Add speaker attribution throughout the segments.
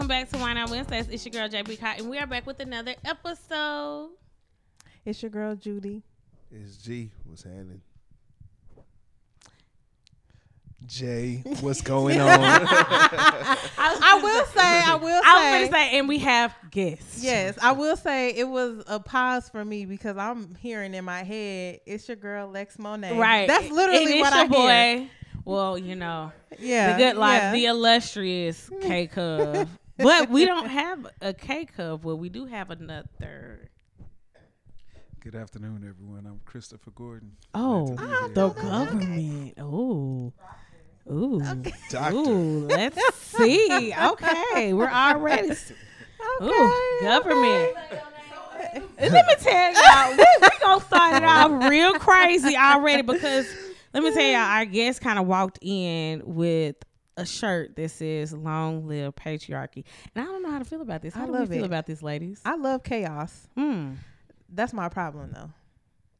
Speaker 1: guys, welcome back to Wine Knot Wednesdays. It's your girl JB Cotton. And we are back with another episode.
Speaker 2: It's your girl Judy.
Speaker 3: It's G. What's happening? Jay, what's going on?
Speaker 2: I will say, I will Say,
Speaker 1: I was
Speaker 2: say,
Speaker 1: gonna say, and we have guests.
Speaker 2: yes, I will say it was a pause for me because I'm hearing in my head, it's your girl Lex Monet.
Speaker 1: right.
Speaker 2: That's literally
Speaker 1: And it's
Speaker 2: what I
Speaker 1: your
Speaker 2: hear.
Speaker 1: boy. Well, you know,
Speaker 2: Yeah,
Speaker 1: the good life,
Speaker 2: yeah.
Speaker 1: the illustrious K Cub. But we don't have a K Cub. Well, we do have another.
Speaker 4: Good afternoon, everyone. I'm Christopher Gordon.
Speaker 1: Oh,
Speaker 4: Glad to be oh, here.
Speaker 1: the government. Ooh. Ooh.
Speaker 3: Doctor.
Speaker 1: Ooh, let's see. Okay, we're already. Ooh,
Speaker 2: Okay,
Speaker 1: government. Let me tell y'all, we, we gonna start it off real crazy already because let me tell y'all, our guest kind of walked in with a shirt that says "Long Live Patriarchy," and I don't know how to feel about this. How
Speaker 2: I
Speaker 1: do
Speaker 2: love
Speaker 1: we feel
Speaker 2: it.
Speaker 1: about this, ladies?
Speaker 2: I love chaos.
Speaker 1: Hmm.
Speaker 2: That's my problem though.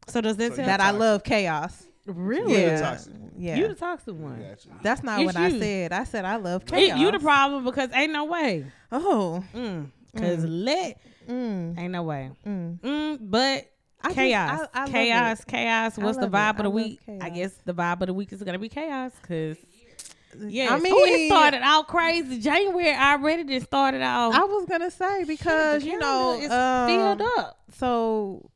Speaker 1: So does that
Speaker 3: So
Speaker 1: tell
Speaker 2: That I
Speaker 3: toxic.
Speaker 2: love chaos.
Speaker 1: really?
Speaker 3: You're the
Speaker 2: Yeah,
Speaker 3: toxic.
Speaker 2: yeah.
Speaker 1: You the toxic one.
Speaker 3: Gotcha.
Speaker 2: That's not
Speaker 1: It's
Speaker 2: what I
Speaker 1: you.
Speaker 2: said. I said I love
Speaker 1: It-
Speaker 2: chaos.
Speaker 1: you the problem because ain't no way.
Speaker 2: Oh,
Speaker 1: Mm. Cause let
Speaker 2: mm,
Speaker 1: ain't no way.
Speaker 2: mm.
Speaker 1: Mm, but
Speaker 2: I just-
Speaker 1: chaos,
Speaker 2: I- I love
Speaker 1: chaos, chaos. What's the
Speaker 2: love it.
Speaker 1: vibe of the
Speaker 2: love
Speaker 1: week? I guess the vibe of the week is gonna be chaos. Cause yeah,
Speaker 2: I mean,
Speaker 1: oh, it started out crazy. January already just started out.
Speaker 2: I was gonna say because you know
Speaker 1: it's
Speaker 2: um,
Speaker 1: filled up.
Speaker 2: So,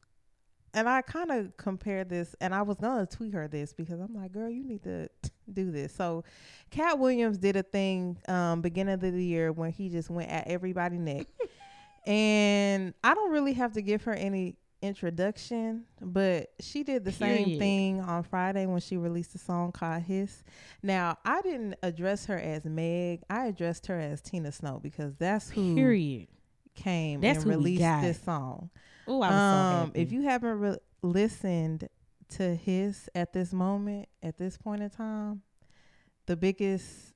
Speaker 2: and I kind of compared this, and I was gonna tweet her this because I'm like, girl, you need to do this. So, Katt Williams did a thing um, beginning of the year when he just went at everybody neck, and I don't really have to give her any introduction, but she did the same thing on Friday when she released a song called Hiss. Now, I didn't address her as Meg. I addressed her as Tina Snow because that's who
Speaker 1: Period.
Speaker 2: came
Speaker 1: That's
Speaker 2: and released this song.
Speaker 1: Oh, I was so
Speaker 2: Um,
Speaker 1: happy.
Speaker 2: if you haven't re- listened to Hiss at this moment, at this point in time, the biggest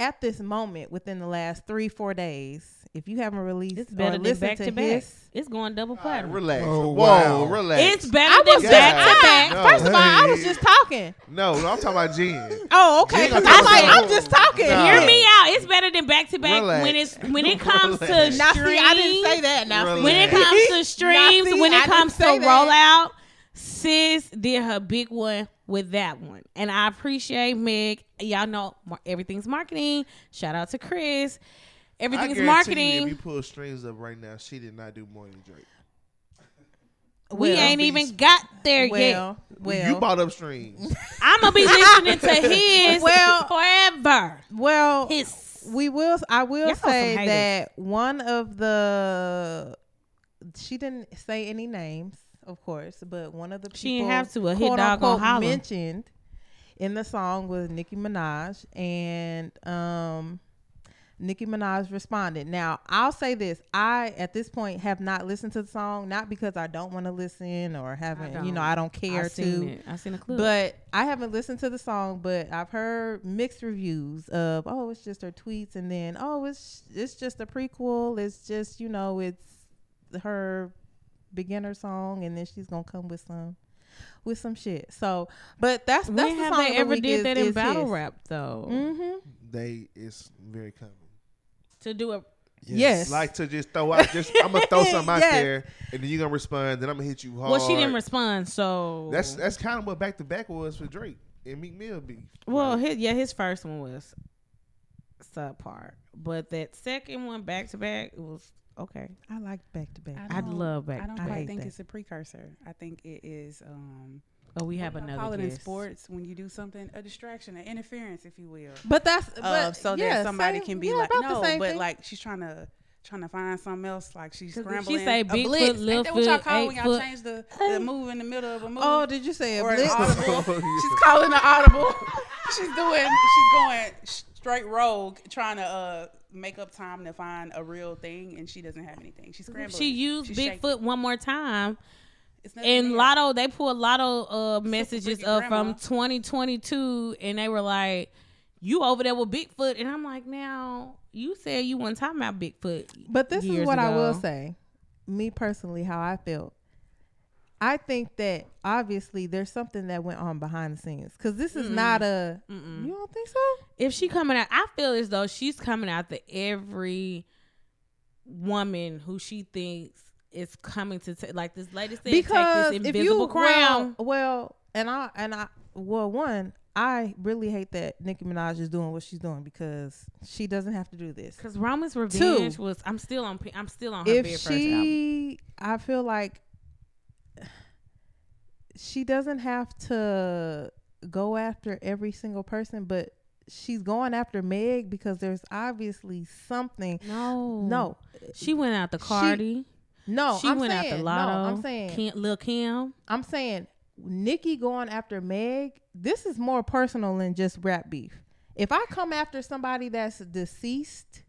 Speaker 2: at this moment within the last three four days, if you haven't released
Speaker 1: it's better than
Speaker 2: listened
Speaker 1: back
Speaker 2: to
Speaker 1: to back.
Speaker 2: his,
Speaker 1: It's going double
Speaker 3: All right,
Speaker 1: platinum.
Speaker 3: relax.
Speaker 4: Oh,
Speaker 3: Whoa,
Speaker 4: wow.
Speaker 3: relax.
Speaker 1: It's better
Speaker 2: I
Speaker 1: than
Speaker 2: was
Speaker 3: Yeah.
Speaker 1: back to back.
Speaker 3: No.
Speaker 2: first of all, I was just talking.
Speaker 3: no, no, I'm talking about Jen.
Speaker 2: Oh, okay.
Speaker 3: You ain't
Speaker 2: 'cause
Speaker 3: gonna
Speaker 2: I'm like, I'm just talking.
Speaker 3: No.
Speaker 1: Hear me out. It's better than back to back when it's when it comes to
Speaker 3: Relax.
Speaker 2: Now, see, I didn't
Speaker 1: streams.
Speaker 2: say that. Now, see.
Speaker 1: when it comes to streams,
Speaker 2: see,
Speaker 1: when it
Speaker 2: didn't
Speaker 1: comes to
Speaker 2: that.
Speaker 1: rollout, sis did her big one with that one, and I appreciate Meg. Y'all know everything's marketing. Shout out to Chris.
Speaker 3: I
Speaker 1: Everything's
Speaker 3: guarantee
Speaker 1: marketing.
Speaker 3: You, if you pull strings up right now, she did not do more than Drake.
Speaker 1: we
Speaker 2: Well,
Speaker 1: ain't even got there yet.
Speaker 2: well, well,
Speaker 3: you bought up strings.
Speaker 1: I'm gonna be listening to Hiss
Speaker 2: Well-
Speaker 1: forever.
Speaker 2: well,
Speaker 1: His
Speaker 2: we will i will
Speaker 1: Y'all
Speaker 2: say that one of the she didn't say any names of course but one of the people
Speaker 1: She didn't have to. A hit dog gonna
Speaker 2: mentioned in the song was nicki minaj and um Nicki Minaj responded. Now, I'll say this. I, at this point, have not listened to the song, not because I don't want to listen or haven't, you know. I don't care
Speaker 1: I seen
Speaker 2: to.
Speaker 1: it. I seen a clip.
Speaker 2: But I haven't listened to the song, but I've heard mixed reviews of oh, it's just her tweets, and then oh, it's it's just a prequel. It's just you know, it's her beginner song, and then she's gonna come with some with some shit. So, but that's that's
Speaker 1: when
Speaker 2: the
Speaker 1: have
Speaker 2: song
Speaker 1: they
Speaker 2: of the
Speaker 1: ever
Speaker 2: week
Speaker 1: did
Speaker 2: is-
Speaker 1: that in battle
Speaker 2: his.
Speaker 1: rap though?
Speaker 2: Mm-hmm.
Speaker 3: they, it's very common.
Speaker 1: To do a
Speaker 2: Yes.
Speaker 3: Like to just throw out, just I'm gonna throw something out there, and then you're gonna respond. Then I'm gonna hit you hard.
Speaker 1: well, she didn't respond, so
Speaker 3: That's that's kind of what back to back was for Drake and Meek Mill beef.
Speaker 1: well,
Speaker 3: Like,
Speaker 1: his, yeah, his first one was subpar, but that second one back to back it was okay.
Speaker 2: I like back to back.
Speaker 5: I
Speaker 1: I'd
Speaker 5: don't-
Speaker 1: love back.
Speaker 5: I don't
Speaker 2: I
Speaker 5: quite think
Speaker 2: that.
Speaker 5: it's a precursor. I think it is. Um,
Speaker 1: Oh, we have
Speaker 5: what do y'all
Speaker 1: another
Speaker 5: call it in sports when you do something a distraction, an interference, if you will.
Speaker 2: But that's but,
Speaker 5: Uh, so
Speaker 2: yeah,
Speaker 5: that somebody
Speaker 2: same-
Speaker 5: can be
Speaker 2: yeah,
Speaker 5: like, no, but
Speaker 2: thing.
Speaker 5: like she's trying to trying to find something else. Like she's scrambling.
Speaker 1: she say
Speaker 5: a
Speaker 1: big
Speaker 5: blitz.
Speaker 1: foot, little
Speaker 5: Ain't that what y'all call
Speaker 1: eight
Speaker 5: when y'all
Speaker 1: foot?
Speaker 5: change the, the move in the middle of a move?
Speaker 2: oh, did you say a
Speaker 5: or an
Speaker 2: blitz?
Speaker 5: audible. she's calling an audible. she's doing. She's going straight rogue, trying to uh make up time to find a real thing, and she doesn't have anything. She's scrambling.
Speaker 1: She used
Speaker 5: She's shaking.
Speaker 1: Bigfoot one more time,
Speaker 5: It's nothing
Speaker 1: and
Speaker 5: there.
Speaker 1: Latto they pulled Latto uh, messages
Speaker 5: freaking
Speaker 1: uh,
Speaker 5: grandma.
Speaker 1: from 2022, and they were like, "You over there with Bigfoot?" And I'm like, "Now you said you weren't talking about Bigfoot."
Speaker 2: But this is
Speaker 1: years
Speaker 2: what I will say. Me personally, how I felt. I think that obviously there's something that went on behind the scenes because this is not a.
Speaker 1: Mm-mm.
Speaker 2: You don't think so?
Speaker 1: if she coming out, I feel as though she's coming out to every woman who she thinks is coming to take. Like this lady said,
Speaker 2: because
Speaker 1: take this
Speaker 2: if
Speaker 1: invisible
Speaker 2: you
Speaker 1: crown.
Speaker 2: Well, well, and I and I well, one, I really hate that Nicki Minaj is doing what she's doing because she doesn't have to do this.
Speaker 1: Because Roman's Revenge was. I'm still on. I'm still on her
Speaker 2: If
Speaker 1: very first album.
Speaker 2: she, I feel like she doesn't have to go after every single person, but she's going after Meg because there's obviously something.
Speaker 1: No,
Speaker 2: No,
Speaker 1: She went out to
Speaker 2: She-
Speaker 1: Cardi.
Speaker 2: No,
Speaker 1: she
Speaker 2: I'm
Speaker 1: went
Speaker 2: saying,
Speaker 1: out to
Speaker 2: no,
Speaker 1: Latto.
Speaker 2: I'm saying,
Speaker 1: Kim, Lil Kim.
Speaker 2: I'm saying Nicki going after Meg, this is more personal than just rap beef. If I come after somebody that's deceased,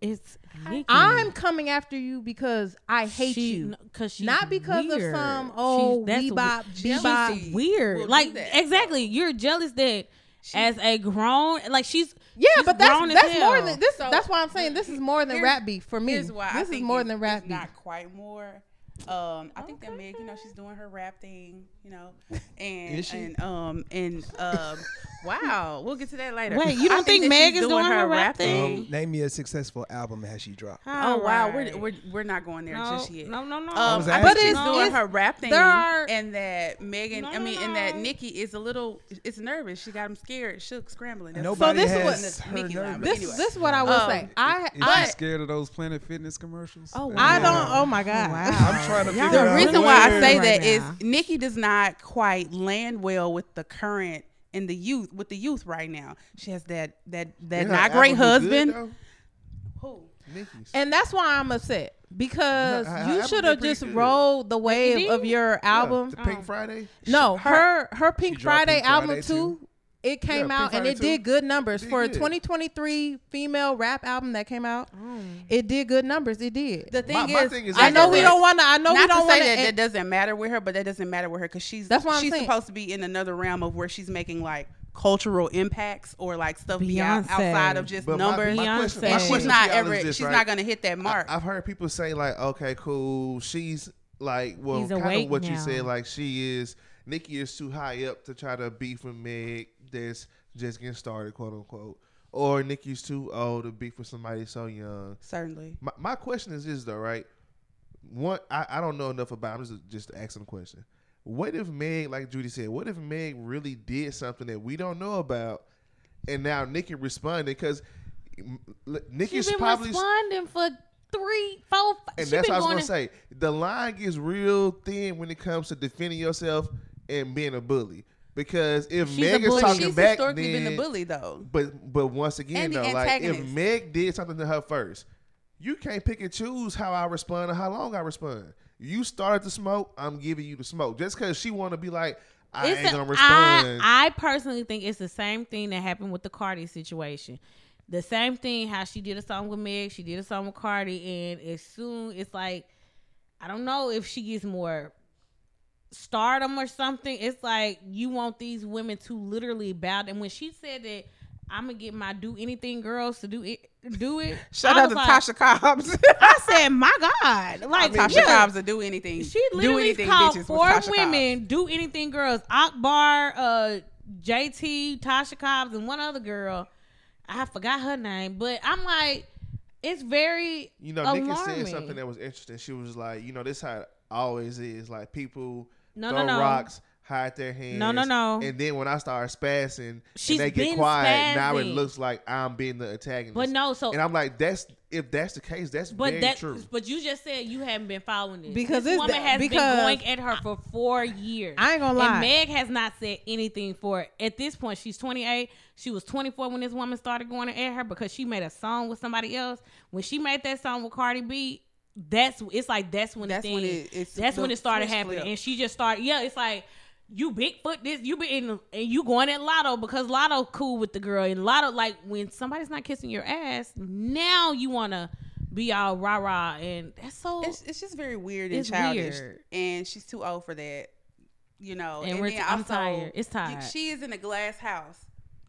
Speaker 1: It's Nicki.
Speaker 2: I'm coming after you because I hate
Speaker 1: She-
Speaker 2: you.
Speaker 1: Cause she's
Speaker 2: Not because
Speaker 1: weird.
Speaker 2: of some
Speaker 1: She's-
Speaker 2: oh
Speaker 1: that's
Speaker 2: bebop,
Speaker 1: we-
Speaker 2: bebop.
Speaker 5: Jealousy will
Speaker 1: weird.
Speaker 5: do
Speaker 1: Like exactly, you're jealous that as a grown, like she's
Speaker 2: Yeah,
Speaker 1: she's
Speaker 2: but that's
Speaker 1: grown as
Speaker 2: that's more than this.
Speaker 5: So,
Speaker 2: that's why I'm saying this is more than rap beef for me.
Speaker 5: Here's why I
Speaker 2: this is
Speaker 5: think
Speaker 2: more
Speaker 5: it's-
Speaker 2: than rap
Speaker 5: it's
Speaker 2: beef.
Speaker 5: not quite more. Um, I think that Meg, you know, she's doing her rap thing, you know, and
Speaker 6: Is she?
Speaker 5: and um and um, wow, we'll get to that later.
Speaker 1: Wait, you don't think
Speaker 5: that
Speaker 1: Meg
Speaker 5: she's
Speaker 1: is doing her rap thing?
Speaker 6: Um, name me a successful album has she dropped?
Speaker 5: Oh wow,
Speaker 1: Alright.
Speaker 5: we're, we're we're not going there
Speaker 1: no,
Speaker 5: just yet.
Speaker 1: no, no, no.
Speaker 5: Um,
Speaker 6: was
Speaker 5: I
Speaker 6: asking.
Speaker 5: think she's
Speaker 2: But
Speaker 5: doing
Speaker 2: it's-
Speaker 5: her rap thing,
Speaker 2: there are-
Speaker 5: and that Megan,
Speaker 1: No,
Speaker 5: I mean,
Speaker 1: no,
Speaker 5: and that. Nicki is a little, it's nervous. She got him scared, shook, scrambling. That's-
Speaker 6: Nobody
Speaker 2: this is what-
Speaker 6: has her
Speaker 5: Nicki
Speaker 6: nervous.
Speaker 2: this
Speaker 5: anyway.
Speaker 2: this is what I will
Speaker 5: Um,
Speaker 2: say. I
Speaker 6: Is
Speaker 2: I
Speaker 6: scared of those Planet Fitness commercials?
Speaker 1: Oh,
Speaker 6: That-
Speaker 2: I don't. Oh my god. Wow.
Speaker 6: I'm trying to
Speaker 1: Y'all
Speaker 5: the reason why I say that is. Nicki does not quite land well with the current and the youth with the youth right now. She has that that that
Speaker 3: And her
Speaker 5: not great
Speaker 3: album good,
Speaker 5: husband. Who?
Speaker 3: Nicki's.
Speaker 2: And that's why I'm upset because
Speaker 3: Her- her
Speaker 2: you should have just
Speaker 3: good.
Speaker 2: rolled the wave of your
Speaker 3: Yeah,
Speaker 2: album.
Speaker 3: the Pink Friday.
Speaker 2: No, her her Pink
Speaker 6: She dropped
Speaker 2: Friday
Speaker 6: Pink
Speaker 2: album
Speaker 6: Friday,
Speaker 2: too.
Speaker 6: too?
Speaker 2: It came
Speaker 3: Pink
Speaker 2: out and it
Speaker 3: too.
Speaker 2: did good numbers
Speaker 3: did
Speaker 2: for a 2023 female rap album that came out.
Speaker 1: Mm.
Speaker 2: It did good numbers. It did.
Speaker 5: The thing
Speaker 3: My- my
Speaker 5: is,
Speaker 3: thing is
Speaker 2: I know we don't want to. I know we don't want
Speaker 5: say that
Speaker 2: to.
Speaker 5: that doesn't matter with her, but that doesn't matter with her because she's
Speaker 2: That's what I'm
Speaker 5: she's
Speaker 2: saying.
Speaker 5: supposed to be in another realm of where she's making like cultural impacts or like stuff beyond outside of just
Speaker 3: But
Speaker 5: numbers.
Speaker 3: my question-
Speaker 1: Beyonce.
Speaker 3: my
Speaker 5: and she's not ever
Speaker 3: this,
Speaker 5: she's
Speaker 3: right?
Speaker 5: not gonna hit that mark.
Speaker 3: I, have heard people say like, okay, cool. She's like, well, kind of what you
Speaker 1: now.
Speaker 3: said. Like, she is. Nicki is too high up to try to beef with Meg. That's just getting started, quote unquote. Or Nicki's too old to be for somebody so young.
Speaker 5: Certainly.
Speaker 3: My, my question is this though, right? One, I, I don't know enough about. I'm just just asking the question. What if Meg, like Judy said, what if Meg really did something that we don't know about, and now Nicki responded because Nicki's
Speaker 1: She's been
Speaker 3: probably
Speaker 1: responding for three, four. Five.
Speaker 3: and
Speaker 1: she
Speaker 3: that's what I was
Speaker 1: going
Speaker 3: gonna say. The line gets real thin when it comes to defending yourself and being a bully. Because if
Speaker 1: She's a
Speaker 3: Meg is talking
Speaker 5: She's
Speaker 3: back,
Speaker 5: historically
Speaker 3: then,
Speaker 5: been the bully though.
Speaker 3: but but once again though, like if. Meg did something to her first, you can't pick and choose how I respond or how long I respond. You started to smoke, I'm giving you the smoke. Just because she want to be like, I
Speaker 1: It's
Speaker 3: ain't gonna respond.
Speaker 1: I, I personally think it's the same thing that happened with the Cardi situation. The same thing how she did a song with Meg, she did a song with Cardi, and as soon it's like I don't know if she gets more stardom or something. It's like you want these women to literally bow. And when she said that I'm gonna get my do anything girls to do it, do it.
Speaker 5: Shout
Speaker 1: I
Speaker 5: out to
Speaker 1: like-
Speaker 5: Tasha Cobbs.
Speaker 1: I said, my God, like
Speaker 5: Tasha
Speaker 1: yeah.
Speaker 5: Cobbs to do anything.
Speaker 1: She
Speaker 5: do
Speaker 1: literally
Speaker 5: anything
Speaker 1: called four
Speaker 5: Tasha
Speaker 1: women, do anything girls. Akbar, uh, JT, Tasha Cobbs, and one other girl. I forgot her name, but I'm like, it's very
Speaker 3: you know,
Speaker 1: alarming.
Speaker 3: Nikki said something that was interesting. She was like, you know, this how it always is. Like people
Speaker 1: No,
Speaker 3: throw
Speaker 1: no, no.
Speaker 3: rocks, hide their hands.
Speaker 1: No, no, no.
Speaker 3: And then when I start spazzing
Speaker 1: She's
Speaker 3: and they get
Speaker 1: been
Speaker 3: quiet, now it looks like I'm being the antagonist.
Speaker 1: But no, so
Speaker 3: and I'm like, that's if that's the case, that's
Speaker 1: but
Speaker 3: very
Speaker 1: that
Speaker 3: true.
Speaker 1: but you just said you haven't been following this
Speaker 2: Because
Speaker 1: this
Speaker 2: it's
Speaker 1: woman has been going at her for four years.
Speaker 2: I ain't gonna lie.
Speaker 1: And Meg has not said anything for at this point. She's 28. She was 24 when this woman started going at her because she made a song with somebody else. When she made that song with Cardi B, that's it's like that's when
Speaker 5: That's
Speaker 1: the
Speaker 5: when
Speaker 1: thing,
Speaker 5: it- it's
Speaker 1: that's
Speaker 5: the
Speaker 1: when it started happening,
Speaker 5: flipped.
Speaker 1: and she just started. Yeah, it's like you Bigfoot this, you been and you going at Latto because Latto cool with the girl, and Latto like when somebody's not kissing your ass, now you wanna be all rah rah, and that's so.
Speaker 5: It's, it's just very weird and childish,
Speaker 1: weird.
Speaker 5: and she's too old for that. You know,
Speaker 1: And we're
Speaker 5: then
Speaker 1: t- I'm
Speaker 5: also,
Speaker 1: tired. It's tired.
Speaker 5: She is in a glass house,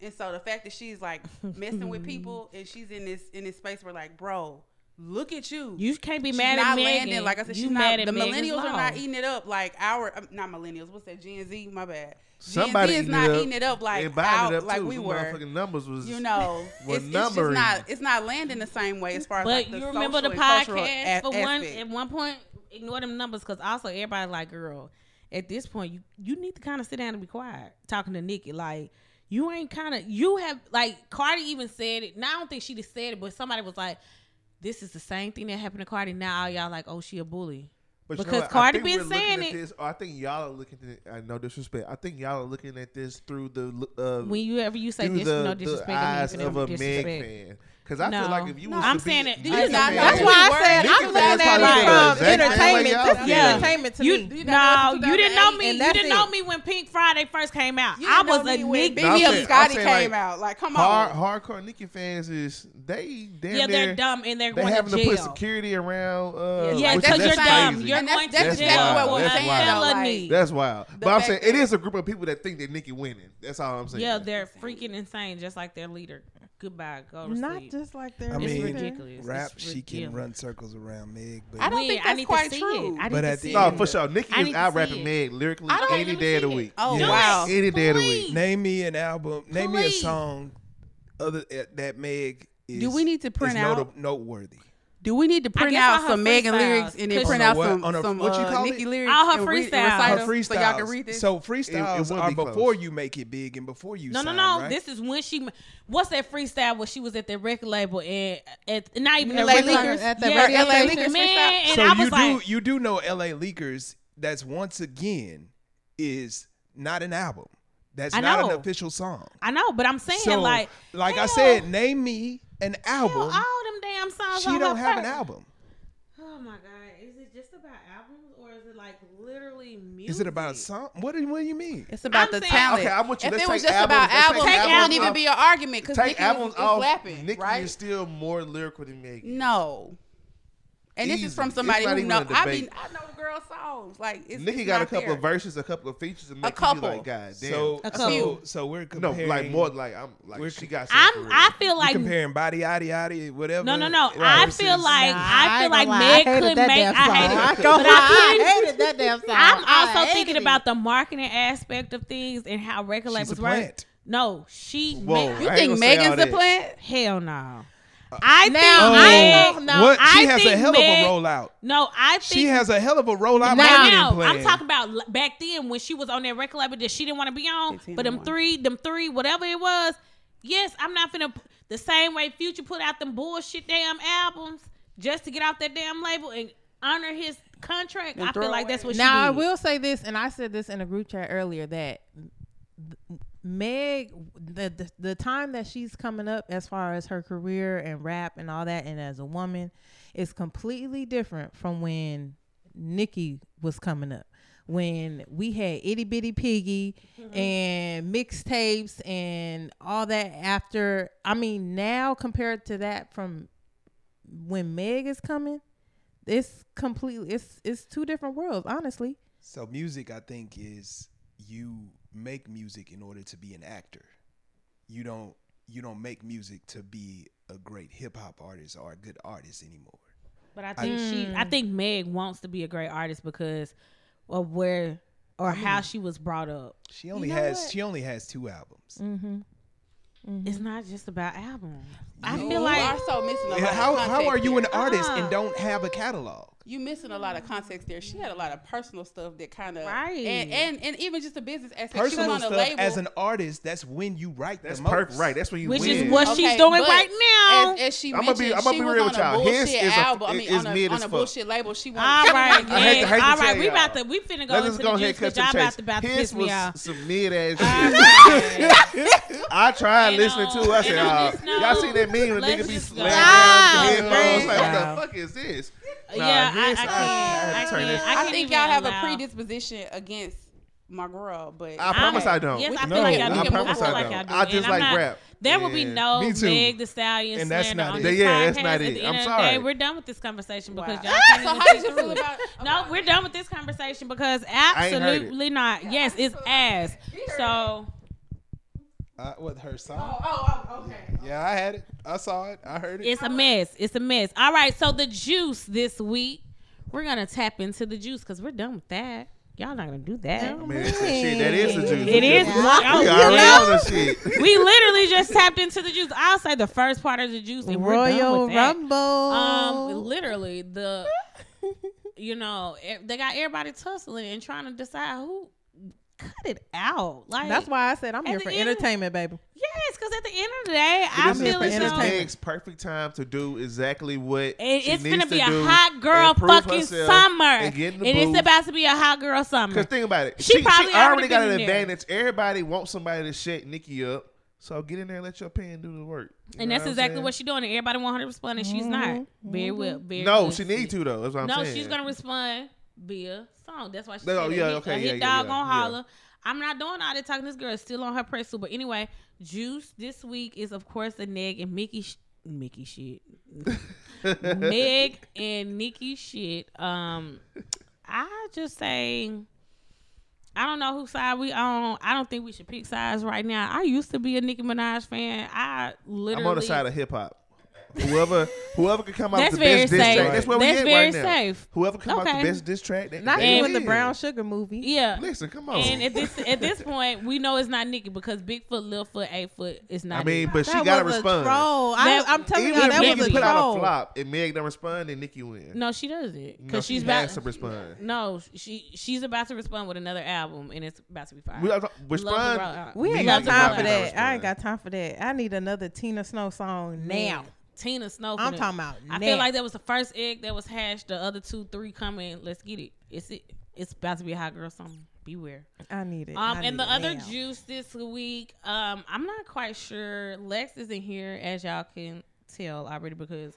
Speaker 5: and so the fact that she's like messing with people, and she's in this in this space where like, bro, look at you.
Speaker 1: You can't be
Speaker 5: She's
Speaker 1: mad
Speaker 5: not
Speaker 1: at Megan.
Speaker 5: landing. Like I said,
Speaker 1: you
Speaker 5: she's
Speaker 1: mad
Speaker 5: not.
Speaker 1: at
Speaker 5: The
Speaker 1: Megan's
Speaker 5: millennials are not eating it up like our. um, Not millennials. What's that? Gen Z. My bad.
Speaker 3: Somebody
Speaker 5: Gen Z is
Speaker 3: eating
Speaker 5: not
Speaker 3: it
Speaker 5: eating it up like
Speaker 3: and
Speaker 5: out,
Speaker 3: it up
Speaker 5: like
Speaker 3: too.
Speaker 5: we
Speaker 3: Them
Speaker 5: were.
Speaker 3: Motherfucking numbers was
Speaker 5: You know,
Speaker 3: were
Speaker 5: it's, it's just not. It's not landing the same way as far as
Speaker 1: But
Speaker 5: like the
Speaker 1: you remember the
Speaker 5: social and cultural
Speaker 1: podcast for one
Speaker 5: aspect.
Speaker 1: at one point. Ignore them numbers because also everybody like, girl, at this point you you need to kind of sit down and be quiet. Talking to Nicki, like you ain't kind of you have like Cardi even said it. Now I don't think she just said it, but somebody was like, "This is the same thing that happened to Cardi." Now all y'all like, "Oh, she a bully."
Speaker 3: But you know
Speaker 1: Because Cardi been saying it.
Speaker 3: This, I think y'all are looking at it. I no disrespect. I think y'all are looking at this through the uh,
Speaker 1: When you ever you say dis-
Speaker 3: the,
Speaker 1: no
Speaker 3: the
Speaker 1: disrespect,
Speaker 3: eyes of a. Meg fan. Because I
Speaker 1: No.
Speaker 3: feel like if you
Speaker 1: No,
Speaker 3: was
Speaker 1: I'm
Speaker 3: to be
Speaker 1: saying it-
Speaker 3: a
Speaker 1: do
Speaker 5: you not
Speaker 3: fan-
Speaker 5: know
Speaker 2: That's why I
Speaker 5: were?
Speaker 2: said
Speaker 3: Nicki
Speaker 2: I'm
Speaker 3: fans
Speaker 2: looking at it from
Speaker 3: like
Speaker 2: entertainment.
Speaker 3: y'all
Speaker 2: This is entertainment to
Speaker 1: You,
Speaker 2: me.
Speaker 5: You
Speaker 1: no, you didn't know me. You didn't know me when Pink Friday first came out. I was a
Speaker 5: me when
Speaker 1: Nick.
Speaker 5: BB
Speaker 3: I'm
Speaker 5: and Scotty came
Speaker 3: like,
Speaker 5: out. Like, come
Speaker 3: Hard,
Speaker 5: on.
Speaker 3: hardcore Nicki fans is they damn
Speaker 1: Yeah, they're dumb and they're going to jail.
Speaker 3: they having
Speaker 1: to
Speaker 3: to put security around. Uh,
Speaker 1: yeah, because you're
Speaker 3: that's
Speaker 1: dumb. You're
Speaker 5: And
Speaker 1: going
Speaker 5: that's-
Speaker 1: to
Speaker 5: that's
Speaker 1: jail
Speaker 3: exactly
Speaker 1: for
Speaker 3: what we're saying, though, That's wild.
Speaker 5: The
Speaker 3: But I'm saying it is a group of people that think that Nicki winning. That's all I'm saying.
Speaker 1: yeah, they're freaking insane, just like their leader. Goodbye. Go to
Speaker 2: Not
Speaker 1: sleep.
Speaker 2: just like they're
Speaker 6: I
Speaker 1: It's
Speaker 6: mean,
Speaker 1: ridiculous.
Speaker 6: rap,
Speaker 1: It's
Speaker 6: she can run circles around Meg, but
Speaker 5: I don't
Speaker 1: When?
Speaker 5: think
Speaker 1: I
Speaker 5: that's
Speaker 1: need
Speaker 5: quite
Speaker 1: to see
Speaker 5: true.
Speaker 1: It. I need
Speaker 6: But
Speaker 1: to
Speaker 6: at
Speaker 1: see
Speaker 6: the
Speaker 3: No,
Speaker 1: it.
Speaker 3: for sure. Nicki
Speaker 1: I
Speaker 3: is
Speaker 1: need to
Speaker 3: out rapping. Meg lyrically any day of the week.
Speaker 5: Oh,
Speaker 6: Yes.
Speaker 5: wow.
Speaker 3: Any day of the week.
Speaker 6: name me an album. Name me a song other uh, that Meg is.
Speaker 5: Do we need to
Speaker 6: is
Speaker 5: print
Speaker 6: note-
Speaker 5: out-
Speaker 6: noteworthy?
Speaker 5: Do we need to print out some Megan lyrics and then
Speaker 1: 'cause-
Speaker 5: print out
Speaker 6: what?
Speaker 5: some,
Speaker 6: On a-
Speaker 5: some
Speaker 6: what you
Speaker 5: uh,
Speaker 6: call
Speaker 5: Nicki
Speaker 6: it?
Speaker 5: lyrics?
Speaker 1: All her
Speaker 5: and re-
Speaker 1: freestyles.
Speaker 6: Her
Speaker 5: recite
Speaker 6: freestyles.
Speaker 5: So y'all can read this.
Speaker 6: So freestyles
Speaker 3: would
Speaker 6: are
Speaker 3: be
Speaker 6: before you make it big and before you.
Speaker 1: No, no,
Speaker 6: sign,
Speaker 1: no.
Speaker 6: right?
Speaker 1: This is when she. What's that freestyle where she was at the record label and at not even the
Speaker 2: LA
Speaker 1: record
Speaker 2: Leakers? At the
Speaker 1: yeah,
Speaker 2: radio
Speaker 1: LA? Leakers, man. And
Speaker 6: so
Speaker 1: I
Speaker 6: you
Speaker 1: was
Speaker 6: do
Speaker 1: like,
Speaker 6: you do know L.A. Leakers? That's once again is not an album. That's
Speaker 1: I
Speaker 6: not
Speaker 1: know.
Speaker 6: an official song.
Speaker 1: I know, but I'm saying
Speaker 6: So,
Speaker 1: like,
Speaker 6: like I said, name me an album.
Speaker 1: all them damn songs.
Speaker 6: She
Speaker 1: on
Speaker 6: don't
Speaker 1: her
Speaker 6: have an album.
Speaker 1: Oh my god, is it just about albums or is it like literally music?
Speaker 6: Is it about a song? What do, what do you mean?
Speaker 5: It's about
Speaker 1: I'm
Speaker 5: the
Speaker 1: saying-
Speaker 5: talent.
Speaker 3: Okay, I'm with you.
Speaker 5: If
Speaker 3: Let's
Speaker 5: it was just about
Speaker 3: albums- let's
Speaker 5: albums,
Speaker 3: take
Speaker 5: it
Speaker 1: albums
Speaker 5: wouldn't even be an argument because
Speaker 3: Take
Speaker 5: Nicki
Speaker 3: albums
Speaker 5: is, is
Speaker 3: off.
Speaker 5: rapping,
Speaker 3: Nicki
Speaker 5: right?
Speaker 3: is still more lyrical than Meg. is.
Speaker 5: No. And this is from somebody who
Speaker 3: even
Speaker 5: know.
Speaker 3: a
Speaker 5: I
Speaker 3: debate.
Speaker 5: mean, I know the girl's songs. Like it's,
Speaker 3: Nicki
Speaker 5: it's
Speaker 3: got a couple
Speaker 5: there.
Speaker 3: of verses, a couple of features, and
Speaker 5: A
Speaker 3: make you be
Speaker 5: couple.
Speaker 3: like, God damn.
Speaker 6: So,
Speaker 1: A
Speaker 6: so, so we're
Speaker 3: no,
Speaker 6: comparing.
Speaker 3: like more like I'm like
Speaker 6: We're-
Speaker 3: she got.
Speaker 1: I'm.
Speaker 3: something
Speaker 1: I
Speaker 3: real.
Speaker 1: feel
Speaker 6: we
Speaker 1: like
Speaker 6: comparing body, yaddy, yaddy, whatever.
Speaker 1: no, no, no.
Speaker 6: versus-
Speaker 1: I feel like
Speaker 2: Nah,
Speaker 1: I feel
Speaker 2: ain't
Speaker 1: like. Meg could
Speaker 2: that
Speaker 1: make.
Speaker 2: damn
Speaker 1: I
Speaker 2: song.
Speaker 1: hate it,
Speaker 2: I
Speaker 1: but
Speaker 2: go-
Speaker 1: I
Speaker 2: I hated that damn song.
Speaker 1: I'm also thinking
Speaker 2: it.
Speaker 1: about the marketing aspect of things and how record
Speaker 6: She's
Speaker 1: labels work. No, she.
Speaker 3: Whoa.
Speaker 1: ma-
Speaker 5: You think
Speaker 3: gonna say all
Speaker 5: Megan's the plant?
Speaker 1: hell no. I
Speaker 2: Now,
Speaker 1: think
Speaker 6: Oh,
Speaker 2: I know- no,
Speaker 6: what? She
Speaker 1: I
Speaker 6: has a hell
Speaker 1: Meg-
Speaker 6: of a rollout.
Speaker 1: No, I think
Speaker 6: She has a hell of a rollout
Speaker 1: Right
Speaker 6: marketing
Speaker 1: now. I'm talking about back then when she was on that record label that she didn't want to be on. But them
Speaker 5: one.
Speaker 1: three, them three, whatever it was. Yes, I'm not finna p- the same way Future put out them bullshit damn albums just to get off that damn label and honor his contract.
Speaker 5: And
Speaker 1: I feel like that's
Speaker 5: away.
Speaker 1: what she
Speaker 2: Now I will say this, and I said this in a group chat earlier that Meg, the, the the time that she's coming up as far as her career and rap and all that, and as a woman, is completely different from when Nicki was coming up. When we had Itty Bitty Piggy mm-hmm. and mixtapes and all that after, I mean, now compared to that from when Meg is coming, it's completely it's it's two different worlds, honestly.
Speaker 6: So music, I think, is you make music in order to be an actor. You don't you don't make music to be a great hip hop artist or a good artist anymore.
Speaker 1: But I think she, I think Meg wants to be a great artist because of where or how she was brought up.
Speaker 6: She only
Speaker 2: know
Speaker 6: has
Speaker 2: what?
Speaker 6: she only has two albums.
Speaker 2: Mm-hmm.
Speaker 1: It's not just about albums. I
Speaker 5: You
Speaker 1: feel
Speaker 5: are
Speaker 1: like
Speaker 5: so missing a lot.
Speaker 6: Yeah,
Speaker 5: of
Speaker 6: How how are you an
Speaker 5: there.
Speaker 6: artist
Speaker 1: Ah.
Speaker 6: and don't have a catalog?
Speaker 5: You missing a lot of context there. She had a lot of personal stuff that kind of
Speaker 1: Right.
Speaker 5: and, and and even just the business aspect. she
Speaker 6: Personal
Speaker 5: was on a
Speaker 6: stuff
Speaker 5: label.
Speaker 6: as an artist, that's when you write
Speaker 3: That's
Speaker 6: the most.
Speaker 3: perfect, right? That's when you
Speaker 1: which
Speaker 3: win.
Speaker 1: is what she's doing right now.
Speaker 5: As, as she
Speaker 3: I'ma
Speaker 5: mentioned,
Speaker 3: be- I'ma
Speaker 5: she
Speaker 3: be
Speaker 5: was
Speaker 3: real
Speaker 5: on
Speaker 3: with
Speaker 5: a
Speaker 3: y'all. His
Speaker 5: bullshit
Speaker 3: is a-
Speaker 5: album. I mean,
Speaker 3: is
Speaker 5: on
Speaker 3: mid
Speaker 5: a, on
Speaker 3: as
Speaker 5: a
Speaker 3: fuck.
Speaker 5: bullshit label. She
Speaker 1: All
Speaker 5: wanted.
Speaker 1: right,
Speaker 3: I hate to- hate to
Speaker 1: all
Speaker 3: tell
Speaker 1: right. We
Speaker 3: y'all.
Speaker 1: about to we finna go
Speaker 3: Let's
Speaker 1: into
Speaker 3: just go
Speaker 1: the
Speaker 3: ahead
Speaker 1: juice
Speaker 3: and
Speaker 1: because y'all about to about to piss me
Speaker 3: was
Speaker 1: off.
Speaker 3: some mid ass shit. I tried listening to. it. I said,
Speaker 1: and on this
Speaker 3: y'all
Speaker 1: note,
Speaker 3: see that meme when
Speaker 1: let's
Speaker 3: nigga be
Speaker 1: just go.
Speaker 3: laying
Speaker 2: Ah,
Speaker 3: down with the headphones? Like, what the fuck is this? Nah,
Speaker 1: yeah, I, I can't.
Speaker 3: I had
Speaker 1: I can't. I
Speaker 5: I
Speaker 1: can't
Speaker 5: think y'all have a predisposition against my girl, but
Speaker 3: I promise I don't.
Speaker 1: Yes, I
Speaker 6: No,
Speaker 1: feel like y'all
Speaker 6: I
Speaker 1: do. I
Speaker 6: promise I don't.
Speaker 1: y'all do.
Speaker 3: I just
Speaker 1: And
Speaker 3: like
Speaker 1: not-
Speaker 3: rap.
Speaker 1: There will be no
Speaker 6: Me too.
Speaker 1: Meg Thee Stallion
Speaker 6: And that's not
Speaker 1: on
Speaker 6: it.
Speaker 1: this
Speaker 3: Yeah, that's not
Speaker 1: At
Speaker 3: it.
Speaker 1: the
Speaker 3: I'm
Speaker 1: end of the
Speaker 3: sorry.
Speaker 1: day, we're done with this conversation because
Speaker 5: Wow.
Speaker 1: y'all
Speaker 5: So
Speaker 1: can't even
Speaker 5: how
Speaker 1: see
Speaker 5: did you feel about?
Speaker 1: No, we're done with this conversation because
Speaker 3: ain't heard it.
Speaker 1: absolutely not. Yes, it's ass. So
Speaker 6: Uh, what her song?
Speaker 5: Oh, oh, okay.
Speaker 6: Yeah, I had it. I saw it. I heard it.
Speaker 1: It's a mess. It's a mess. All right, so the juice this week, we're gonna tap into the juice because we're done with that. Y'all not gonna do that.
Speaker 3: I mean, it's- shit, that is the juice.
Speaker 1: It is.
Speaker 3: We
Speaker 1: Oh,
Speaker 3: already
Speaker 1: yeah.
Speaker 3: on the shit.
Speaker 1: we literally just tapped into the juice. I'll say the first part of the juice. And we're done
Speaker 2: Royal
Speaker 1: with that.
Speaker 2: Rumble.
Speaker 1: Um, literally the, you know, they got everybody tussling and trying to decide who. Cut it out. Like
Speaker 2: That's why I said I'm here
Speaker 1: the
Speaker 2: for
Speaker 1: end of-
Speaker 2: entertainment, baby.
Speaker 1: Yes, because at the end of the day, I
Speaker 3: This is-
Speaker 1: feel
Speaker 2: for
Speaker 1: as
Speaker 3: this is
Speaker 1: though.
Speaker 3: Meg's perfect time to do exactly what
Speaker 1: And
Speaker 3: she
Speaker 1: it's
Speaker 3: needs
Speaker 1: gonna be
Speaker 3: to
Speaker 1: a hot girl fucking summer.
Speaker 3: and get in the
Speaker 1: it's
Speaker 3: booth.
Speaker 1: about to be a hot girl summer.
Speaker 3: Because think about it.
Speaker 1: She
Speaker 3: She,
Speaker 1: probably
Speaker 3: she already
Speaker 1: already
Speaker 3: got an
Speaker 1: in there.
Speaker 3: advantage. Everybody wants somebody to shake Nicki up. So get in there and let your pen do the work. You
Speaker 1: And that's
Speaker 3: what
Speaker 1: exactly
Speaker 3: saying?
Speaker 1: what she's doing. And everybody want her to respond, and she's not. Very well. Mm-hmm. Very
Speaker 3: No,
Speaker 1: good
Speaker 3: she need to though. That's what I'm
Speaker 1: no,
Speaker 3: saying.
Speaker 1: she's gonna respond via song. That's why she
Speaker 3: Oh, yeah,
Speaker 1: a hit,
Speaker 3: okay,
Speaker 1: a
Speaker 3: yeah,
Speaker 1: hit
Speaker 3: yeah,
Speaker 1: dog
Speaker 3: yeah, yeah.
Speaker 1: holler. I'm not doing all that talking. This girl is still on her press suit. But anyway, Juice this week is of course the Neg and Mickey sh- Mickey shit. Meg and Nicki shit. Um, I just say. I don't know whose side we on. I don't think we should pick sides right now. I used to be a Nicki Minaj fan. I literally
Speaker 3: I'm on the side of hip hop. Whoever whoever can come out
Speaker 1: That's
Speaker 3: with the best
Speaker 1: very
Speaker 3: diss track. That's where
Speaker 1: That's
Speaker 3: we at
Speaker 1: very
Speaker 3: right now.
Speaker 1: safe.
Speaker 3: Whoever come out
Speaker 1: Okay.
Speaker 3: with the best diss track. They,
Speaker 2: Not
Speaker 3: they
Speaker 2: even the. Brown Sugar movie.
Speaker 1: Yeah.
Speaker 3: Listen, come on.
Speaker 1: And at this at this point, we know it's not Nicki because Bigfoot, Littlefoot, Eight Foot is not.
Speaker 3: I mean,
Speaker 1: Nicki.
Speaker 3: but she gotta respond.
Speaker 2: A troll.
Speaker 1: That-
Speaker 2: I, I'm telling
Speaker 3: Even
Speaker 2: y'all,
Speaker 3: if
Speaker 2: that
Speaker 3: Nicki
Speaker 2: was a
Speaker 3: put out a flop and Meg don't respond, then Nikki win.
Speaker 1: no, she doesn't because
Speaker 3: she
Speaker 1: she's about
Speaker 3: to respond.
Speaker 1: No, she she's about to respond with another album, and it's about to be fire.
Speaker 3: We respond.
Speaker 2: We ain't got time for that. I ain't got time for that. I need another Tina Snow song now.
Speaker 1: Tina Snow.
Speaker 2: I'm
Speaker 1: finna-
Speaker 2: talking about
Speaker 1: I
Speaker 2: now.
Speaker 1: feel like that was the first egg that was hatched. The other two, three coming. Let's get it. It's it. It's about to be a hot girl summer. Beware.
Speaker 2: I need it.
Speaker 1: Um,
Speaker 2: I
Speaker 1: and the other
Speaker 2: now.
Speaker 1: juice this week, um, I'm not quite sure. Lex isn't here, as y'all can tell already, because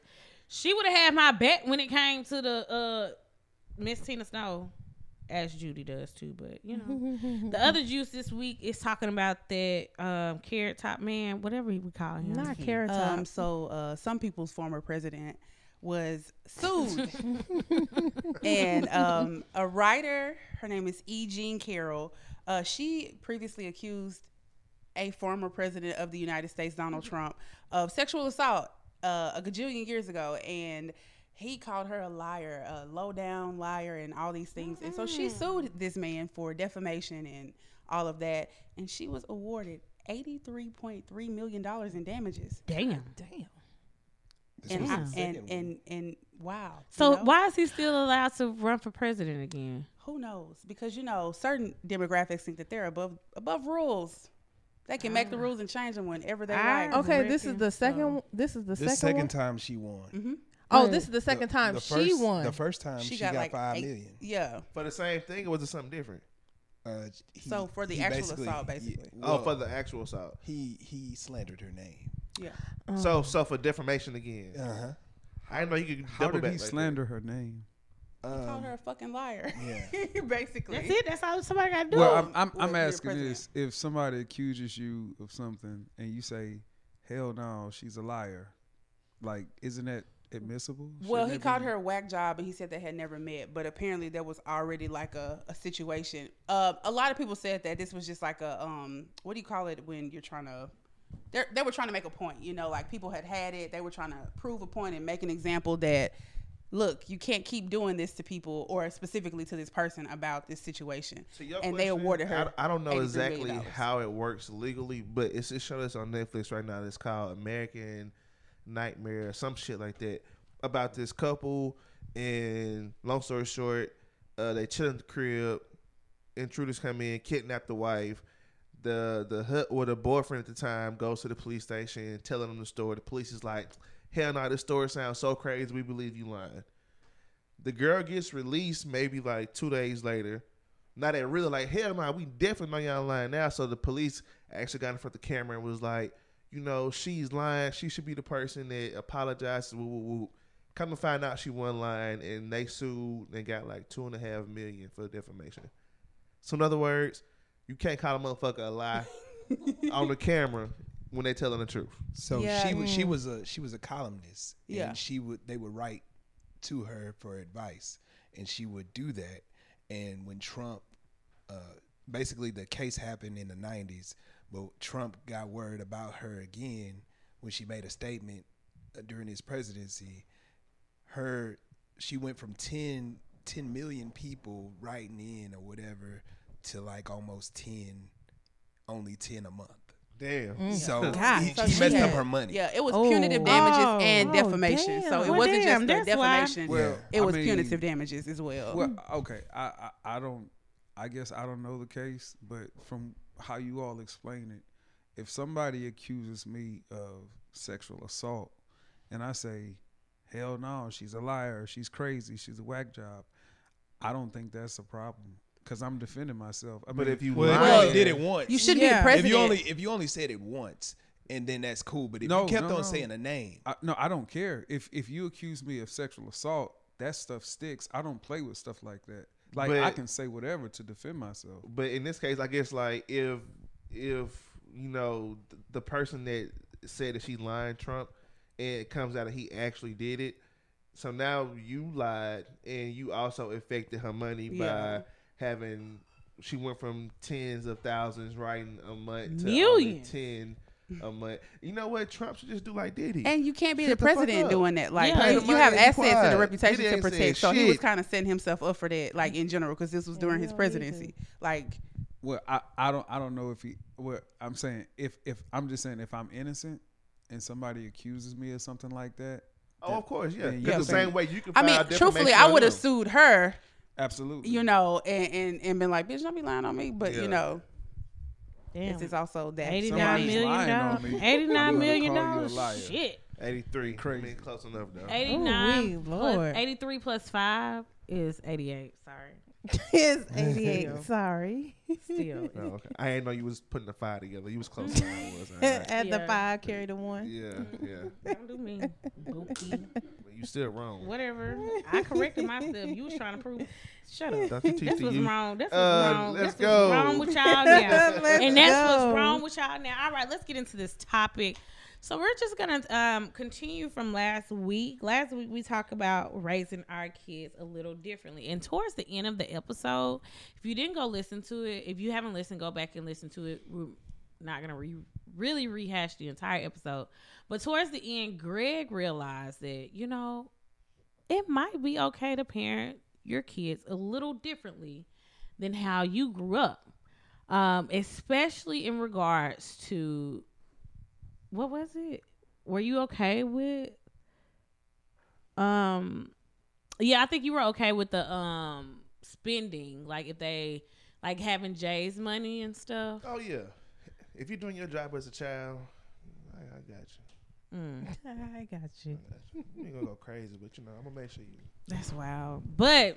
Speaker 1: she would have had my bet when it came to the uh Miss Tina Snow, as Judy does too. But you know, the other juice this week is talking about that um carrot top man, whatever we call him.
Speaker 2: Not carrot top.
Speaker 5: Um, so uh, some people's former president was sued, and um, a writer, her name is E. Jean Carroll. Uh, she previously accused a former president of the United States, Donald Trump, of sexual assault uh, a gajillion years ago, and he called her a liar, a low down liar, and all these things. And so she sued this man for defamation and all of that, and she was awarded eighty three point three million dollars in damages.
Speaker 1: Damn.
Speaker 2: Damn.
Speaker 6: This
Speaker 5: And
Speaker 6: was the
Speaker 5: and, and and wow. you
Speaker 1: So
Speaker 5: know?
Speaker 1: why is he still allowed to run for president again?
Speaker 5: Who knows? Because you know certain demographics think that they're above above rules. They can make the rules and change them whenever they
Speaker 1: I-
Speaker 5: like.
Speaker 2: Okay, this is the second.
Speaker 1: so.
Speaker 2: one- This is the
Speaker 6: This
Speaker 2: second.
Speaker 6: second
Speaker 2: one?
Speaker 6: time she won.
Speaker 5: hmm
Speaker 2: Oh, this is the second
Speaker 6: The-
Speaker 2: time
Speaker 6: the
Speaker 2: she won.
Speaker 6: The first time she, got, five
Speaker 5: eight-
Speaker 6: million.
Speaker 5: Yeah.
Speaker 3: For the same thing, or was it something different?
Speaker 6: Uh, he-
Speaker 5: So for the
Speaker 6: he
Speaker 5: actual
Speaker 6: basically-
Speaker 5: assault,
Speaker 6: yeah,
Speaker 5: basically.
Speaker 3: oh, for the actual assault.
Speaker 6: he he slandered her name.
Speaker 5: Yeah.
Speaker 3: So, so for defamation again.
Speaker 6: Uh huh.
Speaker 3: I didn't know you could
Speaker 4: How
Speaker 3: double
Speaker 4: did
Speaker 3: back
Speaker 4: he
Speaker 3: like that.
Speaker 4: slander her name?
Speaker 5: He called
Speaker 6: Um,
Speaker 5: her a fucking liar.
Speaker 6: yeah.
Speaker 5: basically.
Speaker 1: That's it. That's all somebody got to do.
Speaker 4: Well, I'm I'm, I'm asking this: if somebody accuses you of something and you say, "Hell no, she's a liar," like, isn't that admissible?
Speaker 5: Well,
Speaker 4: Shouldn't
Speaker 5: he called
Speaker 4: be-
Speaker 5: her a whack job, and he said they had never met. But apparently, there was already like a, a situation. Uh, a lot of people said that this was just like a um, what do you call it when you're trying to? They they were trying to make a point. You know, like people had had it. They were trying to prove a point and make an example that. Look, you can't keep doing this to people, or specifically to this person about this situation.
Speaker 3: So your
Speaker 5: and they awarded her.
Speaker 3: I, I don't know exactly how it works legally, but it's it's showing us on Netflix right now. It's called American Nightmare or some shit like that about this couple. And long story short, uh, they chill in the crib. Intruders come in, kidnap the wife. The the hut or the boyfriend at the time goes to the police station, telling them the story. The police is like, "Hell no, this story sounds so crazy. We believe you lying." The girl gets released maybe like two days later. Now they really like, hell no, we definitely know y'all lying now. So the police actually got in front of the camera and was like, you know, she's lying. She should be the person that apologizes. Woo, woo, woo. Come to find out she wasn't lying, and they sued and got like two and a half million for defamation. So in other words, you can't call a motherfucker a lie on the camera when they telling the truth.
Speaker 6: So
Speaker 5: Yeah.
Speaker 6: she was she was a she was a columnist.
Speaker 5: Yeah.
Speaker 6: And she would they would write to her for advice, and she would do that. And when Trump, uh, basically the case happened in the '90s, But Trump got word about her again when she made a statement uh, during his presidency. Her she went from 10, 10 million people writing in or whatever to like almost 10 only 10 a month.
Speaker 3: Damn.
Speaker 6: So
Speaker 2: God.
Speaker 6: he,
Speaker 5: So
Speaker 6: he
Speaker 5: she
Speaker 6: messed up her money.
Speaker 5: Yeah, it was
Speaker 2: Oh.
Speaker 5: punitive damages
Speaker 2: Oh.
Speaker 5: and
Speaker 2: Oh,
Speaker 5: defamation. So it
Speaker 2: Well,
Speaker 5: wasn't
Speaker 2: damn,
Speaker 5: just the
Speaker 2: why-
Speaker 5: defamation.
Speaker 4: Well,
Speaker 5: it
Speaker 4: I
Speaker 5: was
Speaker 4: mean-
Speaker 5: punitive damages as well.
Speaker 4: Well, okay, I, I I don't. I guess I don't know the case, but from how you all explain it, if somebody accuses me of sexual assault, and I say, "Hell no, she's a liar, she's crazy, she's a whack job," I don't think that's a problem because I'm defending myself. I
Speaker 3: But
Speaker 4: mean,
Speaker 3: if you
Speaker 6: Well,
Speaker 3: lie,
Speaker 6: you did it once.
Speaker 5: you should
Speaker 2: Yeah.
Speaker 5: be a
Speaker 6: if you only if you only said it once, and then that's cool. But if
Speaker 4: No,
Speaker 6: you kept
Speaker 4: no,
Speaker 6: on
Speaker 4: no.
Speaker 6: saying a name,
Speaker 4: I, no, I don't care. If if you accuse me of sexual assault, that stuff sticks. I don't play with stuff like that. Like I can say whatever to defend myself.
Speaker 3: but in this case, I guess like if if you know th- the person that said that she lying Trump, and it comes out that he actually did it, so now you lied and you also affected her money
Speaker 5: Yeah.
Speaker 3: by having she went from tens of thousands writing a month to
Speaker 1: Millions.
Speaker 3: ten a month. You know what? Trump should just do like Diddy.
Speaker 5: And you can't be
Speaker 3: Shut
Speaker 5: the
Speaker 3: the
Speaker 5: president
Speaker 3: up.
Speaker 5: doing that. Like
Speaker 1: Yeah.
Speaker 5: you, you have
Speaker 3: money and
Speaker 5: assets and
Speaker 3: quiet.
Speaker 5: a reputation to protect. So he was kind of setting himself up for that, like in general, because this was during his presidency. Like
Speaker 4: Well, I, I don't I don't know if he. Well, I'm saying if if I'm just saying if I'm innocent and somebody accuses me of something like that,
Speaker 3: oh, of course, yeah.
Speaker 4: Yeah,
Speaker 3: 'Cause
Speaker 4: yeah.
Speaker 3: the same way you can.
Speaker 5: I mean, truthfully, I would have sued her,
Speaker 4: absolutely.
Speaker 5: you know, and, and and been like, bitch, don't be lying on me. But
Speaker 3: Yeah.
Speaker 5: you know,
Speaker 1: Damn.
Speaker 5: this is also that.
Speaker 1: Eighty nine
Speaker 4: Somebody's
Speaker 1: million
Speaker 4: lying on
Speaker 1: dollars.
Speaker 4: me.
Speaker 1: Eighty
Speaker 4: I'm
Speaker 1: nine
Speaker 4: gonna
Speaker 1: million
Speaker 4: call you a
Speaker 1: dollars. Shit.
Speaker 3: 83.
Speaker 4: Crazy.
Speaker 3: I mean, close enough though.
Speaker 1: Eighty
Speaker 2: Ooh,
Speaker 1: nine.
Speaker 2: Lord.
Speaker 1: Eighty three plus five is eighty eight. Sorry.
Speaker 2: is 88. Sorry.
Speaker 1: Still.
Speaker 3: Oh, okay. I didn't know you was putting the five together. You was close than I was. All right.
Speaker 2: Add the five, carry the one.
Speaker 3: Yeah, yeah.
Speaker 1: Don't do me. Bookie.
Speaker 3: But you still wrong.
Speaker 1: Whatever. I corrected myself. You was trying to prove. Shut up.
Speaker 3: Dr. T
Speaker 1: That's what's
Speaker 3: you.
Speaker 1: wrong. That's what's
Speaker 3: Uh,
Speaker 1: wrong.
Speaker 3: let's
Speaker 1: That's
Speaker 3: go.
Speaker 1: what's wrong with y'all now. And that's
Speaker 2: go.
Speaker 1: what's wrong with y'all now. All right, let's get into this topic. So we're just gonna um, continue from last week. Last week we talked about raising our kids a little differently, and towards the end of the episode, if you didn't go listen to it, if you haven't listened, go back and listen to it. Not gonna re- really rehash the entire episode, but towards the end, Greg realized that you know it might be okay to parent your kids a little differently than how you grew up um, especially in regards to what was it? Were you okay with? Um, yeah, I think you were okay with the um spending, like if they like having Jay's money and stuff.
Speaker 3: Oh yeah. If you're doing your job as a child, I, I got you.
Speaker 1: Mm,
Speaker 2: I got you.
Speaker 3: I got you. You ain't gonna go crazy, but you know, I'm gonna make sure you.
Speaker 1: that's wild. But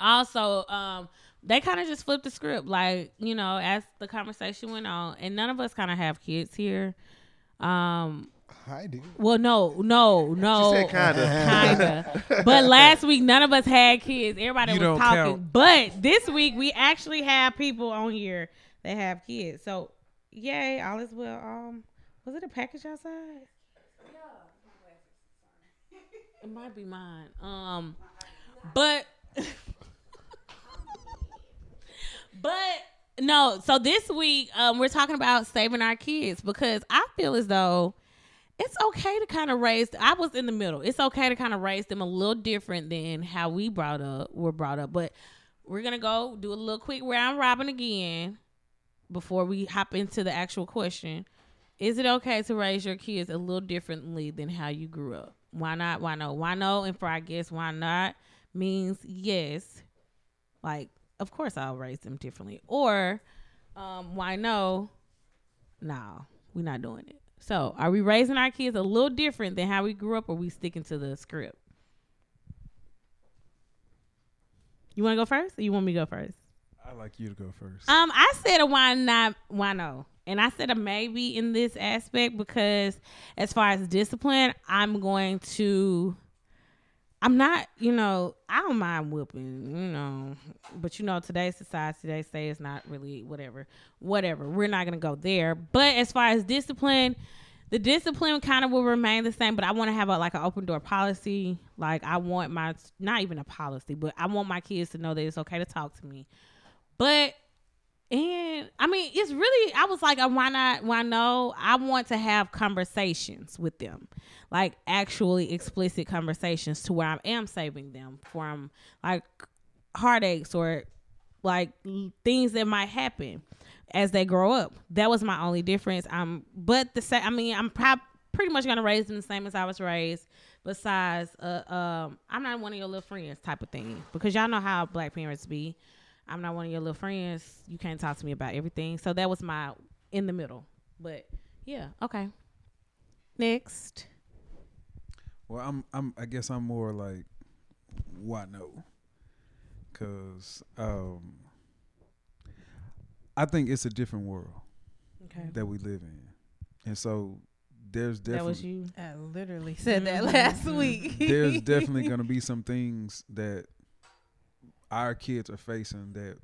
Speaker 1: also, um, they kind of just flipped the script, like you know, as the conversation went on, and none of us kind of have kids here. Um,
Speaker 6: I do.
Speaker 1: well, no, no, no.
Speaker 3: She said kinda.
Speaker 1: kinda. But last week, none of us had kids. Everybody
Speaker 4: You
Speaker 1: was talking.
Speaker 4: count.
Speaker 1: But this week, we actually have people on here that have kids. So, yay, all is well. Um, was it a package outside? Yeah. it might be mine. Um, but, but no. So this week, um, we're talking about saving our kids because I feel as though it's okay to kind of raise i was in the middle it's okay to kind of raise them a little different than how we brought up were brought up but we're gonna go do a little quick round robin again before we hop into the actual question is it okay to raise your kids a little differently than how you grew up? Why not? Why no? Why no? And for i guess why not means yes. Like of course i'll raise them differently. Or um why no? No we're not doing it. So, are we raising our kids a little different than how we grew up, or we sticking to the script? You want to go first, or you want me to go first?
Speaker 4: I like you to go first.
Speaker 1: Um, I said a why not, why no, and I said a maybe in this aspect because as far as discipline, I'm going to. I'm not, you know, I don't mind whooping, you know, but you know, today's society, they say it's not really whatever, whatever. We're not gonna go there. But as far as discipline, the discipline kind of will remain the same. But I want to have a like an open door policy. Like I want my, not even a policy, but I want my kids to know that it's okay to talk to me. But and I mean, it's really. I was like, uh, why not? Why no? I want to have conversations with them, like actually explicit conversations, to where I am saving them from like heartaches or like things that might happen as they grow up. That was my only difference. Um, but the same. I mean, I'm prob- pretty much gonna raise them the same as I was raised. Besides, uh, um, I'm not one of your little friends type of thing because y'all know how black parents be. I'm not one of your little friends. You can't talk to me about everything. So that was my in the middle. But yeah, okay. Next.
Speaker 4: Well, I'm I'm I guess I'm more like why no? Cuz um I think it's a different world
Speaker 1: Okay.
Speaker 4: that we live in. And so there's definitely
Speaker 1: That was you.
Speaker 2: I literally said that
Speaker 1: Mhm.
Speaker 2: last week.
Speaker 4: there's definitely going to be some things that our kids are facing that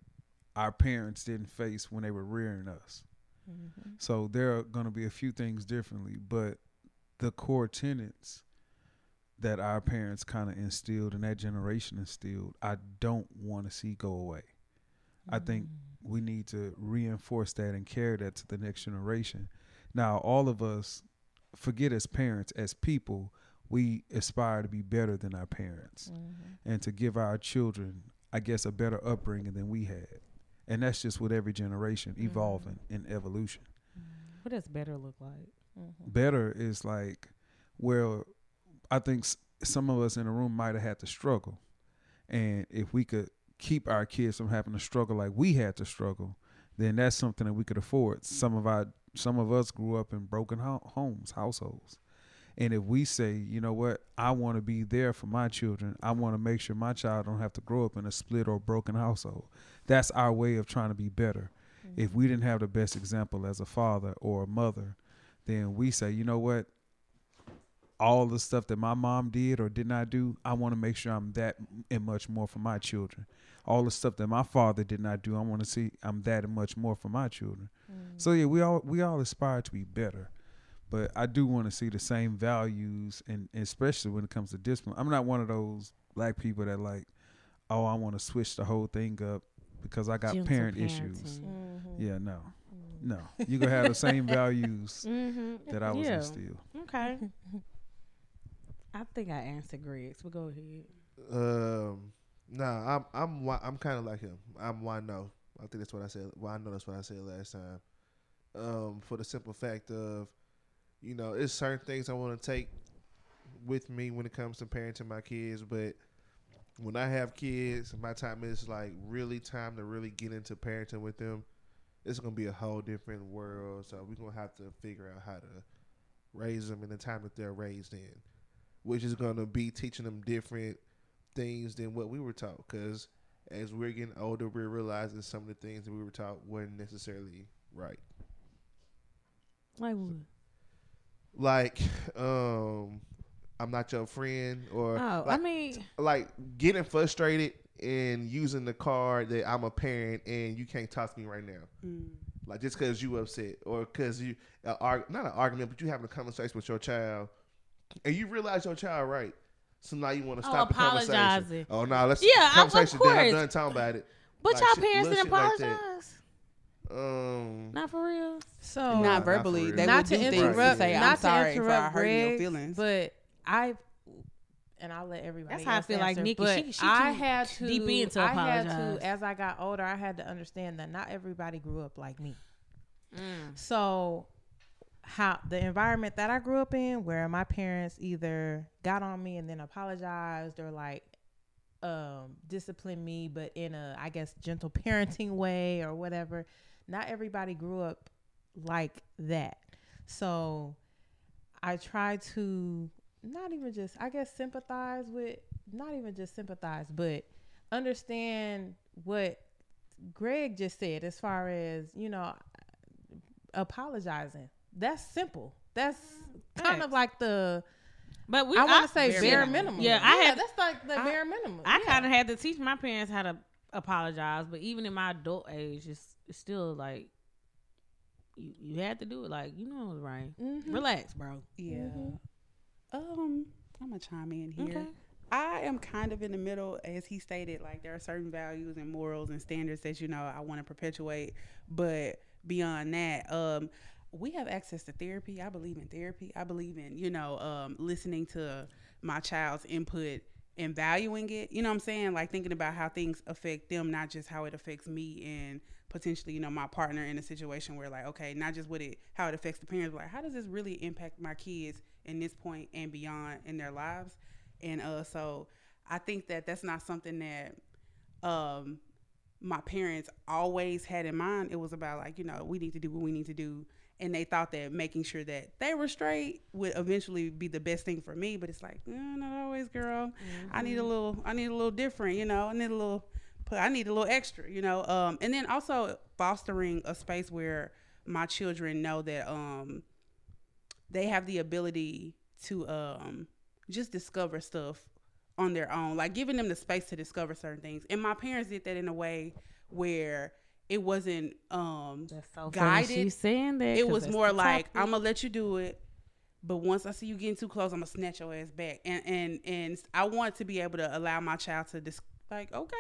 Speaker 4: our parents didn't face when they were rearing us.
Speaker 2: Mm-hmm.
Speaker 4: So there are going to be a few things differently, but the core tenets that our parents kind of instilled and that generation instilled, I don't want to see go away. I think we need to reinforce that and carry that to the next generation. Now, all of us, forget as parents, as people, we aspire to be better than our parents
Speaker 2: Mm-hmm.
Speaker 4: and to give our children, I guess, a better upbringing than we had. And that's just with every generation mm-hmm. evolving in evolution. Mm-hmm.
Speaker 1: What does better look like?
Speaker 2: Mm-hmm.
Speaker 4: Better is like, well, I think s- some of us in the room might have had to struggle. And if we could keep our kids from having to struggle like we had to struggle, then that's something that we could afford. Mm-hmm. Some of our some of us grew up in broken ho- homes, households. And if we say, you know what, I want to be there for my children, I want to make sure my child don't have to grow up in a split or broken household. That's our way of trying to be better. Mm-hmm. If we didn't have the best example as a father or a mother, then we say, you know what, all the stuff that my mom did or did not do, I want to make sure I'm that and much more for my children. All the stuff that my father did not do, I want to see I'm that and much more for my children. Mm. So yeah, we all we all aspire to be better, but I do want to see the same values, and especially when it comes to discipline. I'm not one of those black people that like, oh, I want to switch the whole thing up because I got
Speaker 1: Gentle
Speaker 4: parent issues.
Speaker 2: Mm-hmm.
Speaker 4: Yeah, no, no, you gonna have the same values
Speaker 1: Mm-hmm.
Speaker 4: that I was
Speaker 1: yeah.
Speaker 4: instilled.
Speaker 1: Okay. I think I answered Greg's, but go ahead.
Speaker 3: Um, nah, I'm I'm I'm kind of like him. I'm why no. I think that's what I said. Well, I know that's what I said last time. Um, for the simple fact of, you know, it's certain things I want to take with me when it comes to parenting my kids, but when I have kids, my time is like really time to really get into parenting with them. It's gonna be a whole different world, so we're gonna have to figure out how to raise them in the time that they're raised in, which is gonna be teaching them different things than what we were taught. Because as we're getting older, we're realizing some of the things that we were taught weren't necessarily right.
Speaker 1: Like what?
Speaker 3: Like, um, I'm not your friend, or
Speaker 1: Oh,
Speaker 3: like,
Speaker 1: I mean,
Speaker 3: like getting frustrated and using the card that I'm a parent and you can't talk to me right now.
Speaker 5: Mm.
Speaker 3: Like just because you upset or because you uh, arg- not an argument, but you having a conversation with your child and you realize your child right. So now you want to
Speaker 1: Oh,
Speaker 3: stop the conversation.
Speaker 1: apologizing.
Speaker 3: Oh no, let's
Speaker 1: Yeah, I- of
Speaker 3: conversation. Then I'm
Speaker 1: course.
Speaker 3: done talking about it.
Speaker 1: but
Speaker 3: like
Speaker 1: y'all
Speaker 3: shit-
Speaker 1: parents didn't
Speaker 3: shit like
Speaker 1: apologize.
Speaker 3: Um,
Speaker 1: Not for real.
Speaker 2: So
Speaker 5: not
Speaker 3: not
Speaker 5: verbally.
Speaker 3: real.
Speaker 5: They
Speaker 2: not
Speaker 5: would
Speaker 2: to
Speaker 5: do things to
Speaker 2: interrupt,
Speaker 5: say,
Speaker 2: not
Speaker 5: I'm sorry
Speaker 2: to
Speaker 5: for
Speaker 2: interrupt
Speaker 5: hurting your feelings.
Speaker 2: but I, and I'll let everybody.
Speaker 1: That's how I
Speaker 2: else
Speaker 1: feel like
Speaker 2: answer,
Speaker 1: Nikki, she- she
Speaker 2: I had to
Speaker 1: deep into
Speaker 2: I had
Speaker 1: apologize.
Speaker 2: to as I got older. I had to understand that not everybody grew up like me.
Speaker 1: Mm.
Speaker 2: So, how the environment that I grew up in, where my parents either got on me and then apologized, or like um, disciplined me, but in a I guess gentle parenting way or whatever. Not everybody grew up like that. So, I try to not even just I guess sympathize with, not even just sympathize, but understand what Greg just said as far as you know apologizing. That's simple. That's kind of like the
Speaker 1: But we,
Speaker 2: I want to say
Speaker 5: bare
Speaker 2: bare
Speaker 5: minimum.
Speaker 2: minimum.
Speaker 1: Yeah, I had-
Speaker 2: that's like the
Speaker 1: I-
Speaker 2: bare minimum.
Speaker 1: I
Speaker 2: Yeah.
Speaker 1: kind of had to teach my parents how to apologize, but even in my adult age, it's, it's still like you you had to do it. Like you know it was right.
Speaker 2: Mhm.
Speaker 1: Relax, bro.
Speaker 5: Yeah.
Speaker 2: Mhm.
Speaker 5: Um, I'm gonna chime in here.
Speaker 1: Okay.
Speaker 5: I am kind of in the middle, as he stated. Like there are certain values and morals and standards that you know I want to perpetuate, but beyond that, um, we have access to therapy. I believe in therapy. I believe in you know um, listening to my child's input and valuing it. You know what I'm saying? Like thinking about how things affect them, not just how it affects me and potentially, you know, my partner in a situation where like, okay, not just what it how it affects the parents, but like how does this really impact my kids in this point and beyond in their lives? And uh so I think that that's not something that um my parents always had in mind. It was about like, you know, we need to do what we need to do and they thought that making sure that they were straight would eventually be the best thing for me. But it's like, mm, not always, girl. I need a little. I need a little different. You know, I need a little. But I need a little extra. You know, um, and then also fostering a space where my children know that um, they have the ability to um, just discover stuff on their own, like giving them the space to discover certain things. And my parents did that in a way where it wasn't um
Speaker 1: so
Speaker 5: guided.
Speaker 1: She's saying that.
Speaker 5: it was more like. I'm gonna let you do it, but once I see you getting too close, I'm gonna snatch your ass back. And and and I want to be able to allow my child to dis- like, okay,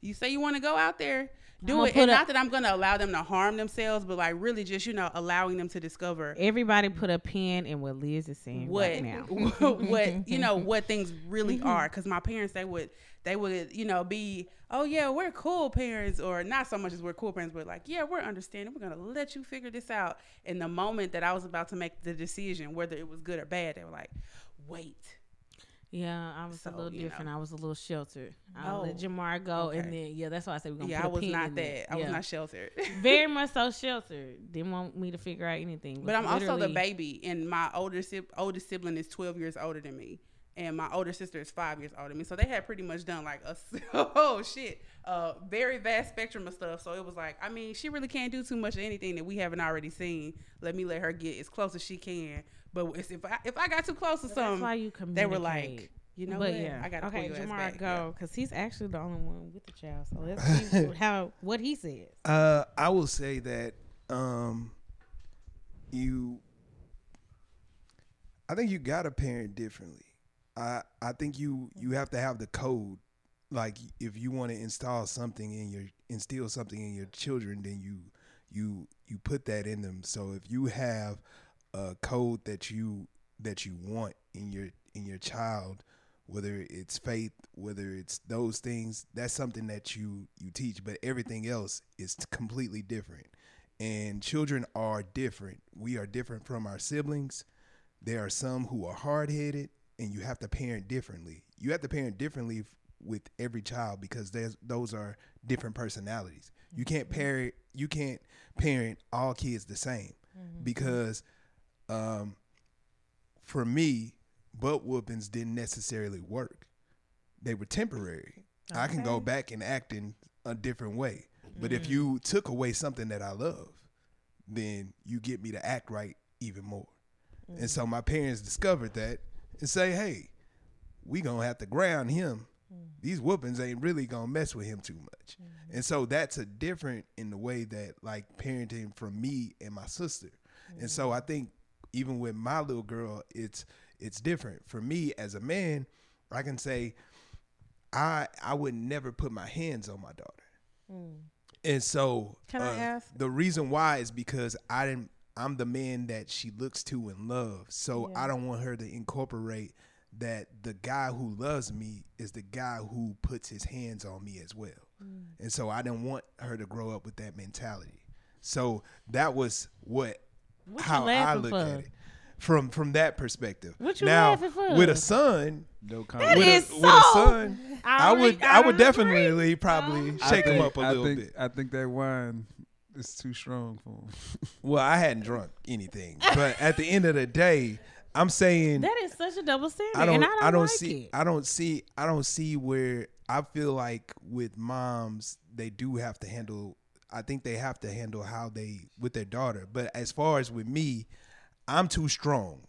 Speaker 5: you say you want to go out there, do it. And not that I'm gonna allow them to harm themselves, but like really just you know allowing them to discover
Speaker 1: Everybody put a pin in what Liz is saying
Speaker 5: what
Speaker 1: right now.
Speaker 5: what you know what things really mm-hmm. are because my parents they would they would you know be oh yeah we're cool parents or not so much as we're cool parents but like yeah we're understanding we're gonna let you figure this out in the moment that i was about to make the decision whether it was good or bad they were like wait
Speaker 1: Yeah, I was
Speaker 5: So,
Speaker 1: a little
Speaker 5: you know.
Speaker 1: different. I was a little sheltered. I
Speaker 5: Oh,
Speaker 1: let Jamar go, and then yeah, that's why I said we're gonna
Speaker 5: yeah i
Speaker 1: a
Speaker 5: was not that
Speaker 1: it.
Speaker 5: i was not sheltered
Speaker 1: very much so sheltered. Didn't want me to figure out anything.
Speaker 5: but i'm also the baby and my older oldest sibling is 12 years older than me and my older sister is five years older than me so they had pretty much done like a oh shit uh very vast spectrum of stuff so it was like i mean she really can't do too much of anything that we haven't already seen let me let her get as close as she can but it's, if i if i got too close to
Speaker 1: But
Speaker 5: something
Speaker 1: why you
Speaker 5: they were like you know
Speaker 1: but
Speaker 5: what
Speaker 1: yeah,
Speaker 5: i gotta
Speaker 1: okay,
Speaker 5: pull your ass
Speaker 1: Jamar
Speaker 5: back.
Speaker 1: go because he's actually the only one with the child. So let's see how what he says.
Speaker 6: Uh, I will say that um, you, I think you got to parent differently. I I think you you have to have the code. Like if you want to install something in your instill something in your children, then you you you put that in them. So if you have a code that you that you want in your in your child, whether it's faith, whether it's those things, that's something that you you teach. But everything else is completely different. And children are different. We are different from our siblings. There are some who are hard headed, and you have to parent differently. You have to parent differently f- with every child because there's those are different personalities. You can't mm-hmm. parent you can't parent all kids the same mm-hmm. because um, for me, butt whoopings didn't necessarily work. They were temporary. I can go back and act in a different way. But if mm. you took away something that I love, then you get me to act right even more. And so mm. my parents discovered that and say, hey, we gonna have to ground him. Mm. These whoopings ain't really gonna mess with him too much. Mm-hmm. And so that's a different in the way that like parenting from me and my sister. And so I think even with my little girl, it's it's different. For me as a man, I can say I I would never put my hands on my daughter. And so
Speaker 2: Can I
Speaker 6: uh,
Speaker 2: ask?
Speaker 6: the reason why is because I didn't I'm the man that she looks to and loves. So
Speaker 2: Yeah.
Speaker 6: I don't want her to incorporate that the guy who loves me is the guy who puts his hands on me as well.
Speaker 2: Mm.
Speaker 6: And so I didn't want her to grow up with that mentality. So that was what
Speaker 1: What you
Speaker 6: how I look
Speaker 1: for?
Speaker 6: at it from from that perspective.
Speaker 1: What you
Speaker 6: now
Speaker 1: laughing for?
Speaker 6: with a son,
Speaker 4: No
Speaker 1: That
Speaker 4: comment.
Speaker 6: with,
Speaker 1: is
Speaker 6: a, with a
Speaker 1: so-
Speaker 6: son, I,
Speaker 1: I
Speaker 6: would I,
Speaker 1: I
Speaker 6: would
Speaker 1: agree.
Speaker 6: definitely probably
Speaker 4: I
Speaker 6: shake him up a
Speaker 4: I
Speaker 6: little
Speaker 4: think,
Speaker 6: bit.
Speaker 4: I think that wine is too strong for him.
Speaker 6: Well, I hadn't drunk anything, but at the end of the day, I'm saying
Speaker 1: That is such a double standard,
Speaker 6: I don't
Speaker 1: and I don't, like
Speaker 6: see
Speaker 1: it.
Speaker 6: I don't see I don't see where I feel like with moms they do have to handle I think they have to handle how they with their daughter. But as far as with me, I'm too strong.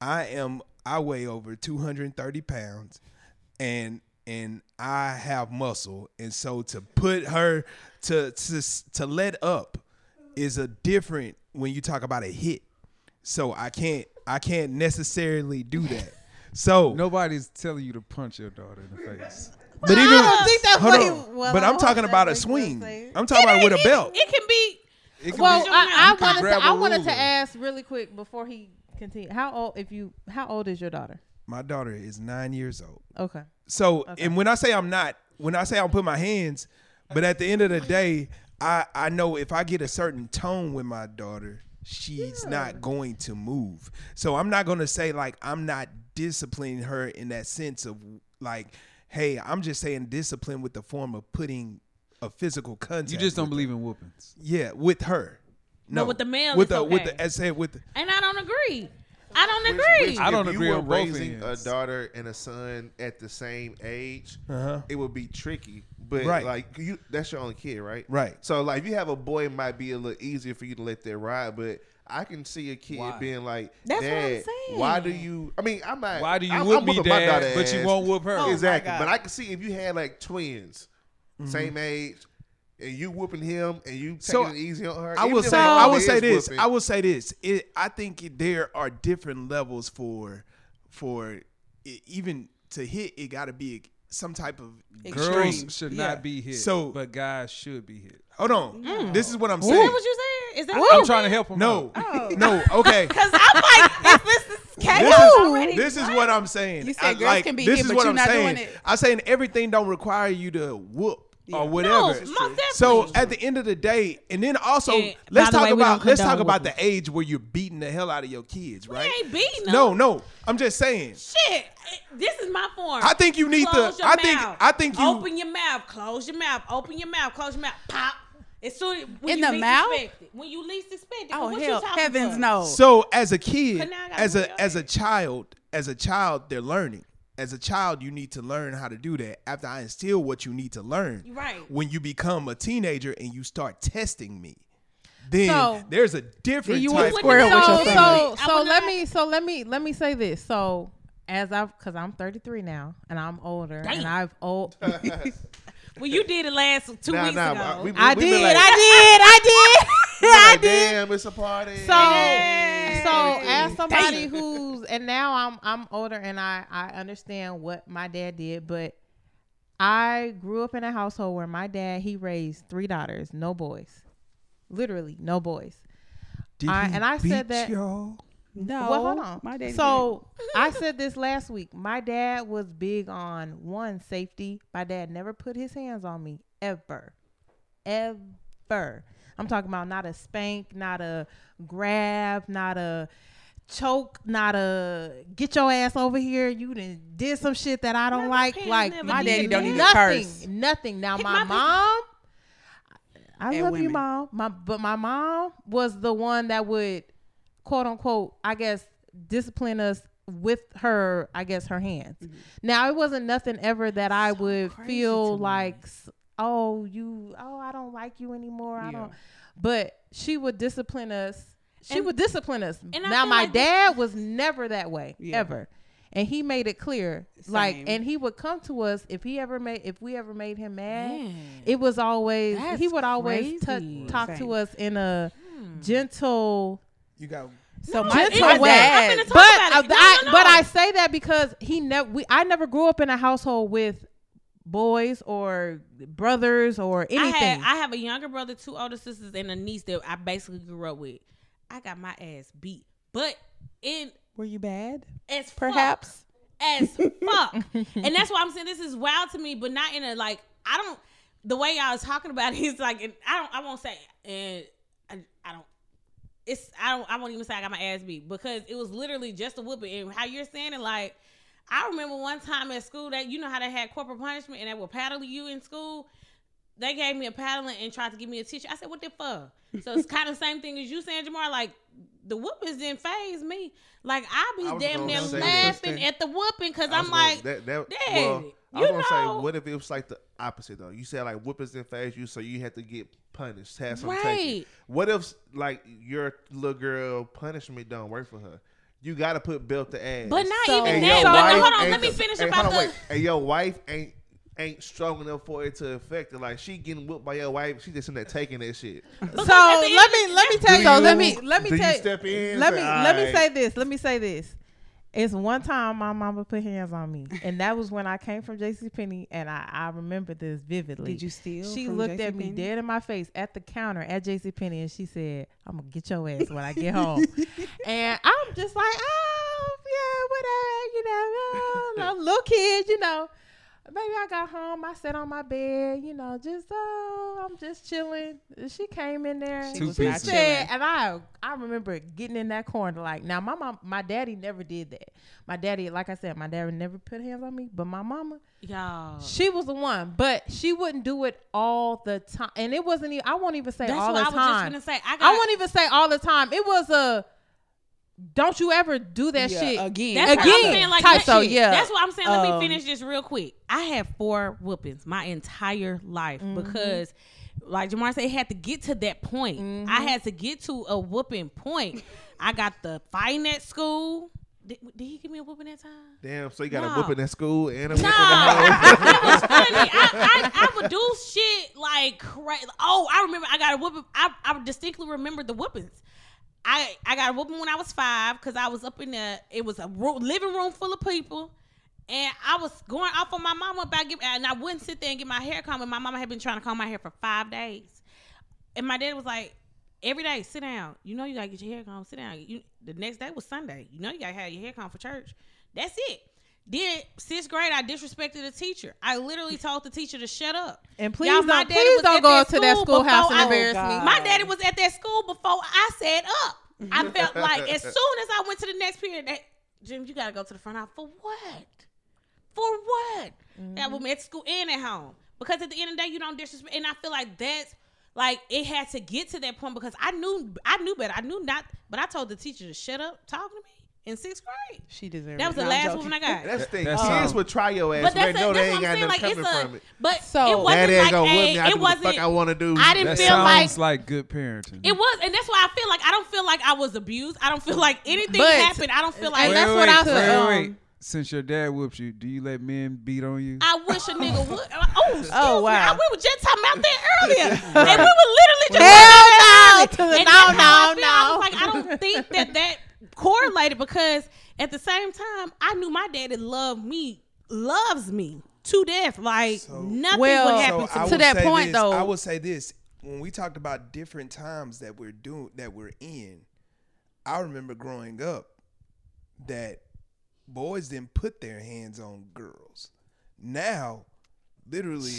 Speaker 6: I am I weigh over 230 pounds and and I have muscle and so to put her to to to let up is a different when you talk about a hit. So I can't I can't necessarily do that. So,
Speaker 4: Nobody's telling you to punch your daughter in the face.
Speaker 6: But even
Speaker 2: I don't think that's
Speaker 6: hold
Speaker 2: what he-
Speaker 6: on.
Speaker 2: well,
Speaker 6: but
Speaker 2: I
Speaker 6: I'm talking about a swing. I'm talking about with a belt.
Speaker 1: It can be.
Speaker 4: It can
Speaker 2: Well,
Speaker 4: be,
Speaker 2: I, I wanted to
Speaker 4: a
Speaker 2: I wanted
Speaker 4: ruler.
Speaker 2: to ask really quick before he continue. How old if you how old is your daughter?
Speaker 6: My daughter is nine years old.
Speaker 2: Okay.
Speaker 6: So, and when I say I'm not, when I say I'll put my hands, but at the end of the day, I I know if I get a certain tone with my daughter, she's not going to move. So I'm not going to say like I'm not disciplining her in that sense of like, hey, I'm just saying discipline with the form of putting a physical contact.
Speaker 4: You just don't believe
Speaker 6: her.
Speaker 4: in whoopings.
Speaker 6: Yeah, with her. No,
Speaker 1: with the male,
Speaker 6: with
Speaker 1: it's
Speaker 6: the with the as said with the,
Speaker 1: And I don't agree. I don't
Speaker 3: Which-
Speaker 1: agree.
Speaker 3: which
Speaker 4: I don't
Speaker 3: if
Speaker 4: agree
Speaker 3: you were
Speaker 4: on both
Speaker 3: raising a daughter and a son at the same age,
Speaker 6: uh-huh.
Speaker 3: it would be tricky. But
Speaker 6: Right.
Speaker 3: like you, that's your only kid, right?
Speaker 6: Right.
Speaker 3: So like, if you have a boy, it might be a little easier for you to let that ride. But I can see a kid
Speaker 4: Why?
Speaker 3: being like,
Speaker 2: That's what I'm
Speaker 3: "Dad, why do you? I mean, I'm not.
Speaker 4: Why do you
Speaker 3: I'm,
Speaker 4: whoop
Speaker 3: I'm
Speaker 4: me,
Speaker 3: my daughter
Speaker 4: dad, but you won't whoop her?
Speaker 5: Oh,
Speaker 3: exactly. But I can see if you had like twins,
Speaker 6: Mm-hmm.
Speaker 3: same age, and you whooping him, and you taking
Speaker 6: So,
Speaker 3: it easy on her.
Speaker 6: I will say I will say this.
Speaker 3: whooping,
Speaker 6: I will say this. It, I think there are different levels for for e- even to hit. It got to be some type of
Speaker 5: Extreme.
Speaker 6: girls.
Speaker 4: Girls should
Speaker 5: Yeah.
Speaker 4: not be hit,
Speaker 6: So-
Speaker 4: but guys should be hit.
Speaker 6: Hold on. This is what I'm saying.
Speaker 1: that what you said? Is that
Speaker 4: I'm trying to help them.
Speaker 6: No,
Speaker 1: Oh.
Speaker 6: no. Okay.
Speaker 1: Because I'm like, if this is
Speaker 6: This
Speaker 1: chaos
Speaker 6: is,
Speaker 1: already.
Speaker 6: this is what I'm saying.
Speaker 5: You said
Speaker 6: I-
Speaker 5: girls
Speaker 6: like,
Speaker 5: can be
Speaker 6: this
Speaker 5: hit,
Speaker 6: is
Speaker 5: but
Speaker 6: what
Speaker 5: you're
Speaker 6: I'm
Speaker 5: not
Speaker 6: saying.
Speaker 5: doing it.
Speaker 6: I'm saying everything don't require you to whoop or whatever.
Speaker 1: No, most.
Speaker 6: So at the end of the day, and then also
Speaker 1: And
Speaker 6: let's
Speaker 1: the
Speaker 6: talk
Speaker 1: way,
Speaker 6: about let's talk
Speaker 1: condone
Speaker 6: about the age where you're beating the hell out of your kids, right?
Speaker 1: ain't beating them.
Speaker 6: No, no. I'm just saying.
Speaker 1: Shit, this is my form.
Speaker 6: I think you need
Speaker 1: Close
Speaker 6: to.
Speaker 1: your
Speaker 6: I think. I think you.
Speaker 1: open your mouth, close your mouth, open your mouth, close your mouth, pop. As soon when
Speaker 5: In
Speaker 1: you
Speaker 5: the
Speaker 1: least
Speaker 5: mouth?
Speaker 1: expect it. When you least expect it.
Speaker 5: Oh
Speaker 1: what you
Speaker 5: hell,
Speaker 1: talking
Speaker 5: heavens
Speaker 1: for?
Speaker 5: no.
Speaker 6: So as a kid,
Speaker 1: But now I gotta
Speaker 6: as a as a child, as a child, they're learning. As a child, you need to learn how to do that. After I instill what you need to learn,
Speaker 1: Right.
Speaker 6: When you become a teenager and you start testing me, then
Speaker 2: So-
Speaker 6: there's a different
Speaker 5: you
Speaker 6: type.
Speaker 5: went
Speaker 6: of-
Speaker 5: square with your
Speaker 2: so,
Speaker 5: family.
Speaker 2: so, so let
Speaker 1: not-
Speaker 2: me so let me let me say this. So as I've because I'm 33 now and I'm older and I've old.
Speaker 1: Well, you did it last two
Speaker 3: Nah,
Speaker 1: weeks
Speaker 3: nah,
Speaker 1: ago.
Speaker 3: we- we-
Speaker 2: I
Speaker 3: we
Speaker 2: did,
Speaker 3: like-
Speaker 2: I did, I did,
Speaker 3: we
Speaker 2: I
Speaker 3: like,
Speaker 2: did.
Speaker 3: Damn, it's a party.
Speaker 2: So,
Speaker 1: Hey.
Speaker 2: so as somebody who's and now I'm I'm older and I I understand what my dad did, but I grew up in a household where my dad he raised three daughters, no boys, literally no boys.
Speaker 6: Did
Speaker 2: I-
Speaker 6: he
Speaker 2: and I said
Speaker 6: beat
Speaker 2: that-
Speaker 6: y'all?
Speaker 5: No,
Speaker 2: well, hold on.
Speaker 5: My daddy
Speaker 2: so I said this last week. My dad was big on one safety. My dad never put his hands on me ever, ever. I'm talking about not a spank, not a grab, not a choke, not a get your ass over here. You done did some shit that I don't
Speaker 1: Never
Speaker 2: like.
Speaker 1: pay,
Speaker 2: Like
Speaker 1: never
Speaker 5: My
Speaker 1: did
Speaker 5: daddy don't even
Speaker 2: nothing,
Speaker 5: curse.
Speaker 2: nothing. Now
Speaker 1: Hit
Speaker 2: my,
Speaker 1: my
Speaker 2: mom, I
Speaker 5: And
Speaker 2: love you, mom. My but my mom was the one that would, quote unquote, I guess, discipline us with her. I guess her hands.
Speaker 5: Mm-hmm.
Speaker 2: Now it wasn't nothing ever that I
Speaker 1: So
Speaker 2: would feel like, oh you, oh I don't like you anymore. I don't. But she would discipline us. She
Speaker 1: And-
Speaker 2: would discipline us.
Speaker 1: and
Speaker 2: Now my
Speaker 1: like this-
Speaker 2: dad was never that way
Speaker 5: Yeah.
Speaker 2: ever. And he made it clear, like, and he would come to us if he ever made, if we ever made him mad.
Speaker 1: Man.
Speaker 2: It was always he would always t- talk
Speaker 5: Same.
Speaker 2: to us in a gentle,
Speaker 6: You got.
Speaker 5: So
Speaker 1: No,
Speaker 5: my,
Speaker 1: it-
Speaker 5: my dad,
Speaker 1: I'm finna talk
Speaker 2: but. I,
Speaker 1: No,
Speaker 2: I-
Speaker 1: no,
Speaker 2: but. I say that because he never we I never grew up in a household with boys or brothers or
Speaker 1: I
Speaker 2: anything.
Speaker 1: had I have a younger brother, two older sisters, and a niece that I basically grew up with. I got my ass beat, but in
Speaker 5: were you bad?
Speaker 1: as fuck.
Speaker 5: Perhaps.
Speaker 1: as fuck. and that's why I'm saying this is wild to me, but not in a like I don't the way I was talking about it is like and I don't I won't say and I, I don't it's I don't I won't even say I got my ass beat because it was literally just a whooping and how you're saying it like I remember one time at school that you know how they had corporal punishment and they would paddle you in school. They gave me a paddling and tried to give me a teacher. I said, "What the fuck?" So it's kind of the same thing as you saying, Jamar. Like the whoopings didn't phase me. Like I
Speaker 3: I
Speaker 1: be
Speaker 3: was
Speaker 1: damn near laughing at the whooping because
Speaker 3: I
Speaker 1: I'm like,
Speaker 3: that, that,
Speaker 1: Dad,
Speaker 3: well, I was gonna
Speaker 1: know-
Speaker 3: say, what if it was like the opposite though? You said like whoopings didn't phase you, so you had to get punished, have some taken. What if like your little girl punishment don't work for her? You gotta put belt to ass.
Speaker 1: but not
Speaker 2: So-
Speaker 1: even
Speaker 3: And
Speaker 1: that.
Speaker 3: your
Speaker 1: But no,
Speaker 3: wife
Speaker 1: hold on, let me finish
Speaker 3: hey,
Speaker 1: about
Speaker 3: hold on,
Speaker 1: the.
Speaker 3: wait. And your wife ain't ain't strong enough for it to affect her. Like she getting whooped by your wife, she just in there taking that shit.
Speaker 2: so
Speaker 1: Because at
Speaker 2: let me let me
Speaker 1: the-
Speaker 2: tell you. So let me let me
Speaker 3: do you step in?
Speaker 2: Let
Speaker 3: Say,
Speaker 2: me let me say this. Let me say this. It's one time my mama put hands on me, and that was when I came from J.C. Penney, and I, I remember this vividly.
Speaker 5: Did you steal?
Speaker 2: She looked at me dead in my face at the counter at J.C. Penney, and she said, "I'm gonna get your ass when I get home." and I'm just like, "Oh yeah, whatever," you know, oh, little kid, you know. Baby, I got home. I sat on my bed, you know, just oh, I'm just chilling. She came in there.
Speaker 5: She
Speaker 4: Two
Speaker 5: was
Speaker 2: she
Speaker 5: not
Speaker 2: said,
Speaker 5: chilling.
Speaker 2: and I I remember getting in that corner. Like now, my mom, my daddy never did that. My daddy, like I said, my daddy never put hands on me. But my mama,
Speaker 1: Y'all.
Speaker 2: she was the one. But she wouldn't do it all the time. And it wasn't. Even, I won't even say
Speaker 1: That's
Speaker 2: all
Speaker 1: what
Speaker 2: the
Speaker 1: I was just gonna say. I got.
Speaker 2: I won't even say all the time. It was a. Don't you ever do that
Speaker 5: Yeah,
Speaker 2: shit
Speaker 5: again.
Speaker 1: That's what I'm
Speaker 2: Again,
Speaker 1: saying. Like
Speaker 2: type
Speaker 1: that
Speaker 2: so, yeah.
Speaker 1: That's what I'm saying. Let
Speaker 5: Um,
Speaker 1: me finish this real quick. I had four whoopings my entire life
Speaker 2: Mm-hmm.
Speaker 1: because, like Jamar said, it had to get to that point.
Speaker 2: Mm-hmm.
Speaker 1: I had to get to a whooping point. I got the fighting at school. Did, did he give me a whooping that time?
Speaker 3: Damn, so you got
Speaker 1: No.
Speaker 3: a whooping at school and a
Speaker 1: No,
Speaker 3: whooping at home.
Speaker 1: it was funny. I, I, I would do shit like crazy. Oh, I remember I got a whooping. I, I distinctly remember the whoopings. I I got a whooping when I was five because I was up in the. It was a ro- living room full of people. And I was going off on my mama about get, and I wouldn't sit there and get my hair combed. And my mama had been trying to comb my hair for five days, and my dad was like, "Every day, sit down. You know you gotta get your hair combed. Sit down. You, the next day was Sunday. You know you gotta have your hair combed for church. That's it." Then sixth grade, I disrespected a teacher. I literally told the teacher to shut up.
Speaker 2: And please
Speaker 1: Y'all, my
Speaker 2: don't,
Speaker 1: daddy
Speaker 2: please
Speaker 1: was
Speaker 2: don't
Speaker 1: at
Speaker 2: go
Speaker 1: that
Speaker 2: up to that
Speaker 1: school
Speaker 2: schoolhouse
Speaker 1: before
Speaker 2: and
Speaker 1: I-
Speaker 2: embarrass me.
Speaker 1: My daddy was at that school before I said up. I felt like as soon as I went to the next period, that Jim, you gotta go to the front house for what? For what? That mm-hmm. was at school and at home. Because at the end of the day, you don't disrespect. And I feel like that's like it had to get to that point because I knew I knew better. I knew not, but I told the teacher to shut up talking to me in sixth grade.
Speaker 5: She deserved
Speaker 1: That was
Speaker 5: it.
Speaker 1: the
Speaker 5: No,
Speaker 1: last
Speaker 5: joking.
Speaker 1: one I got.
Speaker 3: That's the thing.
Speaker 4: That
Speaker 3: Kids
Speaker 4: sound-
Speaker 3: would try your ass.
Speaker 1: But
Speaker 3: But
Speaker 1: that's,
Speaker 3: they know
Speaker 1: a,
Speaker 3: they
Speaker 1: that's
Speaker 3: ain't
Speaker 1: what I'm
Speaker 3: got
Speaker 1: saying. Like it's
Speaker 3: coming
Speaker 1: a,
Speaker 3: from it.
Speaker 1: but
Speaker 2: So-
Speaker 1: it wasn't
Speaker 3: Daddy ain't
Speaker 1: like
Speaker 3: gonna whip
Speaker 1: a,
Speaker 3: me. I
Speaker 1: it
Speaker 3: do what the fuck
Speaker 1: wasn't.
Speaker 3: I want to do.
Speaker 1: I didn't
Speaker 4: That
Speaker 1: feel
Speaker 4: sounds
Speaker 1: like
Speaker 4: like good parenting.
Speaker 1: It was, and that's why I feel like I don't feel like I was abused. I don't feel like anything
Speaker 2: But-
Speaker 1: happened. I don't feel like
Speaker 2: and that's
Speaker 4: wait,
Speaker 2: what I said,
Speaker 4: Wait, wait.
Speaker 2: um,
Speaker 4: Since your dad whoops you, do you let men beat on you?
Speaker 1: I wish a nigga would. Oh, excuse
Speaker 5: Oh,
Speaker 1: me.
Speaker 5: wow.
Speaker 1: I, we were just talking about that earlier, and we were literally just
Speaker 2: Hell
Speaker 1: talking
Speaker 2: no
Speaker 1: about
Speaker 2: to
Speaker 1: that
Speaker 2: the
Speaker 1: earlier.
Speaker 2: no,
Speaker 1: And that's how I
Speaker 2: no.
Speaker 1: I was like, I don't think that that correlated because at the same time, I knew my daddy loved me, loves me to death. Like
Speaker 6: So-
Speaker 1: nothing
Speaker 2: Well,
Speaker 1: would happen
Speaker 6: I
Speaker 1: to
Speaker 2: will
Speaker 1: me.
Speaker 6: will
Speaker 2: that point,
Speaker 6: this,
Speaker 2: though-
Speaker 6: I will say this: when we talked about different times that we're doing, that we're in, I remember growing up that boys didn't put their hands on girls. Now, literally,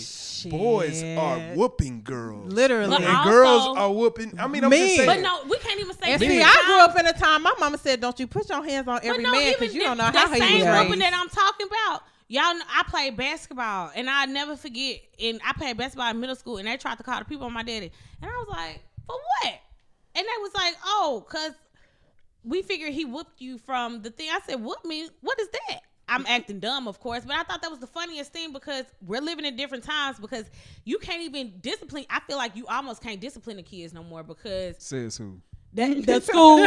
Speaker 6: boys are whooping girls.
Speaker 2: Literally.
Speaker 1: But
Speaker 6: and
Speaker 1: also-
Speaker 6: girls are whooping. I mean, I'm
Speaker 2: Me.
Speaker 6: just saying.
Speaker 1: But no, we can't even say.
Speaker 2: And see, I grew up in a time my mama said, "Don't you put your hands on every
Speaker 1: no,
Speaker 2: man because you
Speaker 1: that-
Speaker 2: don't know
Speaker 1: that
Speaker 2: how he
Speaker 1: same
Speaker 2: was
Speaker 1: whooping
Speaker 2: raised."
Speaker 1: that I'm talking about. Y'all, know, I played basketball, and I never forget. And I played basketball in middle school, and they tried to call the people on my daddy, and I was like, "For what?" And they was like, "Oh, cause we figured he whooped you from the thing." I said, "Whoop me? What is that?" I'm acting dumb, of course, but I thought that was the funniest thing because we're living in different times. Because you can't even discipline. I feel like you almost can't discipline the kids no more because
Speaker 4: Says who?
Speaker 1: that, the school.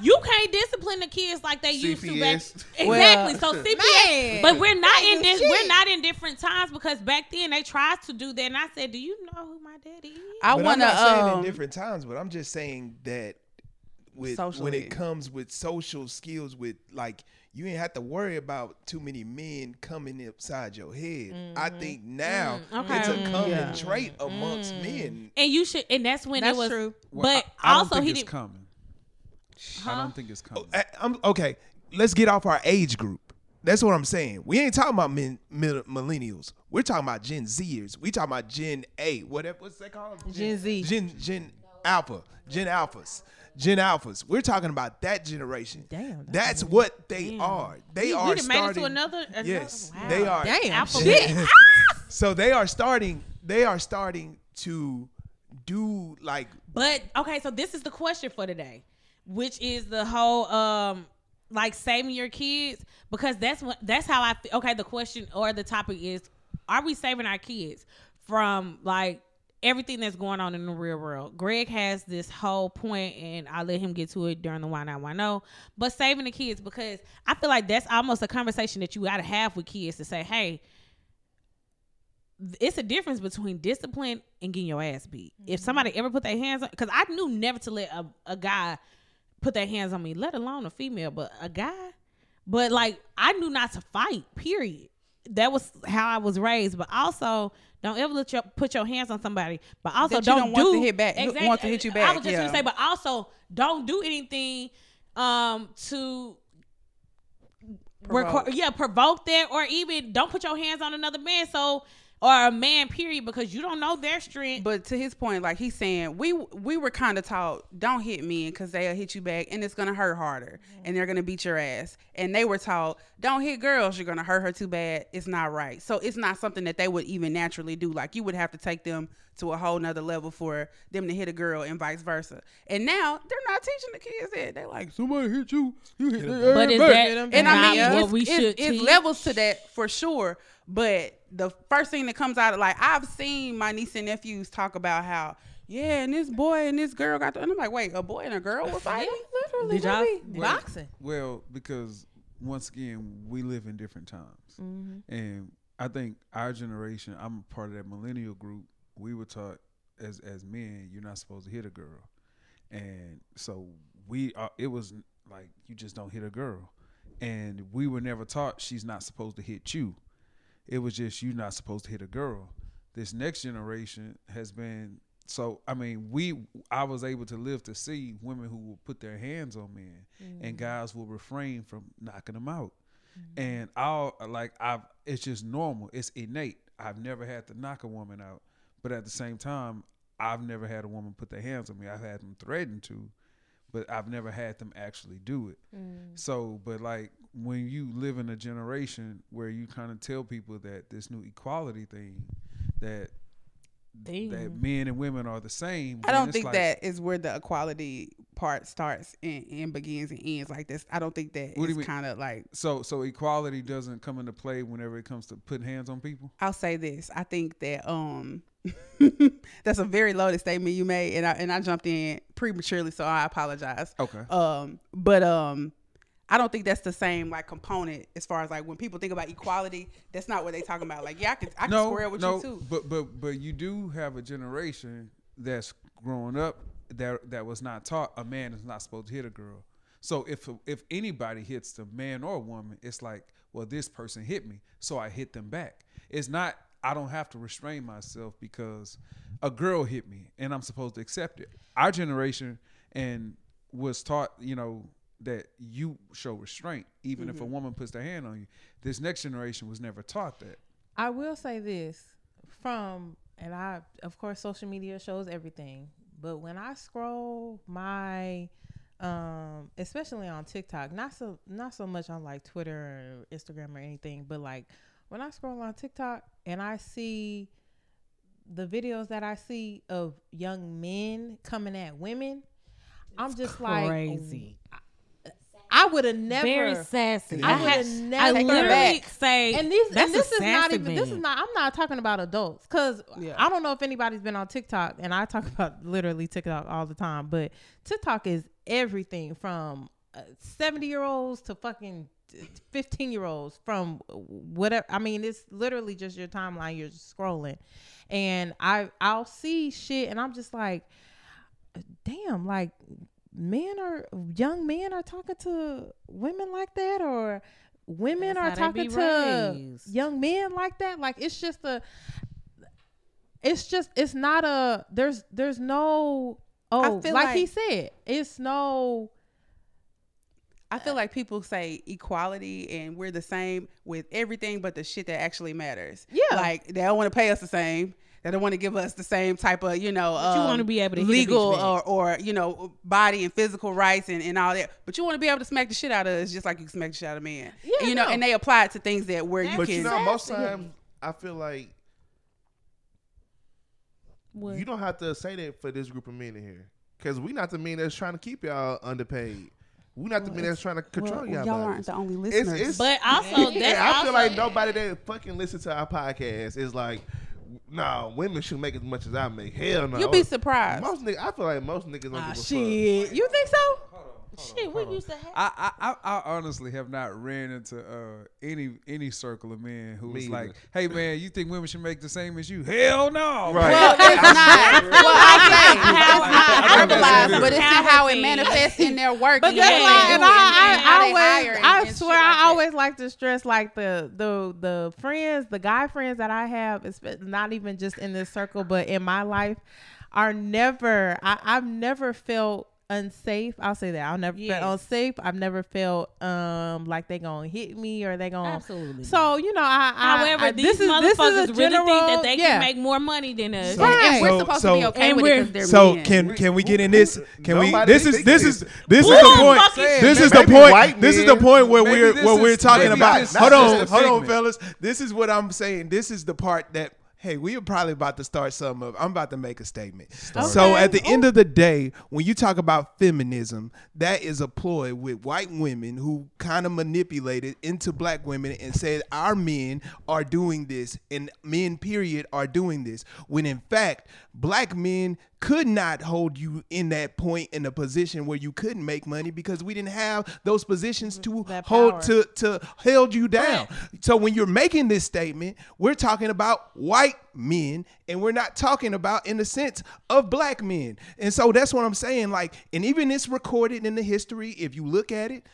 Speaker 1: you can't discipline the kids like they used to back. Exactly.
Speaker 2: Well,
Speaker 1: so CPS,
Speaker 2: man,
Speaker 1: but we're not in this.
Speaker 2: shit.
Speaker 1: We're not in different times because back then they tried to do that, and I said, "Do you know who my daddy is?"
Speaker 5: I
Speaker 6: But
Speaker 5: want to.
Speaker 6: I'm not saying
Speaker 5: Um,
Speaker 6: in different times, but I'm just saying that with when it comes with social skills, with like you ain't have to worry about too many men coming inside your head. I think now
Speaker 1: Mm, okay.
Speaker 6: it's a
Speaker 1: Mm,
Speaker 6: common
Speaker 2: yeah.
Speaker 6: trait amongst men.
Speaker 1: And you should, and that's when
Speaker 2: That's
Speaker 1: it was.
Speaker 2: true.
Speaker 4: Well,
Speaker 1: But
Speaker 4: I, I don't
Speaker 1: also,
Speaker 4: think
Speaker 1: he
Speaker 4: it's
Speaker 1: didn't.
Speaker 4: coming.
Speaker 1: Huh?
Speaker 4: I don't think it's coming.
Speaker 6: I, am okay. Let's get off our age group. That's what I'm saying. We ain't talking about men, mil- millennials. We're talking about Gen Zers. We talking about Gen A. Whatever. What's that called?
Speaker 2: Gen Z.
Speaker 6: Gen Gen Alpha. Gen Alphas. Gen Alphas. We're talking about that generation.
Speaker 2: Damn,
Speaker 6: That's what they are. They
Speaker 1: we,
Speaker 6: are
Speaker 1: we done made it
Speaker 6: starting.
Speaker 1: to another. another
Speaker 6: yes,
Speaker 1: wow.
Speaker 6: they are.
Speaker 2: Damn,
Speaker 1: Alpha
Speaker 2: shit.
Speaker 6: So they are starting. They are starting to do like
Speaker 1: But okay, so this is the question for today, which is the whole um like saving your kids because that's what that's how I okay the question or the topic is are we saving our kids from like everything that's going on in the real world. Greg has this whole point and I'll let him get to it during the why not why no. But saving the kids because I feel like that's almost a conversation that you gotta have with kids to say, hey, it's a difference between discipline and getting your ass beat. If mm-hmm. somebody ever put their hands on, because I knew never to let a, a guy put their hands on me, let alone a female, but a guy, But like I knew not to fight. Period. That was how I was raised. But also. Don't ever let your put your hands on somebody, but also don't,
Speaker 5: don't want to hit back- want to hit you back.
Speaker 1: I was just
Speaker 5: yeah.
Speaker 1: gonna say, but also don't do anything um to
Speaker 5: Provoke.
Speaker 1: yeah, provoke that, or even don't put your hands on another man. So, or a man, period, because you don't know their strength.
Speaker 5: But to his point, like he's saying, we we were kind of taught don't hit men because they'll hit you back and it's gonna hurt harder and they're gonna beat your ass. And they were taught don't hit girls, you're gonna hurt her too bad. It's not right. So it's not something that they would even naturally do. Like you would have to take them to a whole nother level for them to hit a girl and vice versa. And now they're not teaching the kids that. They're like,
Speaker 4: Somebody hit you, you hit their
Speaker 1: But
Speaker 4: ass
Speaker 1: is
Speaker 4: back.
Speaker 1: that
Speaker 5: and I mean,
Speaker 1: what
Speaker 5: it's,
Speaker 1: we should
Speaker 5: it's
Speaker 1: teach?
Speaker 5: levels to that for sure. But the first thing that comes out of like I've seen my niece and nephews talk about how yeah, and this boy and this girl got, the, and I'm like, wait, a boy and a girl were fighting?
Speaker 2: Literally,
Speaker 1: Did y'all-
Speaker 4: Well-
Speaker 2: boxing.
Speaker 4: Well, because once again, we live in different times, mm-hmm. and I think our generation. I'm a part of that millennial group. We were taught as as men, you're not supposed to hit a girl, and so we. Are, it was like you just don't hit a girl, and we were never taught she's not supposed to hit you. It was just you're not supposed to hit a girl. This next generation has been so. I mean, we. I was able to live to see women who will put their hands on men, and mm. guys will refrain from knocking them out. Mm-hmm. And I'll like I've. It's just normal. It's innate. I've never had to knock a woman out, but at the same time, I've never had a woman put their hands on me. I've had them threaten to, but I've never had them actually do it. So, but like when you live in a generation where you kind of tell people that this new equality thing, that that men and women are the same.
Speaker 5: I don't think
Speaker 4: like,
Speaker 5: that is where the equality part starts and, and begins and ends like this. I don't think that
Speaker 4: What do you
Speaker 5: is
Speaker 4: mean?
Speaker 5: kind of like
Speaker 4: So, so equality doesn't come into play whenever it comes to putting hands on people.
Speaker 5: I'll say this. I think that um that's a very loaded statement you made and I and I jumped in prematurely so I apologize.
Speaker 4: Okay.
Speaker 5: Um but um I don't think that's the same like component as far as like when people think about equality, that's not what they talking about. Like, yeah, I can I can
Speaker 4: no,
Speaker 5: square with
Speaker 4: no,
Speaker 5: you too.
Speaker 4: but but but you do have a generation that's growing up that that was not taught a man is not supposed to hit a girl. So if if anybody hits the man or woman, it's like, well, this person hit me, so I hit them back. It's not. I don't have to restrain myself because a girl hit me and I'm supposed to accept it. Our generation and was taught, you know, that you show restraint even if a woman puts their hand on you. This next generation was never taught that.
Speaker 2: I will say this from, and I, of course, social media shows everything. But when I scroll my, um, especially on TikTok, not so not so much on like Twitter or Instagram or anything, but like when I scroll on TikTok and I see the videos that I see of young men coming at women, I'm just like
Speaker 1: crazy.
Speaker 2: I would have never
Speaker 1: Very sassy.
Speaker 2: I
Speaker 1: I,
Speaker 2: would've never-
Speaker 1: I literally
Speaker 5: back.
Speaker 1: say,
Speaker 2: and this
Speaker 1: that's
Speaker 2: and this
Speaker 1: a
Speaker 2: is not
Speaker 1: sassy
Speaker 2: even this is not I'm not talking about adults because
Speaker 5: Yeah.
Speaker 2: I don't know if anybody's been on TikTok and I talk about literally TikTok all the time, but TikTok is everything from uh, seventy year olds to fucking fifteen year olds from whatever. I mean, it's literally just your timeline. You're just scrolling, and I I'll see shit and I'm just like, damn, like men are young men are talking to women like that or women
Speaker 1: That's
Speaker 2: are talking to
Speaker 1: raised.
Speaker 2: young men like that like it's just a it's just it's not a there's there's no oh
Speaker 5: feel
Speaker 2: like, he said it's no
Speaker 5: I feel like people say equality and we're the same with everything but the shit that actually matters.
Speaker 2: Yeah.
Speaker 5: Like they don't want to pay us the same. They don't want to give us the same type of, you know,
Speaker 1: But you
Speaker 5: um,
Speaker 1: wanna be able to hit a
Speaker 5: legal or, or, you know, body and physical rights and, and all that. But you want to be able to smack the shit out of us just like you can smack the shit out of men.
Speaker 2: Yeah,
Speaker 5: And, you know,
Speaker 2: no.
Speaker 5: and they apply it to things that where you can.
Speaker 3: But you know, most
Speaker 2: Sassy.
Speaker 3: times I feel like you don't have to say that for this group of men in here, because we not the men that's trying to keep y'all underpaid. We not the men that's trying to control
Speaker 5: well,
Speaker 3: y'all.
Speaker 5: y'all
Speaker 3: bodies.
Speaker 5: aren't the only listeners.
Speaker 3: it's-
Speaker 1: But also,
Speaker 3: Yeah,
Speaker 1: that's
Speaker 3: I
Speaker 1: also,
Speaker 3: feel like nobody that fucking listen to our podcast is like, nah, women should make as much as I make. Hell no.
Speaker 5: You'll be surprised.
Speaker 3: Most niggas, I feel like most niggas don't
Speaker 2: ah,
Speaker 3: give a fuck.
Speaker 2: shit you think so
Speaker 1: shit, we used to have.
Speaker 4: I, I, I I honestly have not ran into uh, any any circle of men who
Speaker 3: Me
Speaker 4: was like, "Hey man, you think women should make the same as you?" Hell no.
Speaker 3: Right.
Speaker 5: Well, it's not. Well, I
Speaker 1: How-
Speaker 5: say
Speaker 4: how-
Speaker 5: verbalized, but it's in
Speaker 1: how
Speaker 5: how
Speaker 1: it
Speaker 5: it manifests in their work.
Speaker 2: But
Speaker 5: and
Speaker 2: that's
Speaker 5: what
Speaker 2: why, and I,
Speaker 5: and how
Speaker 2: I always, I swear, I always like to stress like the the the friends, the guy friends that I have, espe- not even just in this circle, but in my life, are never. I, I've never felt unsafe. I'll say that. I'll never
Speaker 1: Yes.
Speaker 2: felt unsafe. I've never felt um like they gonna hit me or they gonna.
Speaker 1: Absolutely.
Speaker 2: So you know, I. I
Speaker 1: However,
Speaker 2: I,
Speaker 1: these
Speaker 2: this is,
Speaker 1: motherfuckers
Speaker 2: this is a
Speaker 1: really think that they
Speaker 2: yeah.
Speaker 1: can make more money than us.
Speaker 6: So-
Speaker 5: And, and we're
Speaker 6: So-
Speaker 5: supposed
Speaker 6: so-
Speaker 5: to be okay with
Speaker 1: we're-
Speaker 5: it because they're
Speaker 6: So
Speaker 5: men.
Speaker 6: can can we get in this? Can we? This is this
Speaker 3: this.
Speaker 6: is this is the
Speaker 1: the
Speaker 6: point. This is the point. This is the point where we're where we're talking about. Hold on, hold on, fellas. This is what I'm saying. This is the part that. Hey, we are probably about to start something up. I'm about to make a statement. So at the end oh. of the day, when you talk about feminism, that is a ploy with white women who kind of manipulated into black women and said our men are doing this and men period are doing this. When in fact, black men could not hold you in that point in a position where you couldn't make money because we didn't have those positions to hold to to held you down. So when you're making this statement, we're talking about white men and we're not talking about in the sense of black men. And so that's what I'm saying like and even it's recorded in the history if you look at it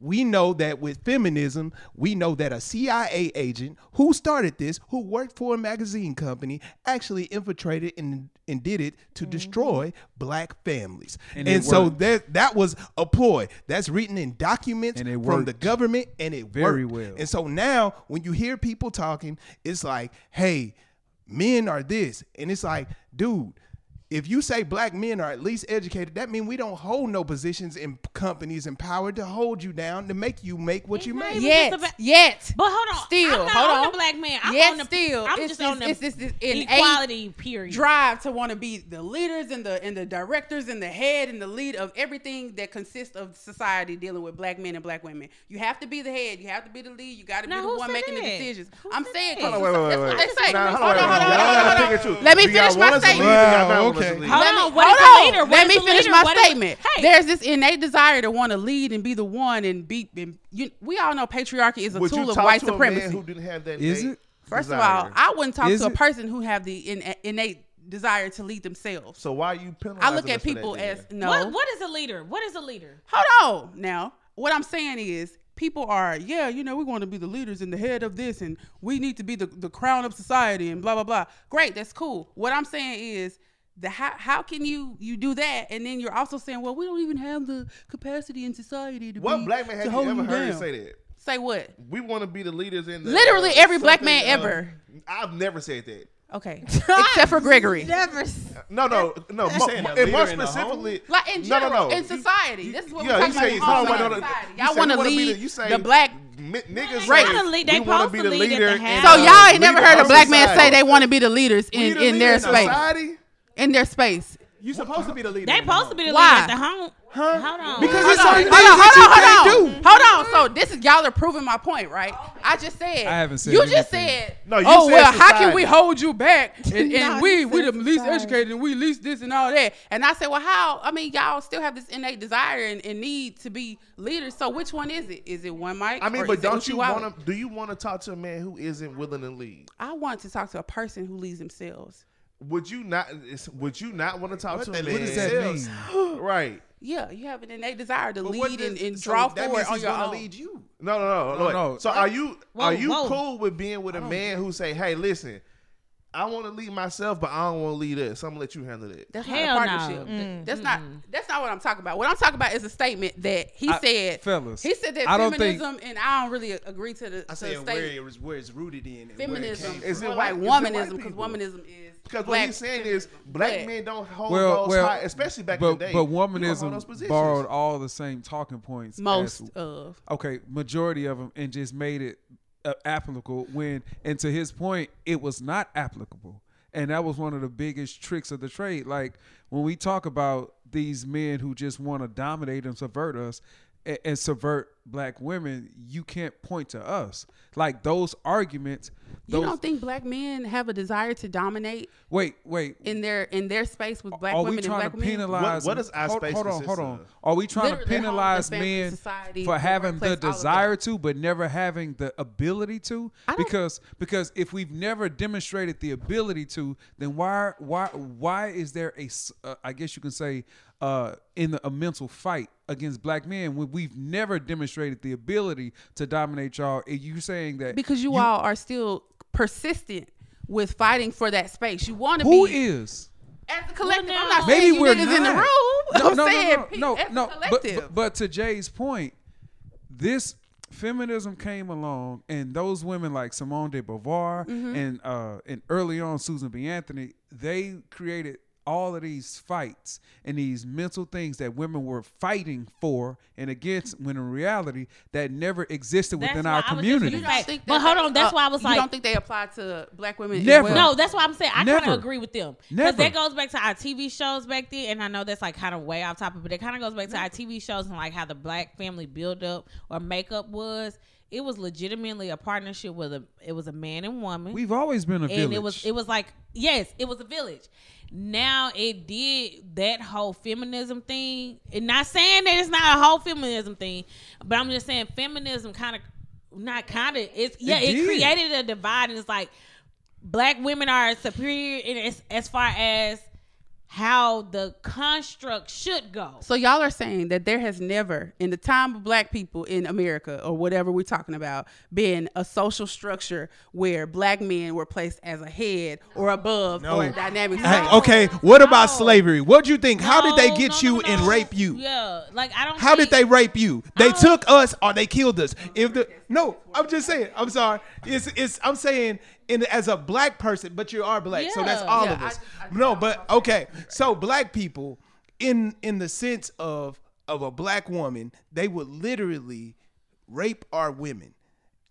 Speaker 6: we know that with feminism, we know that a CIA agent who started this, who worked for a magazine company, actually infiltrated and, and did it to
Speaker 2: Mm-hmm.
Speaker 6: destroy black families.
Speaker 4: And
Speaker 6: And, so
Speaker 4: worked.
Speaker 6: that that was a ploy. That's written in documents from the government, and it
Speaker 4: Very
Speaker 6: worked.
Speaker 4: well.
Speaker 6: And so now, when you hear people talking, it's like, "Hey, men are this," and it's like, dude. If you say black men are at least educated, that means we don't hold no positions in companies empowered to hold you down to make you make what you
Speaker 1: It's not
Speaker 6: make.
Speaker 1: even
Speaker 5: Yet,
Speaker 1: just about-
Speaker 5: yet.
Speaker 1: But hold on,
Speaker 5: Still,
Speaker 1: I'm not
Speaker 5: hold
Speaker 1: on
Speaker 5: on.
Speaker 1: the black man. I'm
Speaker 5: Yet
Speaker 1: on the
Speaker 5: still,
Speaker 1: I'm
Speaker 5: it's
Speaker 1: just
Speaker 5: this-
Speaker 1: on the
Speaker 5: it's this- this innate
Speaker 1: equality period.
Speaker 5: drive to want to be the leaders and the and the directors and the head and the lead of everything that consists of society dealing with black men and black women. You have to be the head. You have to be the lead. You got to be the one
Speaker 1: said
Speaker 5: making the decisions.
Speaker 1: Who
Speaker 5: I'm saying,
Speaker 1: that?
Speaker 3: Hold on, wait, wait, wait, wait.
Speaker 5: they say.
Speaker 3: Now,
Speaker 5: Hold
Speaker 3: hold
Speaker 5: on,
Speaker 3: on,
Speaker 5: hold on, hold on,
Speaker 3: gotta
Speaker 5: hold
Speaker 3: pick
Speaker 5: on.
Speaker 3: and choose.
Speaker 5: Let me finish
Speaker 3: want
Speaker 5: my
Speaker 3: us to
Speaker 5: statement.
Speaker 3: Y'all not want
Speaker 6: okay.
Speaker 1: Hold
Speaker 5: Let me,
Speaker 1: on, what is
Speaker 5: hold
Speaker 1: a
Speaker 5: on.
Speaker 1: leader?
Speaker 5: Let
Speaker 1: is
Speaker 5: me
Speaker 1: a
Speaker 5: finish
Speaker 1: leader?
Speaker 5: my
Speaker 1: What is a-
Speaker 5: statement.
Speaker 1: Hey.
Speaker 5: There's this innate desire to want to lead and be the one and be. And you, we all know patriarchy is a
Speaker 3: Would
Speaker 5: tool
Speaker 3: you
Speaker 5: of
Speaker 3: talk
Speaker 5: white
Speaker 3: to a man
Speaker 5: supremacy.
Speaker 3: who didn't have that?
Speaker 4: Is it?
Speaker 5: First
Speaker 3: desire?
Speaker 5: of all, I wouldn't talk
Speaker 4: Is
Speaker 5: to a
Speaker 4: it?
Speaker 5: person who have the in, innate desire to lead themselves.
Speaker 3: So why are you penalizing
Speaker 5: I look at
Speaker 3: for
Speaker 5: people
Speaker 3: then?
Speaker 5: as no.
Speaker 1: What what is a leader? What is a leader?
Speaker 5: Hold on. Now, what I'm saying is, people are, yeah, you know, we want to be the leaders and the head of this, and we need to be the, the crown of society, and blah blah blah. Great, that's cool. What I'm saying is. The how, how can you you do that and then you're also saying well we don't even have the capacity in society to
Speaker 3: What
Speaker 5: be,
Speaker 3: black man have
Speaker 5: hold
Speaker 3: you ever heard
Speaker 5: down.
Speaker 3: say that?
Speaker 5: say what
Speaker 3: We want to be the leaders in the
Speaker 5: Literally
Speaker 3: uh,
Speaker 5: every black man
Speaker 3: uh,
Speaker 5: ever.
Speaker 3: I've never said that.
Speaker 5: okay except for Gregory
Speaker 2: Never.
Speaker 3: No, no, no. Mo,
Speaker 6: saying
Speaker 3: and more
Speaker 6: leader in
Speaker 3: specifically,
Speaker 5: like in
Speaker 3: no,
Speaker 5: general
Speaker 3: no, no.
Speaker 5: in society this is what
Speaker 3: yeah,
Speaker 5: we're
Speaker 3: you
Speaker 5: talking
Speaker 3: say,
Speaker 5: about
Speaker 3: hold on, wait,
Speaker 5: in
Speaker 3: no, no,
Speaker 5: society.
Speaker 3: you
Speaker 5: y'all want to lead
Speaker 3: the- you say
Speaker 5: the black
Speaker 3: niggas
Speaker 5: Right.
Speaker 3: say
Speaker 1: They wanna lead- they
Speaker 3: wanna be the leader.
Speaker 1: the
Speaker 3: in
Speaker 5: so y'all ain't never heard a
Speaker 3: of
Speaker 5: black man say they want to be the leaders in,
Speaker 3: the
Speaker 5: in
Speaker 3: leader
Speaker 5: their
Speaker 3: in
Speaker 5: space
Speaker 3: Society?
Speaker 5: In their space
Speaker 6: You're supposed to be the leader.
Speaker 1: They
Speaker 6: in the
Speaker 1: supposed to be the
Speaker 5: Why?
Speaker 1: leader at the home.
Speaker 6: Huh?
Speaker 1: Hold on.
Speaker 6: Because
Speaker 5: Hold
Speaker 6: it's
Speaker 5: on,
Speaker 6: certain
Speaker 5: hold
Speaker 6: things
Speaker 5: on,
Speaker 6: that
Speaker 5: hold on,
Speaker 6: you can't
Speaker 5: hold on.
Speaker 6: do.
Speaker 5: Hold on. So this is y'all are proving my point, right? I just said.
Speaker 4: I haven't said
Speaker 5: You just said.
Speaker 3: No, you
Speaker 5: oh
Speaker 3: said
Speaker 5: well, how can we hold you back? And, and we we the
Speaker 2: said
Speaker 5: least
Speaker 2: society.
Speaker 5: educated and we least this and all that. And I said, well, how? I mean, y'all still have this innate desire and, and need to be leaders. So which one is it? Is it one mic?
Speaker 3: I mean, but don't you want to? Do you want to talk to a man who isn't willing to lead?
Speaker 5: I want to talk to a person who leads themselves.
Speaker 3: Would you not? Would you not want to talk to a
Speaker 6: they
Speaker 3: man?
Speaker 6: lead
Speaker 4: What does that
Speaker 6: themselves.
Speaker 4: mean?
Speaker 3: Right.
Speaker 5: Yeah, you have an innate desire to
Speaker 6: But
Speaker 5: lead and,
Speaker 6: does-
Speaker 5: and
Speaker 6: so
Speaker 5: draw
Speaker 6: that
Speaker 5: forward
Speaker 6: means
Speaker 5: on your own.
Speaker 6: lead you.
Speaker 3: No, no, no,
Speaker 4: No,
Speaker 3: no.
Speaker 4: no.
Speaker 3: So are you
Speaker 1: Whoa,
Speaker 3: are you
Speaker 1: whoa.
Speaker 3: cool with being with a oh. man who say, "Hey, listen, I want to lead myself, but I don't want to lead us. I'm gonna let you handle it."
Speaker 5: That's
Speaker 1: Hell
Speaker 5: not a
Speaker 1: no.
Speaker 5: partnership.
Speaker 1: Mm.
Speaker 5: Th- That's not. That's not what I'm talking about. What I'm talking about is a statement that he
Speaker 4: I-
Speaker 5: said.
Speaker 4: fellas,
Speaker 5: he said that
Speaker 4: I don't think-
Speaker 5: feminism, and I don't really agree to the,
Speaker 6: I
Speaker 5: to
Speaker 6: say
Speaker 5: the
Speaker 6: where
Speaker 5: statement.
Speaker 6: it was, where it's rooted in. And
Speaker 5: Feminism,
Speaker 6: Where it came
Speaker 3: Is it white-
Speaker 5: like
Speaker 3: is it white
Speaker 5: womanism, because womanism is
Speaker 3: Because what
Speaker 5: black
Speaker 3: he's saying is, black
Speaker 5: But
Speaker 3: men don't hold
Speaker 4: Well,
Speaker 3: those
Speaker 4: well,
Speaker 3: high, especially back
Speaker 4: but,
Speaker 3: in the day.
Speaker 4: But
Speaker 3: You don't hold those
Speaker 4: womanism borrowed all the same talking points.
Speaker 5: most
Speaker 4: as-
Speaker 5: of
Speaker 4: okay, majority of them, and just made it Uh, applicable. When and to his point, it was not applicable, and that was one of the biggest tricks of the trade. Like when we talk about these men who just want to dominate and subvert us. A- And subvert black women, you can't point to us like those arguments.
Speaker 5: you don't think black men have a desire to dominate
Speaker 4: wait, wait.
Speaker 5: in their in their space with black
Speaker 4: are we
Speaker 5: women and black
Speaker 4: to
Speaker 5: men?
Speaker 4: penalize?
Speaker 3: What- what does our
Speaker 4: hold,
Speaker 3: space
Speaker 4: hold on, hold on.
Speaker 3: of?
Speaker 4: Are we trying
Speaker 5: Literally,
Speaker 4: to penalize
Speaker 5: family,
Speaker 4: men
Speaker 5: society,
Speaker 4: for having the
Speaker 5: workplace, all of
Speaker 4: desire to, but never having the ability to? Because because if we've never demonstrated the ability to, then why why why is there a s- uh, I guess you can say uh, in the, a mental fight against black men when we've never demonstrated the ability to dominate y'all. And you saying that
Speaker 5: because you, all are still persistent with fighting for that space. You want to be
Speaker 4: is
Speaker 5: as a collective.
Speaker 1: Well,
Speaker 5: I'm not
Speaker 4: Maybe
Speaker 5: saying you
Speaker 4: we're
Speaker 5: niggas in the
Speaker 4: not.
Speaker 5: room.
Speaker 4: no,
Speaker 5: I'm
Speaker 4: no,
Speaker 5: saying
Speaker 4: no,
Speaker 5: pe-
Speaker 4: no,
Speaker 5: as
Speaker 4: no, But, but but to Jay's point, this feminism came along, and those women like Simone de Beauvoir
Speaker 5: Mm-hmm.
Speaker 4: and uh, and early on Susan B. Anthony, they created all of these fights and these mental things that women were fighting for and against when in reality that never existed
Speaker 1: That's
Speaker 4: within our
Speaker 1: I was just
Speaker 4: community.
Speaker 1: gonna
Speaker 5: You don't
Speaker 1: Right.
Speaker 5: think
Speaker 1: But hold on, that's
Speaker 5: uh,
Speaker 1: why I was like-
Speaker 5: you don't think they apply to black women?
Speaker 4: Never.
Speaker 5: well?
Speaker 1: No, that's why I'm saying I kind of agree with them because that goes back to our TV shows back then, and I know that's like kind of way off topic, but it kind of goes back to our TV shows and like how the black family build up or makeup was. It was legitimately a partnership with a. It was a man and woman.
Speaker 4: We've always been a
Speaker 1: and
Speaker 4: village.
Speaker 1: it was it was like yes, it was a village. Now it did that whole feminism thing, and not saying that it's not a whole feminism thing, but I'm just saying feminism kind of not kind of it's yeah it,
Speaker 4: did.
Speaker 1: created a divide, and it's like black women are superior in as, as far as how the construct should go.
Speaker 5: So y'all are saying that there has never, in the time of black people in America or whatever we're talking about, been a social structure where black men were placed as a head or above
Speaker 6: No.
Speaker 5: or a dynamic.
Speaker 6: Hey,
Speaker 5: space.
Speaker 6: okay, what about
Speaker 1: No.
Speaker 6: slavery? What do you think? How did they get
Speaker 1: no,
Speaker 6: you
Speaker 1: no,
Speaker 6: and
Speaker 1: no.
Speaker 6: rape you?
Speaker 1: Yeah, like I don't.
Speaker 6: How did they rape you? They took us or they killed us. If the no, I'm just saying. I'm sorry. It's it's. I'm saying in as a black person, but you are black, so that's all
Speaker 5: Yeah,
Speaker 6: of us.
Speaker 5: I- I-
Speaker 6: no, but okay. So black people, in in the sense of of a black woman, they would literally rape our women.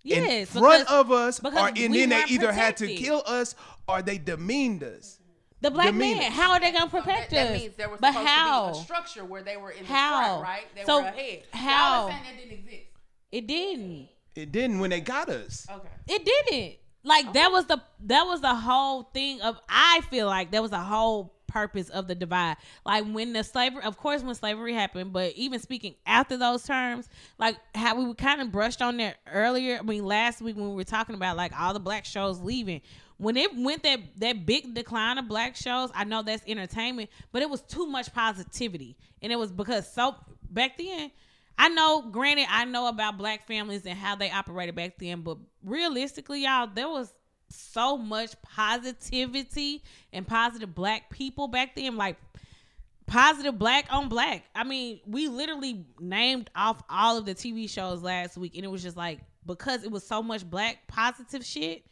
Speaker 6: in front
Speaker 1: because-
Speaker 6: of us,
Speaker 1: because
Speaker 6: or and
Speaker 1: we
Speaker 6: then they
Speaker 1: weren't
Speaker 6: either had to kill us or they demeaned us.
Speaker 1: the black
Speaker 6: demeanor.
Speaker 1: man? How are they gonna
Speaker 5: So
Speaker 1: protect
Speaker 5: that,
Speaker 1: us?
Speaker 5: that means there was
Speaker 1: but
Speaker 5: supposed
Speaker 1: how?
Speaker 5: to be a structure where they were in the
Speaker 1: How?
Speaker 5: front, right? They
Speaker 1: So,
Speaker 5: were ahead.
Speaker 1: how?
Speaker 5: Y'all are saying that didn't exist.
Speaker 1: It didn't.
Speaker 6: It didn't when they got us.
Speaker 5: Okay.
Speaker 1: It didn't. Like that was the that was the whole thing of I feel like that was the whole purpose of the divide. Like when the slavery of course when slavery happened, but even speaking after those terms, like how we were kind of brushed on that earlier. I mean last week when we were talking about like all the black shows leaving. When it went that that big decline of black shows, I know that's entertainment, but it was too much positivity. And it was because so back then I know, granted, I know about black families and how they operated back then, but realistically, y'all, there was so much positivity and positive black people back then, like positive black on black. I mean, we literally named off all of the TV shows last week, and it was just like because it was so much black positive shit,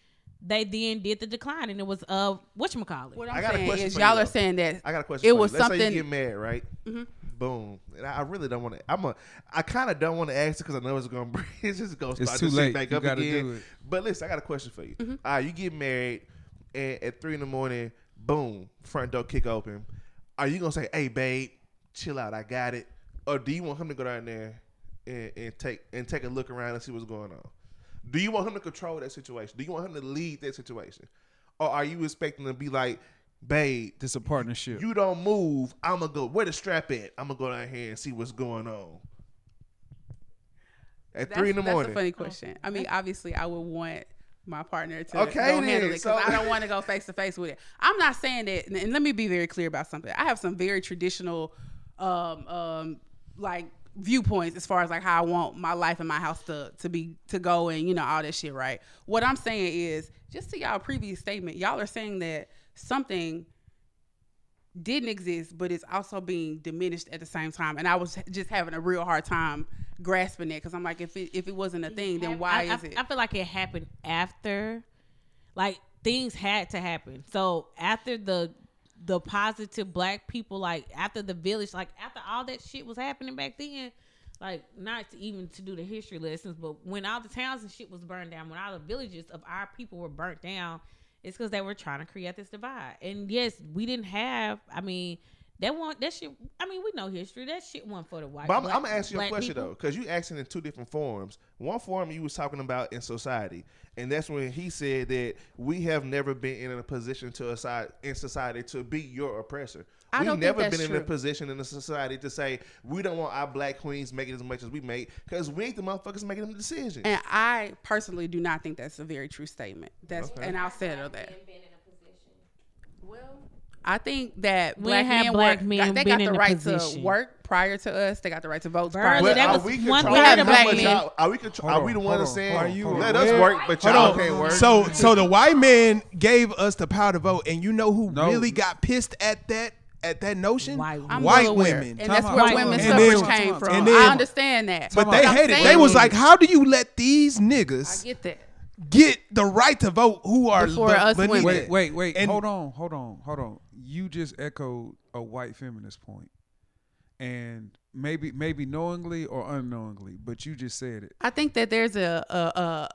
Speaker 1: they then did the decline, and it was uh whatchamacallit.
Speaker 5: What
Speaker 3: I
Speaker 5: I'm
Speaker 3: got a
Speaker 5: saying
Speaker 3: question
Speaker 5: is
Speaker 3: for you,
Speaker 5: y'all
Speaker 3: though.
Speaker 5: are saying that
Speaker 3: I got a question.
Speaker 5: It was
Speaker 3: you. Let's
Speaker 5: something. Mm-hmm.
Speaker 3: say you get mad, right? Boom. And I I really don't want to. I'm a. I kind of don't want to ask it because I know it's gonna. bring- It's just gonna
Speaker 4: It's
Speaker 3: start
Speaker 4: too
Speaker 3: shit
Speaker 4: late.
Speaker 3: back
Speaker 4: You
Speaker 3: up
Speaker 4: gotta
Speaker 3: again.
Speaker 4: do it.
Speaker 3: But listen, I got a question for you.
Speaker 5: Mm-hmm.
Speaker 3: All right, you get married, and at three in the morning, boom, front door kick open. Are you gonna say, "Hey, babe, chill out, I got it," or do you want him to go down there and, and take and take a look around and see what's going on? Do you want him to control that situation? Do you want him to lead that situation, or are you expecting to be like, "Babe,
Speaker 4: This a partnership.
Speaker 3: you don't move, I'm gonna go. Where the strap at? I'm gonna go down here and see what's going on. At
Speaker 5: That's,
Speaker 3: three in the
Speaker 5: that's
Speaker 3: morning.
Speaker 5: That's a funny question. I mean, obviously, I would want my partner to
Speaker 3: Okay,
Speaker 5: go
Speaker 3: then.
Speaker 5: handle it because
Speaker 3: So-
Speaker 5: I don't want to go face to face with it. I'm not saying that, and- and let me be very clear about something. I have some very traditional, um, um, like viewpoints as far as like how I want my life and my house to to be to go and you know all that shit. Right. What I'm saying is just to y'all previous statement, y'all are saying that something didn't exist, but it's also being diminished at the same time. And I was just having a real hard time grasping it because I'm like, if it if it wasn't a thing, then why
Speaker 1: I,
Speaker 5: is
Speaker 1: I,
Speaker 5: it?
Speaker 1: I feel like it happened after, like things had to happen. So after the the positive black people, like after the village, like after all that shit was happening back then, like not to even to do the history lessons, but when all the towns and shit was burned down, when all the villages of our people were burnt down, it's because they were trying to create this divide. And yes, we didn't have. I mean. That one, that shit. I mean, we know history. That shit wasn't for the white.
Speaker 3: But I'm,
Speaker 1: black-
Speaker 3: I'm gonna ask you a question
Speaker 1: people.
Speaker 3: though, because you asking in two different forms. One form you was talking about in society, and that's when he said that we have never been in a position to aside in society to be your oppressor.
Speaker 5: I
Speaker 3: We've
Speaker 5: don't think
Speaker 3: never
Speaker 5: that's
Speaker 3: been in a position in the society to say we don't want our black queens making as much as we make because we ain't the motherfuckers making them decisions.
Speaker 5: and I personally do not think that's a very true statement. That's
Speaker 3: Okay.
Speaker 5: and I'll settle that.
Speaker 7: been in a position.
Speaker 5: Well, I think that
Speaker 1: We
Speaker 5: black
Speaker 1: had
Speaker 5: men,
Speaker 1: black
Speaker 5: were,
Speaker 1: men
Speaker 5: they
Speaker 1: been
Speaker 5: got the
Speaker 1: a
Speaker 5: right
Speaker 1: position.
Speaker 5: to work prior to us. They got the right to vote prior
Speaker 3: But
Speaker 5: to
Speaker 1: that
Speaker 5: us.
Speaker 1: was
Speaker 3: we
Speaker 1: one
Speaker 3: controlling
Speaker 5: We had
Speaker 3: how
Speaker 5: a black
Speaker 3: much
Speaker 5: man.
Speaker 3: Are we contro- Are we the
Speaker 4: on,
Speaker 3: ones
Speaker 4: hold
Speaker 3: saying
Speaker 4: on,
Speaker 6: Are you
Speaker 3: let us work, but y'all
Speaker 6: on.
Speaker 3: can't work?
Speaker 6: So so the white man gave us the power to vote, and you know who
Speaker 4: No.
Speaker 6: really got pissed at that at that notion?
Speaker 1: White
Speaker 6: white
Speaker 5: well
Speaker 6: women.
Speaker 5: and that's where
Speaker 4: out.
Speaker 5: women's suffrage
Speaker 6: then-
Speaker 5: came from.
Speaker 6: and then-
Speaker 5: I understand that,
Speaker 6: but they hated.
Speaker 5: I'm
Speaker 6: They was like, "How do you let these niggas?"
Speaker 5: I get that.
Speaker 6: Get the right to vote who are
Speaker 5: Before
Speaker 6: be-
Speaker 5: us women.
Speaker 4: Wait, wait, wait.
Speaker 6: And-
Speaker 4: hold on, hold on, hold on. You just echoed a white feminist point, and maybe, maybe knowingly or unknowingly, but you just said it.
Speaker 5: I think that there's a a, a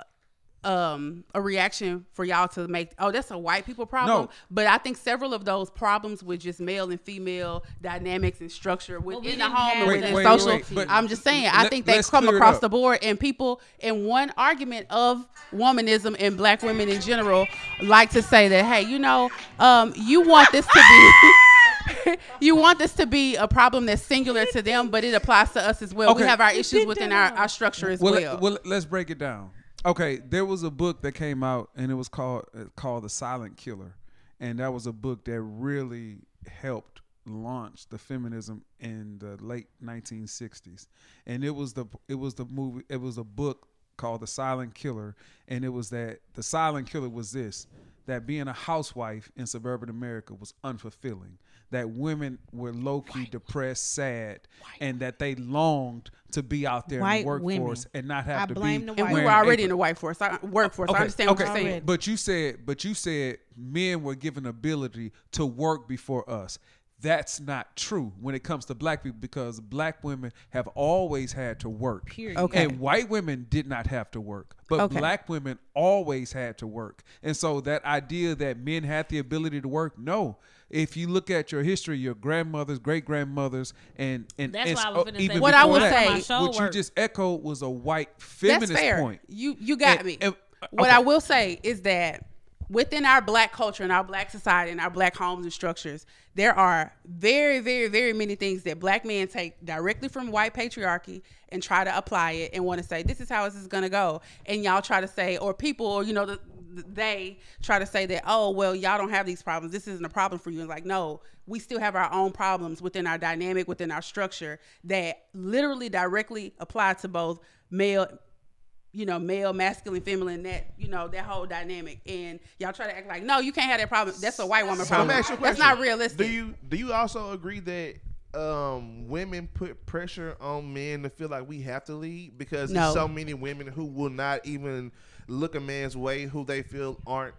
Speaker 5: um a reaction for y'all to make oh that's a white people problem
Speaker 4: No.
Speaker 5: but i think several of those problems with just male and female dynamics and structure
Speaker 1: we
Speaker 5: within the
Speaker 1: didn't
Speaker 5: home and within
Speaker 1: wait,
Speaker 5: social
Speaker 4: wait, but
Speaker 5: i'm just saying i
Speaker 4: let-
Speaker 5: think they
Speaker 4: let's
Speaker 5: come across the board and people in one argument of womanism and black women in general like to say that hey you know um you want this to be you want this to be a problem that's singular to them, but it applies to us as well. We have our issues within our, our structure as
Speaker 4: well,
Speaker 5: well.
Speaker 4: well, let's break it down. Okay, there was a book that came out, and it was called uh, called The Silent Killer, and that was a book that really helped launch the feminism in the late 1960s. And it was the it was the movie it was a book called The Silent Killer, and it was that the silent killer was this that being a housewife in suburban America was unfulfilling. That women were low key depressed, sad, and that they longed to be out there in the workforce
Speaker 1: women.
Speaker 4: and not have
Speaker 1: I
Speaker 4: to
Speaker 1: blame
Speaker 4: be.
Speaker 1: the
Speaker 5: and
Speaker 1: white
Speaker 5: we were
Speaker 4: wearing
Speaker 5: already in the workforce. I, workforce. I understand what you're saying.
Speaker 4: But you said, but you said men were given ability to work before us. That's not true when it comes to black people because black women have always had to work.
Speaker 1: Period.
Speaker 5: Okay.
Speaker 4: And white women did not have to work, but
Speaker 5: Okay.
Speaker 4: black women always had to work. And so that idea that men had the ability to work, no. If you look at your history, your grandmothers, great grandmothers, and and
Speaker 1: That's
Speaker 4: it's-
Speaker 1: what I was
Speaker 4: uh,
Speaker 1: finna
Speaker 4: even
Speaker 1: say.
Speaker 5: What I
Speaker 4: before
Speaker 5: would
Speaker 4: that,
Speaker 5: say-
Speaker 1: My show
Speaker 4: what you
Speaker 1: work.
Speaker 4: just echoed was a white
Speaker 5: That's
Speaker 4: feminist
Speaker 5: fair.
Speaker 4: point.
Speaker 5: You you got
Speaker 4: And-
Speaker 5: me.
Speaker 4: and-
Speaker 5: What
Speaker 4: okay.
Speaker 5: I will say is that within our black culture and our black society and our black homes and structures, there are very, very, very many things that black men take directly from white patriarchy and try to apply it and want to say, this is how this is going to go. And y'all try to say, or people, or, you know, the, they try to say that, oh, well, y'all don't have these problems. This isn't a problem for you. And like, no, we still have our own problems within our dynamic, within our structure that literally directly apply to both male you know, male, masculine, feminine, that, you know, that whole dynamic. And y'all try to act like, no, you can't have that problem. That's a white woman
Speaker 3: So
Speaker 5: problem.
Speaker 3: me ask you a
Speaker 5: That's not realistic.
Speaker 3: Do you do you also agree that um, women put pressure on men to feel like we have to lead because
Speaker 5: No.
Speaker 3: there's so many women who will not even look a man's way who they feel aren't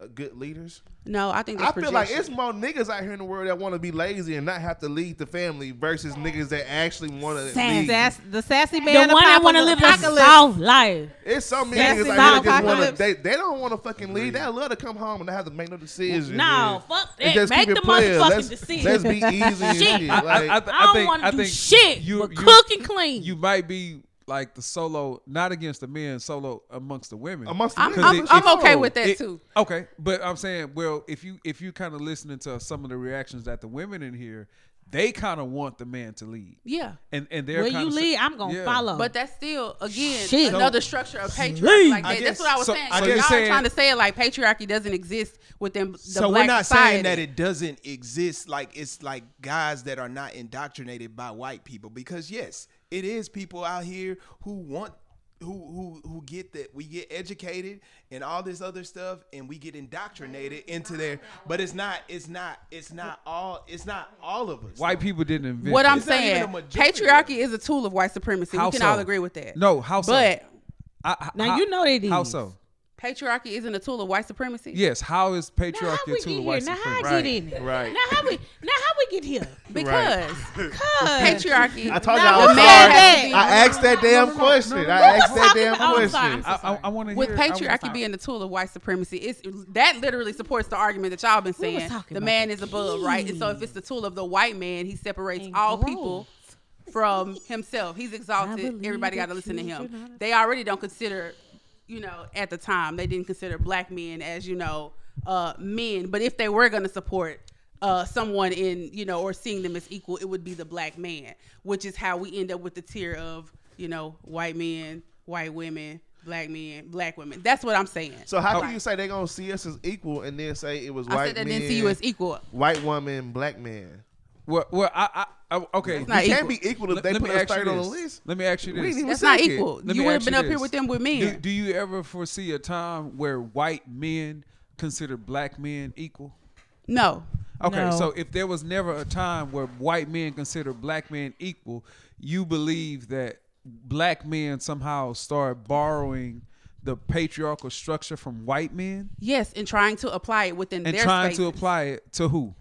Speaker 3: uh, good leaders?
Speaker 5: no, I think
Speaker 3: I
Speaker 5: that's
Speaker 3: feel like it's more niggas out here in the world that want to be lazy and not have to lead the family versus niggas that actually want to lead.
Speaker 2: Sass, the sassy man.
Speaker 1: The one that want to live a soft life.
Speaker 3: It's so many
Speaker 2: Sassy
Speaker 3: niggas out here that just want to.
Speaker 2: apocalypse.
Speaker 3: They, they don't want to fucking lead. They love to come home and they have to make no decisions.
Speaker 1: No,
Speaker 3: and-
Speaker 1: fuck that.
Speaker 3: just
Speaker 1: Make the
Speaker 3: it
Speaker 1: motherfucking
Speaker 3: let's,
Speaker 1: decision.
Speaker 3: Let's be easy and
Speaker 1: Shit.
Speaker 3: shit.
Speaker 1: I-
Speaker 3: Like,
Speaker 4: I,
Speaker 1: I, don't want to do
Speaker 4: think
Speaker 1: shit
Speaker 4: you-
Speaker 1: but
Speaker 4: you-
Speaker 1: cook and clean.
Speaker 4: You might be like the solo, not against the men, solo amongst the women.
Speaker 3: amongst the
Speaker 5: I'm,
Speaker 3: women,
Speaker 5: I'm,
Speaker 3: for
Speaker 5: I'm
Speaker 3: sure.
Speaker 5: okay with that
Speaker 4: It-
Speaker 5: too.
Speaker 4: Okay, but I'm saying, well, if you if you kind of listening to some of the reactions that the women in here, they kind of want the man to lead,
Speaker 5: Yeah.
Speaker 4: and and they're
Speaker 1: Where you lead, I'm gonna
Speaker 4: Yeah.
Speaker 1: follow.
Speaker 5: But that's still again
Speaker 1: Shit.
Speaker 5: another structure of patriarchy. Like
Speaker 6: I
Speaker 5: that. That's what I was
Speaker 4: so-
Speaker 5: saying.
Speaker 4: I
Speaker 5: So
Speaker 4: guess
Speaker 5: y'all
Speaker 4: saying-
Speaker 5: are trying to say it like patriarchy doesn't exist within the
Speaker 6: so
Speaker 5: black
Speaker 6: we're not
Speaker 5: society.
Speaker 6: saying that it doesn't exist like it's like guys that are not indoctrinated by white people because yes it is people out here who want who who who get that we get educated and all this other stuff and we get indoctrinated into there but it's not it's not it's not all it's not all of us
Speaker 4: White people didn't invent.
Speaker 5: What I'm.
Speaker 6: It's
Speaker 5: saying,
Speaker 6: a majority of
Speaker 5: patriarchy is a tool of white supremacy.
Speaker 4: How
Speaker 5: we can
Speaker 4: so?
Speaker 5: all agree with that.
Speaker 4: No, how so?
Speaker 5: But
Speaker 4: I- I-
Speaker 1: Now
Speaker 4: how-
Speaker 1: you know they did.
Speaker 4: How so?
Speaker 5: Patriarchy isn't a tool of white supremacy.
Speaker 4: Yes. How is
Speaker 1: Now how
Speaker 4: patriarchy a tool of
Speaker 1: here?
Speaker 4: white
Speaker 1: Now how I
Speaker 4: supremacy?
Speaker 1: get in?
Speaker 3: Right.
Speaker 1: Now how we? Now how we get here?
Speaker 5: Because
Speaker 1: Cause
Speaker 5: patriarchy.
Speaker 3: I told
Speaker 1: Now
Speaker 3: y'all I
Speaker 1: the
Speaker 3: was sorry. I asked that damn question. I asked that damn
Speaker 1: I'm sorry,
Speaker 3: question.
Speaker 1: I'm so
Speaker 4: I, I, I want to
Speaker 5: with
Speaker 4: hear I wanna-
Speaker 5: patriarchy being the tool of white supremacy, it's that literally supports the argument that y'all been saying. The man
Speaker 1: the
Speaker 5: is above, right? And so if it's the tool of the white man, he separates
Speaker 1: And
Speaker 5: all
Speaker 1: growth.
Speaker 5: people from himself. He's exalted. Everybody got to listen to him. They already don't consider, you know, at the time they didn't consider black men as you know uh, men. But if they were going to support uh, someone in you know or seeing them as equal, it would be the black man, which is how we end up with the tier of you know white men, white women, black men, black women. That's what I'm saying.
Speaker 3: So how can you say they're gonna see us as equal and then say it was
Speaker 5: I
Speaker 3: white
Speaker 5: said
Speaker 3: men,
Speaker 5: didn't see you as equal.
Speaker 3: white woman, black man?
Speaker 4: Well, well, I, I, I okay.
Speaker 5: That's not
Speaker 3: We can't be equal if
Speaker 4: Let-
Speaker 3: they
Speaker 4: let
Speaker 3: put
Speaker 4: me
Speaker 3: us
Speaker 4: ask you
Speaker 3: third on the
Speaker 4: this.
Speaker 3: list.
Speaker 4: Let me ask you this.
Speaker 5: That's not equal.
Speaker 4: Let
Speaker 5: you would have been
Speaker 4: you
Speaker 5: up here with them with men.
Speaker 4: Do, do you ever foresee a time where white men consider black men equal?
Speaker 5: no.
Speaker 4: Okay,
Speaker 2: No.
Speaker 4: so if there was never a time where white men consider black men equal, you believe that black men somehow start borrowing the patriarchal structure from white men
Speaker 5: Yes, and trying to apply it within
Speaker 4: and
Speaker 5: their
Speaker 4: trying to apply it to who?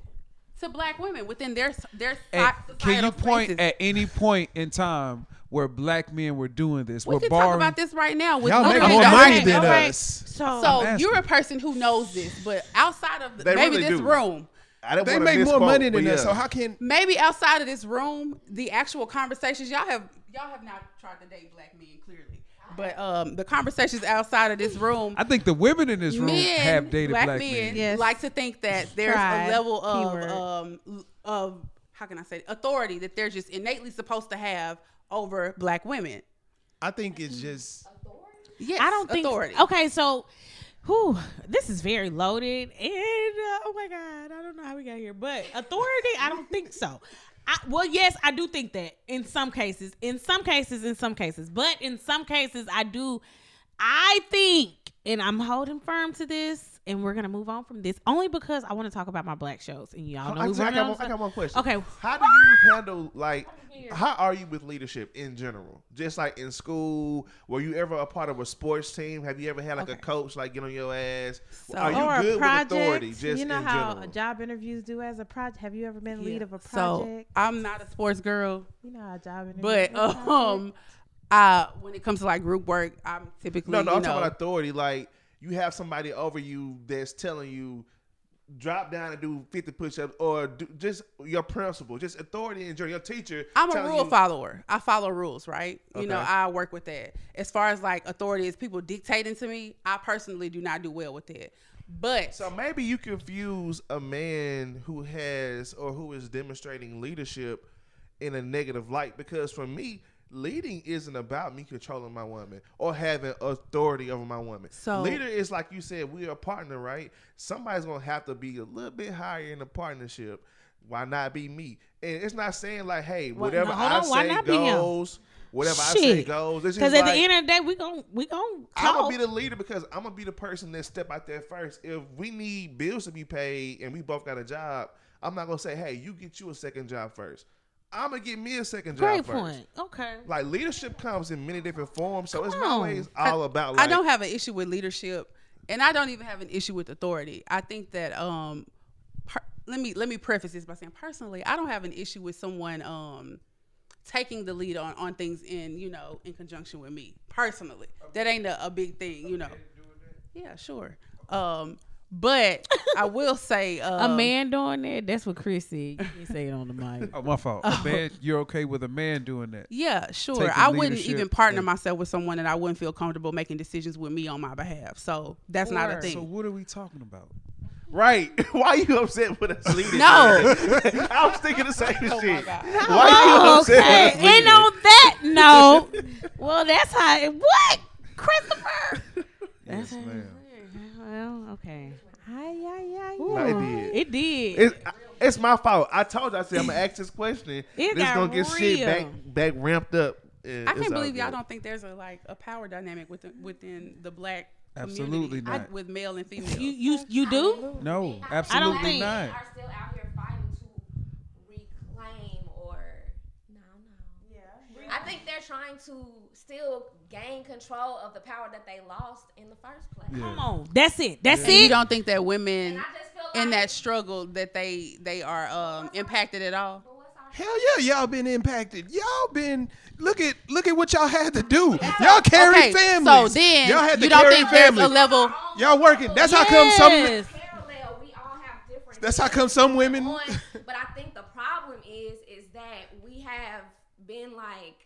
Speaker 5: To black women within their their
Speaker 4: And
Speaker 5: societal
Speaker 4: can you point
Speaker 5: spaces.
Speaker 4: at any point in time where black men were doing this?
Speaker 5: we can
Speaker 4: borrowing
Speaker 5: talk about this right now. With
Speaker 6: Y'all make more money than
Speaker 5: okay.
Speaker 6: us.
Speaker 1: So,
Speaker 5: So you're a person who knows this, but outside of the,
Speaker 3: They
Speaker 5: maybe
Speaker 3: really
Speaker 5: this
Speaker 3: do.
Speaker 5: room,
Speaker 3: I
Speaker 6: They make more
Speaker 3: misquote,
Speaker 6: money
Speaker 3: but
Speaker 6: than us. So how can
Speaker 5: maybe outside of this room, the actual conversations y'all have y'all have not tried to date black men clearly, but um, the conversations outside of this room,
Speaker 4: I think the women in this room
Speaker 5: men,
Speaker 4: have dated
Speaker 5: black,
Speaker 4: black,
Speaker 5: men,
Speaker 4: men.
Speaker 2: Yes.
Speaker 5: like to think that there's
Speaker 2: Tried.
Speaker 5: a level of um of how can I say it? authority that they're just innately supposed to have over black women.
Speaker 6: I think it's just
Speaker 5: Yes,
Speaker 1: I don't think.
Speaker 5: authority.
Speaker 1: Okay, so, whew, this is very loaded, and uh, oh my god, I don't know how we got here, but authority, I don't think so. I, well, yes, I do think that in some cases, in some cases, in some cases, but in some cases, I do. I think, and I'm holding firm to this, and we're gonna move on from this only because I want to talk about my black shows, and y'all know
Speaker 3: I,
Speaker 1: we
Speaker 3: I, got one, I got one question.
Speaker 1: Okay.
Speaker 3: How do you handle like how are you with leadership in general? Just like in school, were you ever a part of a sports team? Have you ever had like a coach like get on your ass?
Speaker 5: So-
Speaker 3: are you
Speaker 2: or
Speaker 3: good
Speaker 2: a project.
Speaker 3: with authority? Just
Speaker 2: you know
Speaker 3: in
Speaker 2: how
Speaker 3: general.
Speaker 2: job interviews do as a project. Have you ever been lead of a
Speaker 5: So
Speaker 2: project?
Speaker 5: I'm not a sports girl,
Speaker 2: you know how job interviews.
Speaker 5: but
Speaker 2: do a project?
Speaker 5: um, I when it comes to like group work, I'm typically
Speaker 3: no, no,
Speaker 5: you
Speaker 3: I'm
Speaker 5: know,
Speaker 3: talking about authority. Like you have somebody over you that's telling you drop down and do 50 push-ups or do, just your principle, just authority and. Your teacher.
Speaker 5: I'm a rule
Speaker 3: you-
Speaker 5: follower. I follow rules, right? You know, I work with that. As far as like authority is people dictating to me, I personally do not do well with that. But
Speaker 3: So maybe you confuse a man who has or who is demonstrating leadership in a negative light because for me, leading isn't about me controlling my woman or having authority over my woman.
Speaker 5: So-
Speaker 3: leader is like you said, we are a partner, right? Somebody's gonna have to be a little bit higher in the partnership. Why not be me? And it's not saying like, hey, whatever
Speaker 1: no,
Speaker 3: I
Speaker 1: on,
Speaker 3: say
Speaker 1: not be him?
Speaker 3: goes. Whatever I say goes.
Speaker 1: Because at
Speaker 3: like,
Speaker 1: the end of the day, we gon' we gon'
Speaker 3: I'm gonna be the leader because I'm gonna be the person that step out there first. If we need bills to be paid and we both got a job, I'm not gonna say, "Hey, you get you a second job first. I'm gonna get me a second job
Speaker 1: Great
Speaker 3: first.
Speaker 1: point. Okay.
Speaker 3: Like leadership comes in many different forms, so it's
Speaker 1: Come
Speaker 3: not always all about. Like,
Speaker 5: I don't have an issue with leadership, and I don't even have an issue with authority. I think that um, per, let me let me preface this by saying personally, I don't have an issue with someone um taking the lead on on things in you know in conjunction with me personally. That ain't a, a big thing, you know. Yeah, sure. Um, but I will say
Speaker 1: A
Speaker 5: um,
Speaker 1: man doing that, that's what Chris said. You can say it on the mic.
Speaker 4: Oh, my fault. A man, you're okay with a man doing that?
Speaker 5: Yeah, sure.
Speaker 4: taking
Speaker 5: I wouldn't even partner
Speaker 4: and-
Speaker 5: myself with someone that I wouldn't feel comfortable making decisions with me on my behalf. So that's not a thing.
Speaker 4: So what are we talking about?
Speaker 3: right. Why are you upset with us leading?
Speaker 5: No.
Speaker 3: I was thinking the same
Speaker 5: Oh my
Speaker 3: shit.
Speaker 5: God.
Speaker 3: Why you
Speaker 1: Oh,
Speaker 3: upset
Speaker 1: okay.
Speaker 3: with us
Speaker 1: And
Speaker 3: leading?
Speaker 1: on that note, well, that's how. It, what, Christopher?
Speaker 4: Yes, ma'am.
Speaker 1: Well, okay.
Speaker 2: Ay, ay, ay,
Speaker 3: No, it did.
Speaker 1: It did.
Speaker 3: It's, it's my fault. I told you. I said I'm gonna ask this question.
Speaker 1: It
Speaker 3: this
Speaker 1: got
Speaker 3: gonna get shit back back ramped up. and
Speaker 5: I can't believe y'all don't think there's a like a power dynamic within within the black
Speaker 4: Absolutely
Speaker 5: community
Speaker 4: not.
Speaker 5: with male and female.
Speaker 1: you you you do?
Speaker 4: No,
Speaker 1: don't
Speaker 4: absolutely
Speaker 1: think-
Speaker 4: not.
Speaker 7: are still out here fighting to reclaim or no, no. Yeah. I think they're trying to still gain control of the power that they lost in the first place.
Speaker 4: Yeah.
Speaker 1: Come on. That's it. That's
Speaker 5: And you don't think that women
Speaker 7: And I just feel like
Speaker 5: in that struggle that they they are um, impacted at all?
Speaker 7: But what's our
Speaker 6: Hell yeah, y'all been impacted. Y'all been look at look at what y'all had to do. Y'all carry
Speaker 5: okay,
Speaker 6: families.
Speaker 5: so then
Speaker 6: y'all had to
Speaker 5: you don't
Speaker 6: carry
Speaker 5: think there's
Speaker 6: families.
Speaker 5: a level?
Speaker 6: Y'all working. That's how come some.
Speaker 7: Parallel? We all have different.
Speaker 6: That's how come some women.
Speaker 7: on, but I think the problem is is that we have been like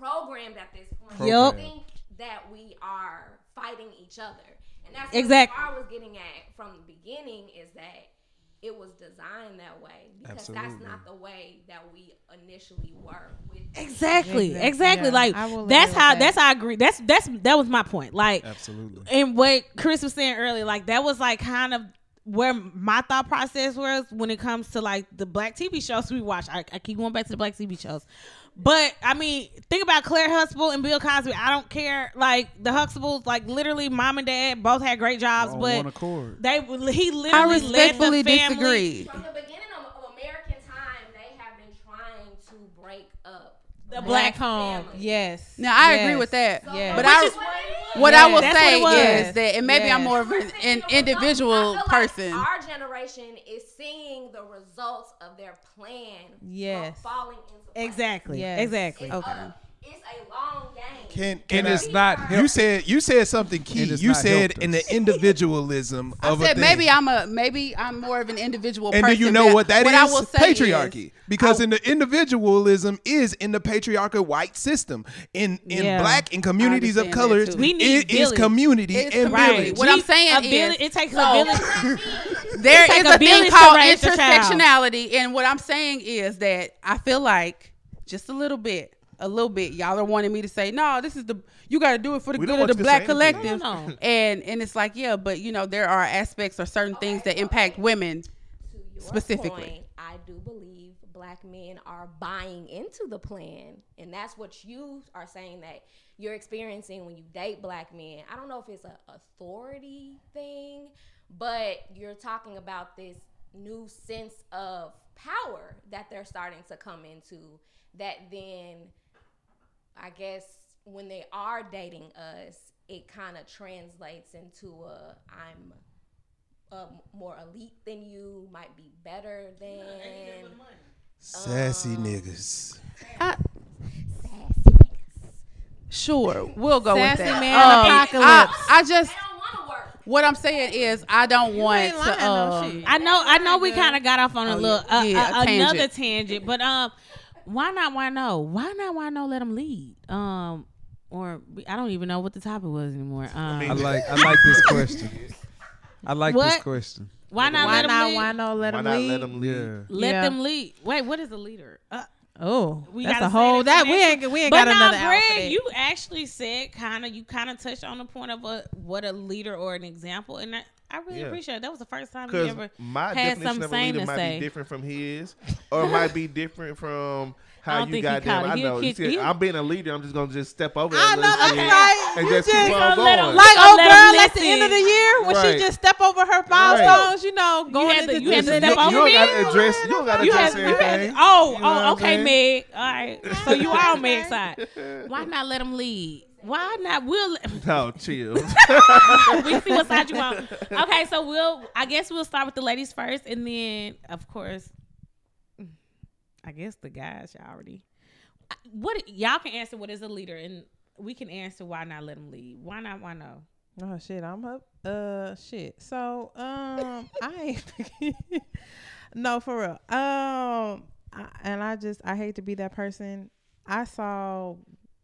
Speaker 7: programmed at this point.
Speaker 1: Yup.
Speaker 7: to think that we are fighting each other, and that's
Speaker 1: Exactly.
Speaker 7: what I was getting at from the beginning is that it was designed that way because that's not the way that we initially were with
Speaker 1: Exactly,
Speaker 2: Exactly.
Speaker 1: exactly.
Speaker 2: Yeah,
Speaker 1: like that's how
Speaker 2: with
Speaker 1: that's how I agree. That's that's that was my point. Like
Speaker 4: Absolutely.
Speaker 1: and what Chris was saying earlier, like that was like kind of where my thought process was when it comes to like the black TV shows we watch. I, I keep going back to the black TV shows, but I mean, think about Claire Huxtable and Bill Cosby. I don't care. Like the Huxtables, like literally, mom and dad both had great jobs, but they he literally
Speaker 5: I
Speaker 1: led
Speaker 5: respectfully
Speaker 1: the family.
Speaker 5: disagree.
Speaker 7: From the beginning of, of American time, they have been trying to break up
Speaker 1: The
Speaker 2: Black
Speaker 1: black
Speaker 2: home.
Speaker 7: family.
Speaker 2: Yes.
Speaker 5: Now I
Speaker 2: Yes.
Speaker 5: agree with that.
Speaker 7: So
Speaker 2: Yeah.
Speaker 5: But
Speaker 7: which
Speaker 5: I-
Speaker 7: is what it is.
Speaker 5: What I will
Speaker 1: that's
Speaker 5: say
Speaker 1: it
Speaker 5: is that, and maybe I'm more of an, an individual
Speaker 7: I feel like
Speaker 5: person.
Speaker 7: our generation is seeing the results of their plan.
Speaker 2: Yes.
Speaker 7: Falling into.
Speaker 1: Exactly.
Speaker 2: Yes.
Speaker 1: Exactly.
Speaker 7: It's,
Speaker 5: Okay.
Speaker 7: a, it's a long game.
Speaker 6: Can, can
Speaker 4: And
Speaker 6: I-
Speaker 4: it's not
Speaker 6: You said you said something key. You said in the
Speaker 4: us.
Speaker 6: individualism
Speaker 5: I
Speaker 6: of a
Speaker 5: said
Speaker 6: thing.
Speaker 5: maybe I'm a maybe I'm more of an individual
Speaker 6: and
Speaker 5: person.
Speaker 6: do you know
Speaker 5: but
Speaker 6: what that is?
Speaker 5: I will say
Speaker 6: Patriarchy.
Speaker 5: is-
Speaker 6: because
Speaker 5: I-
Speaker 6: in the individualism is in the patriarchal white system. In in
Speaker 1: Yeah.
Speaker 6: black in communities of
Speaker 5: understand that
Speaker 6: colors,
Speaker 5: too.
Speaker 1: We need
Speaker 6: it is community
Speaker 5: It's
Speaker 6: and
Speaker 5: community.
Speaker 6: village.
Speaker 5: What I'm saying
Speaker 1: a village,
Speaker 5: is-
Speaker 1: it takes
Speaker 5: so-
Speaker 1: a village.
Speaker 5: There
Speaker 1: It's
Speaker 5: is
Speaker 1: like a
Speaker 5: a thing called
Speaker 1: raise a child.
Speaker 5: intersectionality, and what I'm saying is that I feel like just a little bit, a little bit, y'all are wanting me to say, no, this is the you got to do it for the
Speaker 3: We
Speaker 5: good of
Speaker 3: want
Speaker 5: the black collective,
Speaker 1: No, no.
Speaker 5: and and it's like yeah, but you know there are aspects or certain things that impact women.
Speaker 7: to your
Speaker 5: Specifically.
Speaker 7: point, I do believe black men are buying into the plan, and that's what you are saying that you're experiencing when you date black men. I don't know if it's an authority thing, but you're talking about this new sense of power that they're starting to come into. That then, I guess, when they are dating us, it kind of translates into a I'm um, more elite than you, might be better than.
Speaker 6: Sassy niggas.
Speaker 5: Sure, we'll go
Speaker 2: Sassy
Speaker 5: with that.
Speaker 2: Sassy man
Speaker 5: Um,
Speaker 2: apocalypse.
Speaker 5: I, I just
Speaker 7: don't want to work.
Speaker 5: what I'm saying is I don't want
Speaker 2: ain't lying,
Speaker 5: to.
Speaker 2: no
Speaker 5: Um,
Speaker 2: shit.
Speaker 1: I know, I know. We kind of got off on a
Speaker 5: Oh,
Speaker 1: little,
Speaker 5: yeah.
Speaker 1: uh,
Speaker 5: Yeah,
Speaker 1: uh,
Speaker 5: a tangent.
Speaker 1: another tangent, but um, why not? Why no? Why not? Why no? Let them lead. Um, or I don't even know what the topic was anymore. Um,
Speaker 4: I like I like this question. I like this question.
Speaker 1: why not?
Speaker 2: Why
Speaker 1: let
Speaker 2: not?
Speaker 1: lead?
Speaker 2: Why not let
Speaker 3: Why
Speaker 2: him
Speaker 3: not
Speaker 2: lead?
Speaker 3: let them lead?
Speaker 4: Yeah.
Speaker 1: Let
Speaker 2: Yeah.
Speaker 1: them lead. Wait, what is a leader? Uh,
Speaker 2: Oh,
Speaker 1: We
Speaker 2: that's
Speaker 1: gotta
Speaker 2: a whole
Speaker 1: the
Speaker 2: that we ain't we ain't
Speaker 1: but
Speaker 2: got
Speaker 1: now,
Speaker 2: another hour for
Speaker 1: Greg,
Speaker 2: that.
Speaker 1: you actually said kind of you kind of touched on the point of a what a leader or an example, and that, I really
Speaker 3: Yeah.
Speaker 1: appreciate it. That was the first time you
Speaker 3: Because
Speaker 1: ever
Speaker 3: my
Speaker 1: had
Speaker 3: definition
Speaker 1: something
Speaker 3: of a leader might
Speaker 1: say.
Speaker 3: be different from his, or might be different from how you got
Speaker 1: caught
Speaker 3: them.
Speaker 1: it.
Speaker 3: I
Speaker 1: He
Speaker 3: know. You see,
Speaker 1: he-
Speaker 3: I'm being a leader. I'm just gonna just step over
Speaker 2: I know
Speaker 3: little
Speaker 2: that's right.
Speaker 3: and
Speaker 2: You
Speaker 3: just keep on
Speaker 1: gonna let him-
Speaker 2: like
Speaker 1: Gonna
Speaker 2: old
Speaker 1: let
Speaker 2: girl
Speaker 1: 'em
Speaker 2: at the end of the year when
Speaker 3: Right.
Speaker 2: she just step over her milestones, you know, going
Speaker 1: had to-
Speaker 2: into
Speaker 1: you had to
Speaker 2: the-
Speaker 1: step
Speaker 3: you,
Speaker 1: over
Speaker 3: you don't gotta address. You don't gotta
Speaker 1: You
Speaker 3: address
Speaker 1: had,
Speaker 3: anything.
Speaker 1: oh,
Speaker 3: You know what
Speaker 1: oh, okay. Meg. All right, so you are on Meg's side. Why not let them lead? Why not? We'll
Speaker 3: No, chill.
Speaker 1: we see what side you on. Okay, so we'll. I guess we'll start with the ladies first, and then of course, I guess the guys y'all already. What y'all can answer? What is a leader, and we can answer why not let them lead. Why not? Why no?
Speaker 2: Oh shit, I'm up. Uh, shit. So, um, I ain't. no, for real. Um, I, and I just I hate to be that person. I saw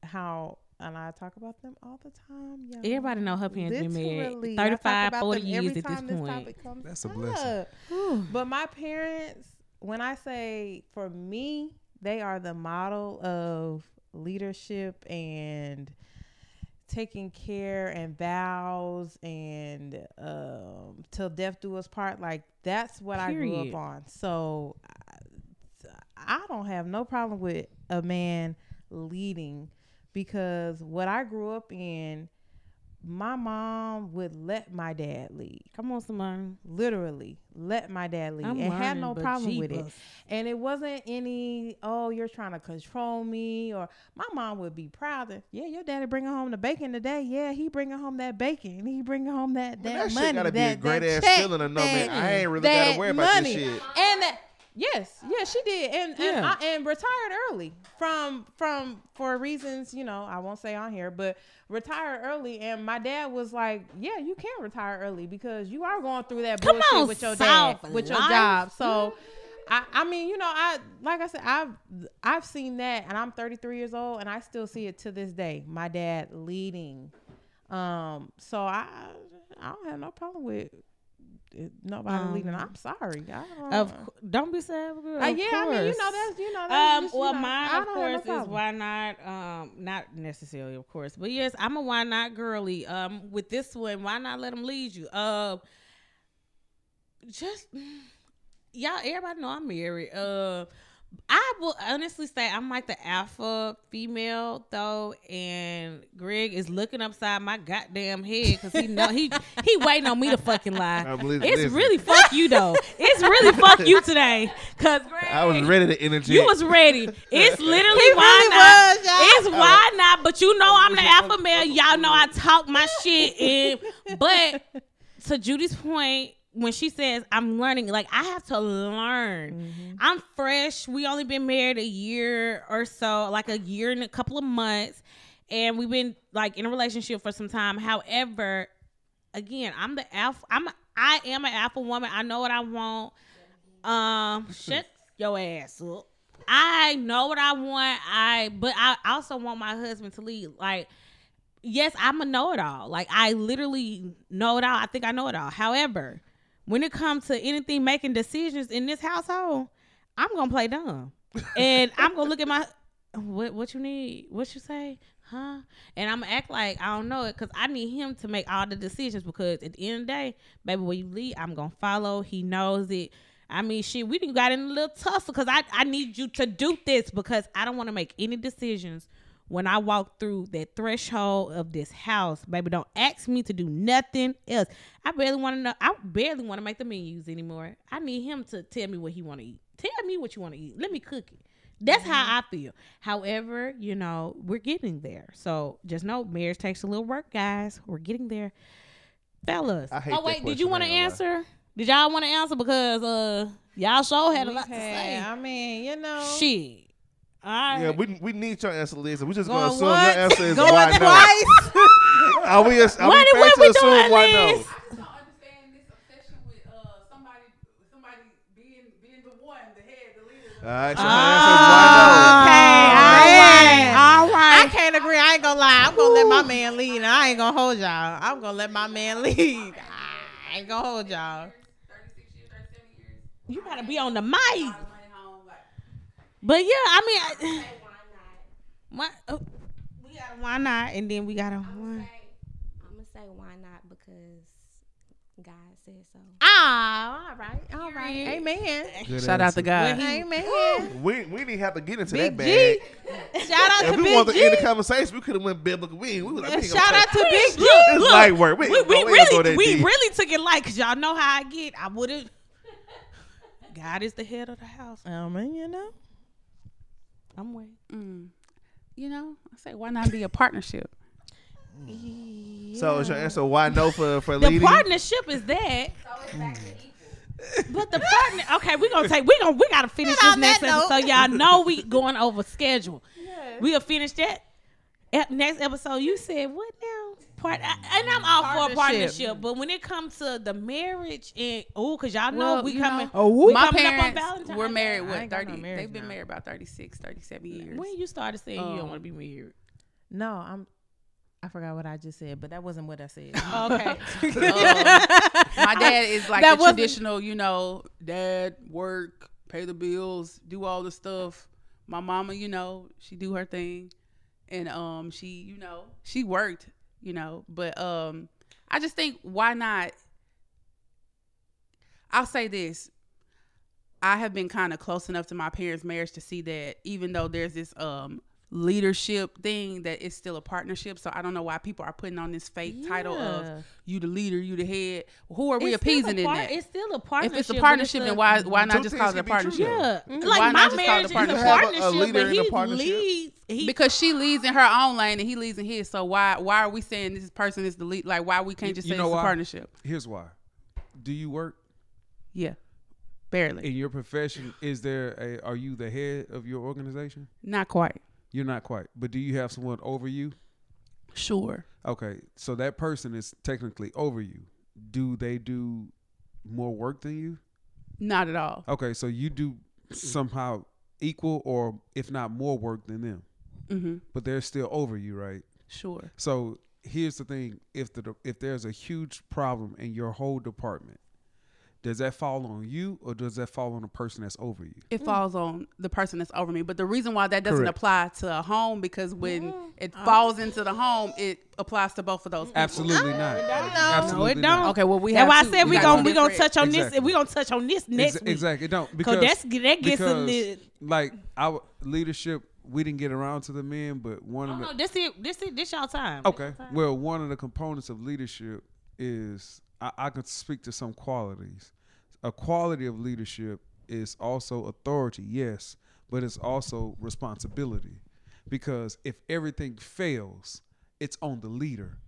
Speaker 2: how, and I talk about them all the time. y'all.
Speaker 1: Everybody know her parents been married
Speaker 2: Literally,
Speaker 1: 35, 40 years at this
Speaker 2: time this
Speaker 1: point.
Speaker 4: That's a blessing.
Speaker 2: But my parents, when I say for me, they are the model of leadership and taking care and vows and um till death do us part like that's what i grew up on so I, I don't have no problem with a man leading because what i grew up in my mom would let my dad lead
Speaker 1: Come on, somebody.
Speaker 2: literally let my dad lead
Speaker 1: I'm
Speaker 2: and had no
Speaker 1: but
Speaker 2: problem with it and it wasn't any oh you're trying to control me or my mom would be proud that yeah your daddy bringing home the bacon today yeah he bringing home that bacon he bringing home that
Speaker 3: Man,
Speaker 2: that,
Speaker 3: that
Speaker 2: money
Speaker 3: shit gotta be a great
Speaker 2: that
Speaker 3: ass
Speaker 2: check,
Speaker 3: feeling to know, man. I ain't really
Speaker 2: that
Speaker 3: gotta worry about
Speaker 2: money.
Speaker 3: this shit.
Speaker 2: and that yes yeah she did and and,
Speaker 1: Yeah.
Speaker 2: I, and retired early from from for reasons you know i won't say on here but retired early and my dad was like yeah you can retire early because you are going through that
Speaker 1: Come
Speaker 2: bullshit
Speaker 1: on,
Speaker 2: with your
Speaker 1: South
Speaker 2: dad with your
Speaker 1: Life.
Speaker 2: job so I, I mean, you know, I like I said, I've I've seen that, and I'm 33 years old, and I still see it to this day. My dad leading, um, so I I don't have no problem with it, nobody
Speaker 1: Um,
Speaker 2: leaving. I'm sorry. Don't,
Speaker 1: Of don't be sad. Girl,
Speaker 2: Uh, yeah, I mean, you know
Speaker 1: course.
Speaker 2: that's you know that's
Speaker 1: Um,
Speaker 2: just, you
Speaker 1: well,
Speaker 2: know,
Speaker 1: mine of
Speaker 2: don't no
Speaker 1: course is why not? Um, not necessarily, of course, but yes, I'm a why not girly. Um, with this one, why not let them lead you? Um, just y'all, everybody know I'm married. Uh, I will honestly say I'm like the alpha female though, and Greg is looking upside my goddamn head because he know he he waiting on me to fucking lie.
Speaker 3: I believe-
Speaker 1: It's
Speaker 3: listen.
Speaker 1: really fuck you though. It's really fuck you today, cause
Speaker 3: I was ready to interject.
Speaker 1: you was ready. It's literally
Speaker 2: He
Speaker 1: why
Speaker 2: really
Speaker 1: not.
Speaker 2: was, y'all.
Speaker 1: It's why not. But you know I'm the alpha male. Y'all know I talk my shit. And but to Judy's point, when she says I'm learning, like I have to learn. I'm fresh. We only been married a year or so, like a year and a couple of months, and we've been like in a relationship for some time. However, again, I'm the alpha. I'm I am an alpha woman. I know what I want. Um, shut your ass up. I know what I want. I but I also want my husband to lead. Like, yes, I'm a know it all. Like I literally know it all. I think I know it all. However, when it comes to anything making decisions in this household, I'm gonna play dumb. And I'm gonna look at my what what you need, what you say, huh? And I'm gonna act like I don't know it because I need him to make all the decisions because at the end of the day, baby, when you leave, I'm gonna follow. He knows it. I mean, shit, we didn't got in a little tussle because I, I need you to do this because I don't want to make any decisions when I walk through that threshold of this house. Baby, don't ask me to do nothing else. I barely want to know. I barely want to make the menus anymore. I need him to tell me what he want to eat. Tell me what you want to eat. Let me cook it. That's how I feel. However, you know, we're getting there. So just know marriage takes a little work, guys. We're getting there. Fellas.
Speaker 3: I hate
Speaker 1: oh wait, did you want to
Speaker 3: I ain't gonna
Speaker 1: answer? Did y'all want to answer because uh y'all sure had a lot to say.
Speaker 2: I mean, you know,
Speaker 1: Shit. All right.
Speaker 3: Yeah, we we need your answer, Lisa. We just
Speaker 2: Going
Speaker 3: gonna assume
Speaker 2: once,
Speaker 3: your answer is
Speaker 2: going
Speaker 3: why no. Are we? Are we
Speaker 1: What-
Speaker 3: fair
Speaker 1: what
Speaker 3: to
Speaker 1: we
Speaker 3: assume
Speaker 1: doing,
Speaker 3: why
Speaker 1: Liz?
Speaker 3: no?
Speaker 8: I just don't understand this obsession with uh somebody somebody being being the one, the head, the leader.
Speaker 3: All right, so
Speaker 1: Ah.
Speaker 3: my answer is why
Speaker 2: Okay,
Speaker 1: all right, all
Speaker 2: I can't agree. I ain't gonna lie. I'm gonna let my man lead, and I ain't gonna hold y'all. I'm gonna let my man lead. I ain't gonna hold y'all.
Speaker 8: Thirty six years, thirty seven years.
Speaker 1: You gotta be on the mic.
Speaker 8: Money home, like
Speaker 1: But yeah, I mean, I,
Speaker 7: Say why not?
Speaker 1: why, oh, we got a why not, and then we got a
Speaker 7: I'm
Speaker 1: why.
Speaker 7: say, I'm gonna say why not because God said so.
Speaker 2: Ah, all right, all right. Amen.
Speaker 3: no.
Speaker 5: Shout out to God.
Speaker 2: Amen.
Speaker 3: We we didn't have to get into
Speaker 2: Big
Speaker 3: that
Speaker 2: G. Shout out to Big Brother.
Speaker 3: If
Speaker 2: to
Speaker 3: we
Speaker 2: Big
Speaker 3: wanted to end the conversation, we could have went biblical. We, we, we, we
Speaker 2: Shout out to Big G.
Speaker 1: Look,
Speaker 3: It's
Speaker 1: look,
Speaker 3: light work. We,
Speaker 1: we, we
Speaker 3: gonna- we ain't gonna go
Speaker 1: really, we
Speaker 3: deep.
Speaker 1: really took it light because y'all know how I get. I would have. God is the head of the house.
Speaker 2: I mean, you know.
Speaker 1: I'm waiting.
Speaker 5: Mm. You know, I say why not be a partnership?
Speaker 3: So is your answer why no for for
Speaker 1: The
Speaker 3: leading?
Speaker 1: partnership is that.
Speaker 7: So it's back to equal.
Speaker 1: But the partner, okay, we're gonna take, we're gonna, we gotta finish this
Speaker 2: on
Speaker 1: next
Speaker 2: that
Speaker 1: episode. So y'all know we going over schedule. We'll finish that Ep- next episode. You said what now? Part, and I'm all for a
Speaker 5: Partnership.
Speaker 1: partnership, but when it comes to the marriage and oh, cause y'all know
Speaker 5: Well,
Speaker 1: we coming.
Speaker 5: know,
Speaker 2: Oh,
Speaker 1: we
Speaker 5: My
Speaker 1: coming up on
Speaker 5: parents
Speaker 1: Valentine's
Speaker 5: were
Speaker 1: Day.
Speaker 5: married what
Speaker 2: ain't got no
Speaker 5: 30
Speaker 2: marriage
Speaker 5: they've been
Speaker 2: now.
Speaker 5: married about 36 37 years.
Speaker 1: When you started saying you don't
Speaker 5: Um,
Speaker 1: want to be married.
Speaker 2: No, I'm. I forgot what I just said, but that wasn't what I said.
Speaker 1: Okay.
Speaker 5: my dad is like
Speaker 2: That
Speaker 5: the traditional, you know, dad work, pay the bills, do all the stuff. My mama, you know, she do her thing, and um, she, you know, she worked, you know, but um, I just think why not? I'll say this. I have been kind of close enough to my parents' marriage to see that even though there's this um leadership thing that it's still a partnership. So I don't know why people are putting on this fake title of you the leader, you the head. Who are we
Speaker 1: It's still a
Speaker 5: appeasing in that?
Speaker 1: It's still a partnership.
Speaker 5: If it's a
Speaker 1: but
Speaker 5: partnership,
Speaker 1: a-
Speaker 5: then why why not just call it a
Speaker 3: can true,
Speaker 5: partnership?
Speaker 1: Yeah,
Speaker 5: mm-hmm.
Speaker 1: like
Speaker 5: Why
Speaker 1: my
Speaker 5: not just call it a
Speaker 1: marriage is a
Speaker 5: partnership?
Speaker 3: A- a leader
Speaker 1: but
Speaker 3: in
Speaker 1: he
Speaker 3: the partnership?
Speaker 1: leads. He,
Speaker 5: Because she leads in her own lane and he leads in his. So why why are we saying this person is the lead? Like why we can't just
Speaker 4: you
Speaker 5: say
Speaker 4: know
Speaker 5: it's a partnership?
Speaker 4: Here's why. Do you work
Speaker 5: Yeah, barely,
Speaker 4: in your profession? Is there a? Are you the head of your organization?
Speaker 5: not quite.
Speaker 4: You're not quite, but do you have someone over you?
Speaker 5: Sure.
Speaker 4: Okay, so that person is technically over you. Do they do more work than you?
Speaker 5: Not at all.
Speaker 4: Okay, so you do somehow equal or if not more work than them,
Speaker 5: hmm
Speaker 4: but they're still over you, right?
Speaker 5: Sure.
Speaker 4: So here's the thing: if the if there's a huge problem in your whole department, does that fall on you or does that fall on the person that's over you?
Speaker 5: It mm. falls on the person that's over me. But the reason why that doesn't
Speaker 4: Correct.
Speaker 5: apply to a home because when mm. it oh. falls into the home, it applies to both of those. people.
Speaker 4: Absolutely mm. not.
Speaker 1: No,
Speaker 4: Absolutely
Speaker 1: it
Speaker 4: not.
Speaker 1: don't.
Speaker 5: Okay, well we
Speaker 1: That's
Speaker 5: have.
Speaker 1: why I said we
Speaker 5: got
Speaker 1: gonna we gonna touch on
Speaker 4: Exactly.
Speaker 1: this. We gonna touch on this next
Speaker 4: Ex-
Speaker 1: week.
Speaker 4: Exactly. It don't
Speaker 1: Cause that's that gets a little.
Speaker 4: like our leadership. We didn't get around to the men, but one
Speaker 1: Oh
Speaker 4: of the
Speaker 1: no, this it. This it. This y'all time.
Speaker 4: Okay. Well, one of the components of leadership is I, I could speak to some qualities. A quality of leadership is also authority, yes, but it's also responsibility. Because if everything fails, it's on the leader.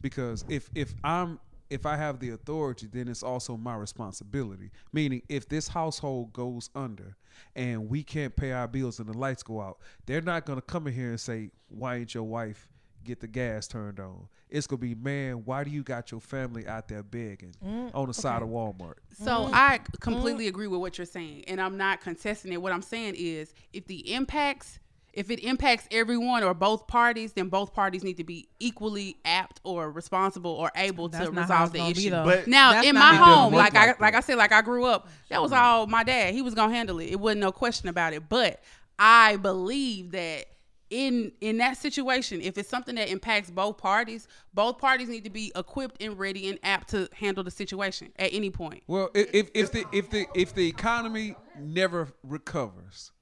Speaker 4: Because if if I'm if I have the authority, then it's also my responsibility. Meaning, if this household goes under and we can't pay our bills and the lights go out, they're not gonna come in here and say, "Why ain't your wife get the gas turned on?" It's gonna be, "Man, why do you got your family out there begging on the side of Walmart?"
Speaker 5: So I completely agree with what you're saying, and I'm not contesting it. What I'm saying is, if the impacts, if it impacts everyone or both parties, then both parties need to be equally apt or responsible or able
Speaker 2: That's
Speaker 5: to resolve the issue.
Speaker 3: But-
Speaker 5: now, in my home,
Speaker 4: doesn't
Speaker 5: like I
Speaker 4: like
Speaker 5: like. I said, like I grew up, that was all my dad. He was gonna handle it. It wasn't no question about it. But I believe that in in that situation, if it's something that impacts both parties, both parties need to be equipped and ready and apt to handle the situation at any point.
Speaker 4: Well, i- if if the if the if the economy never recovers,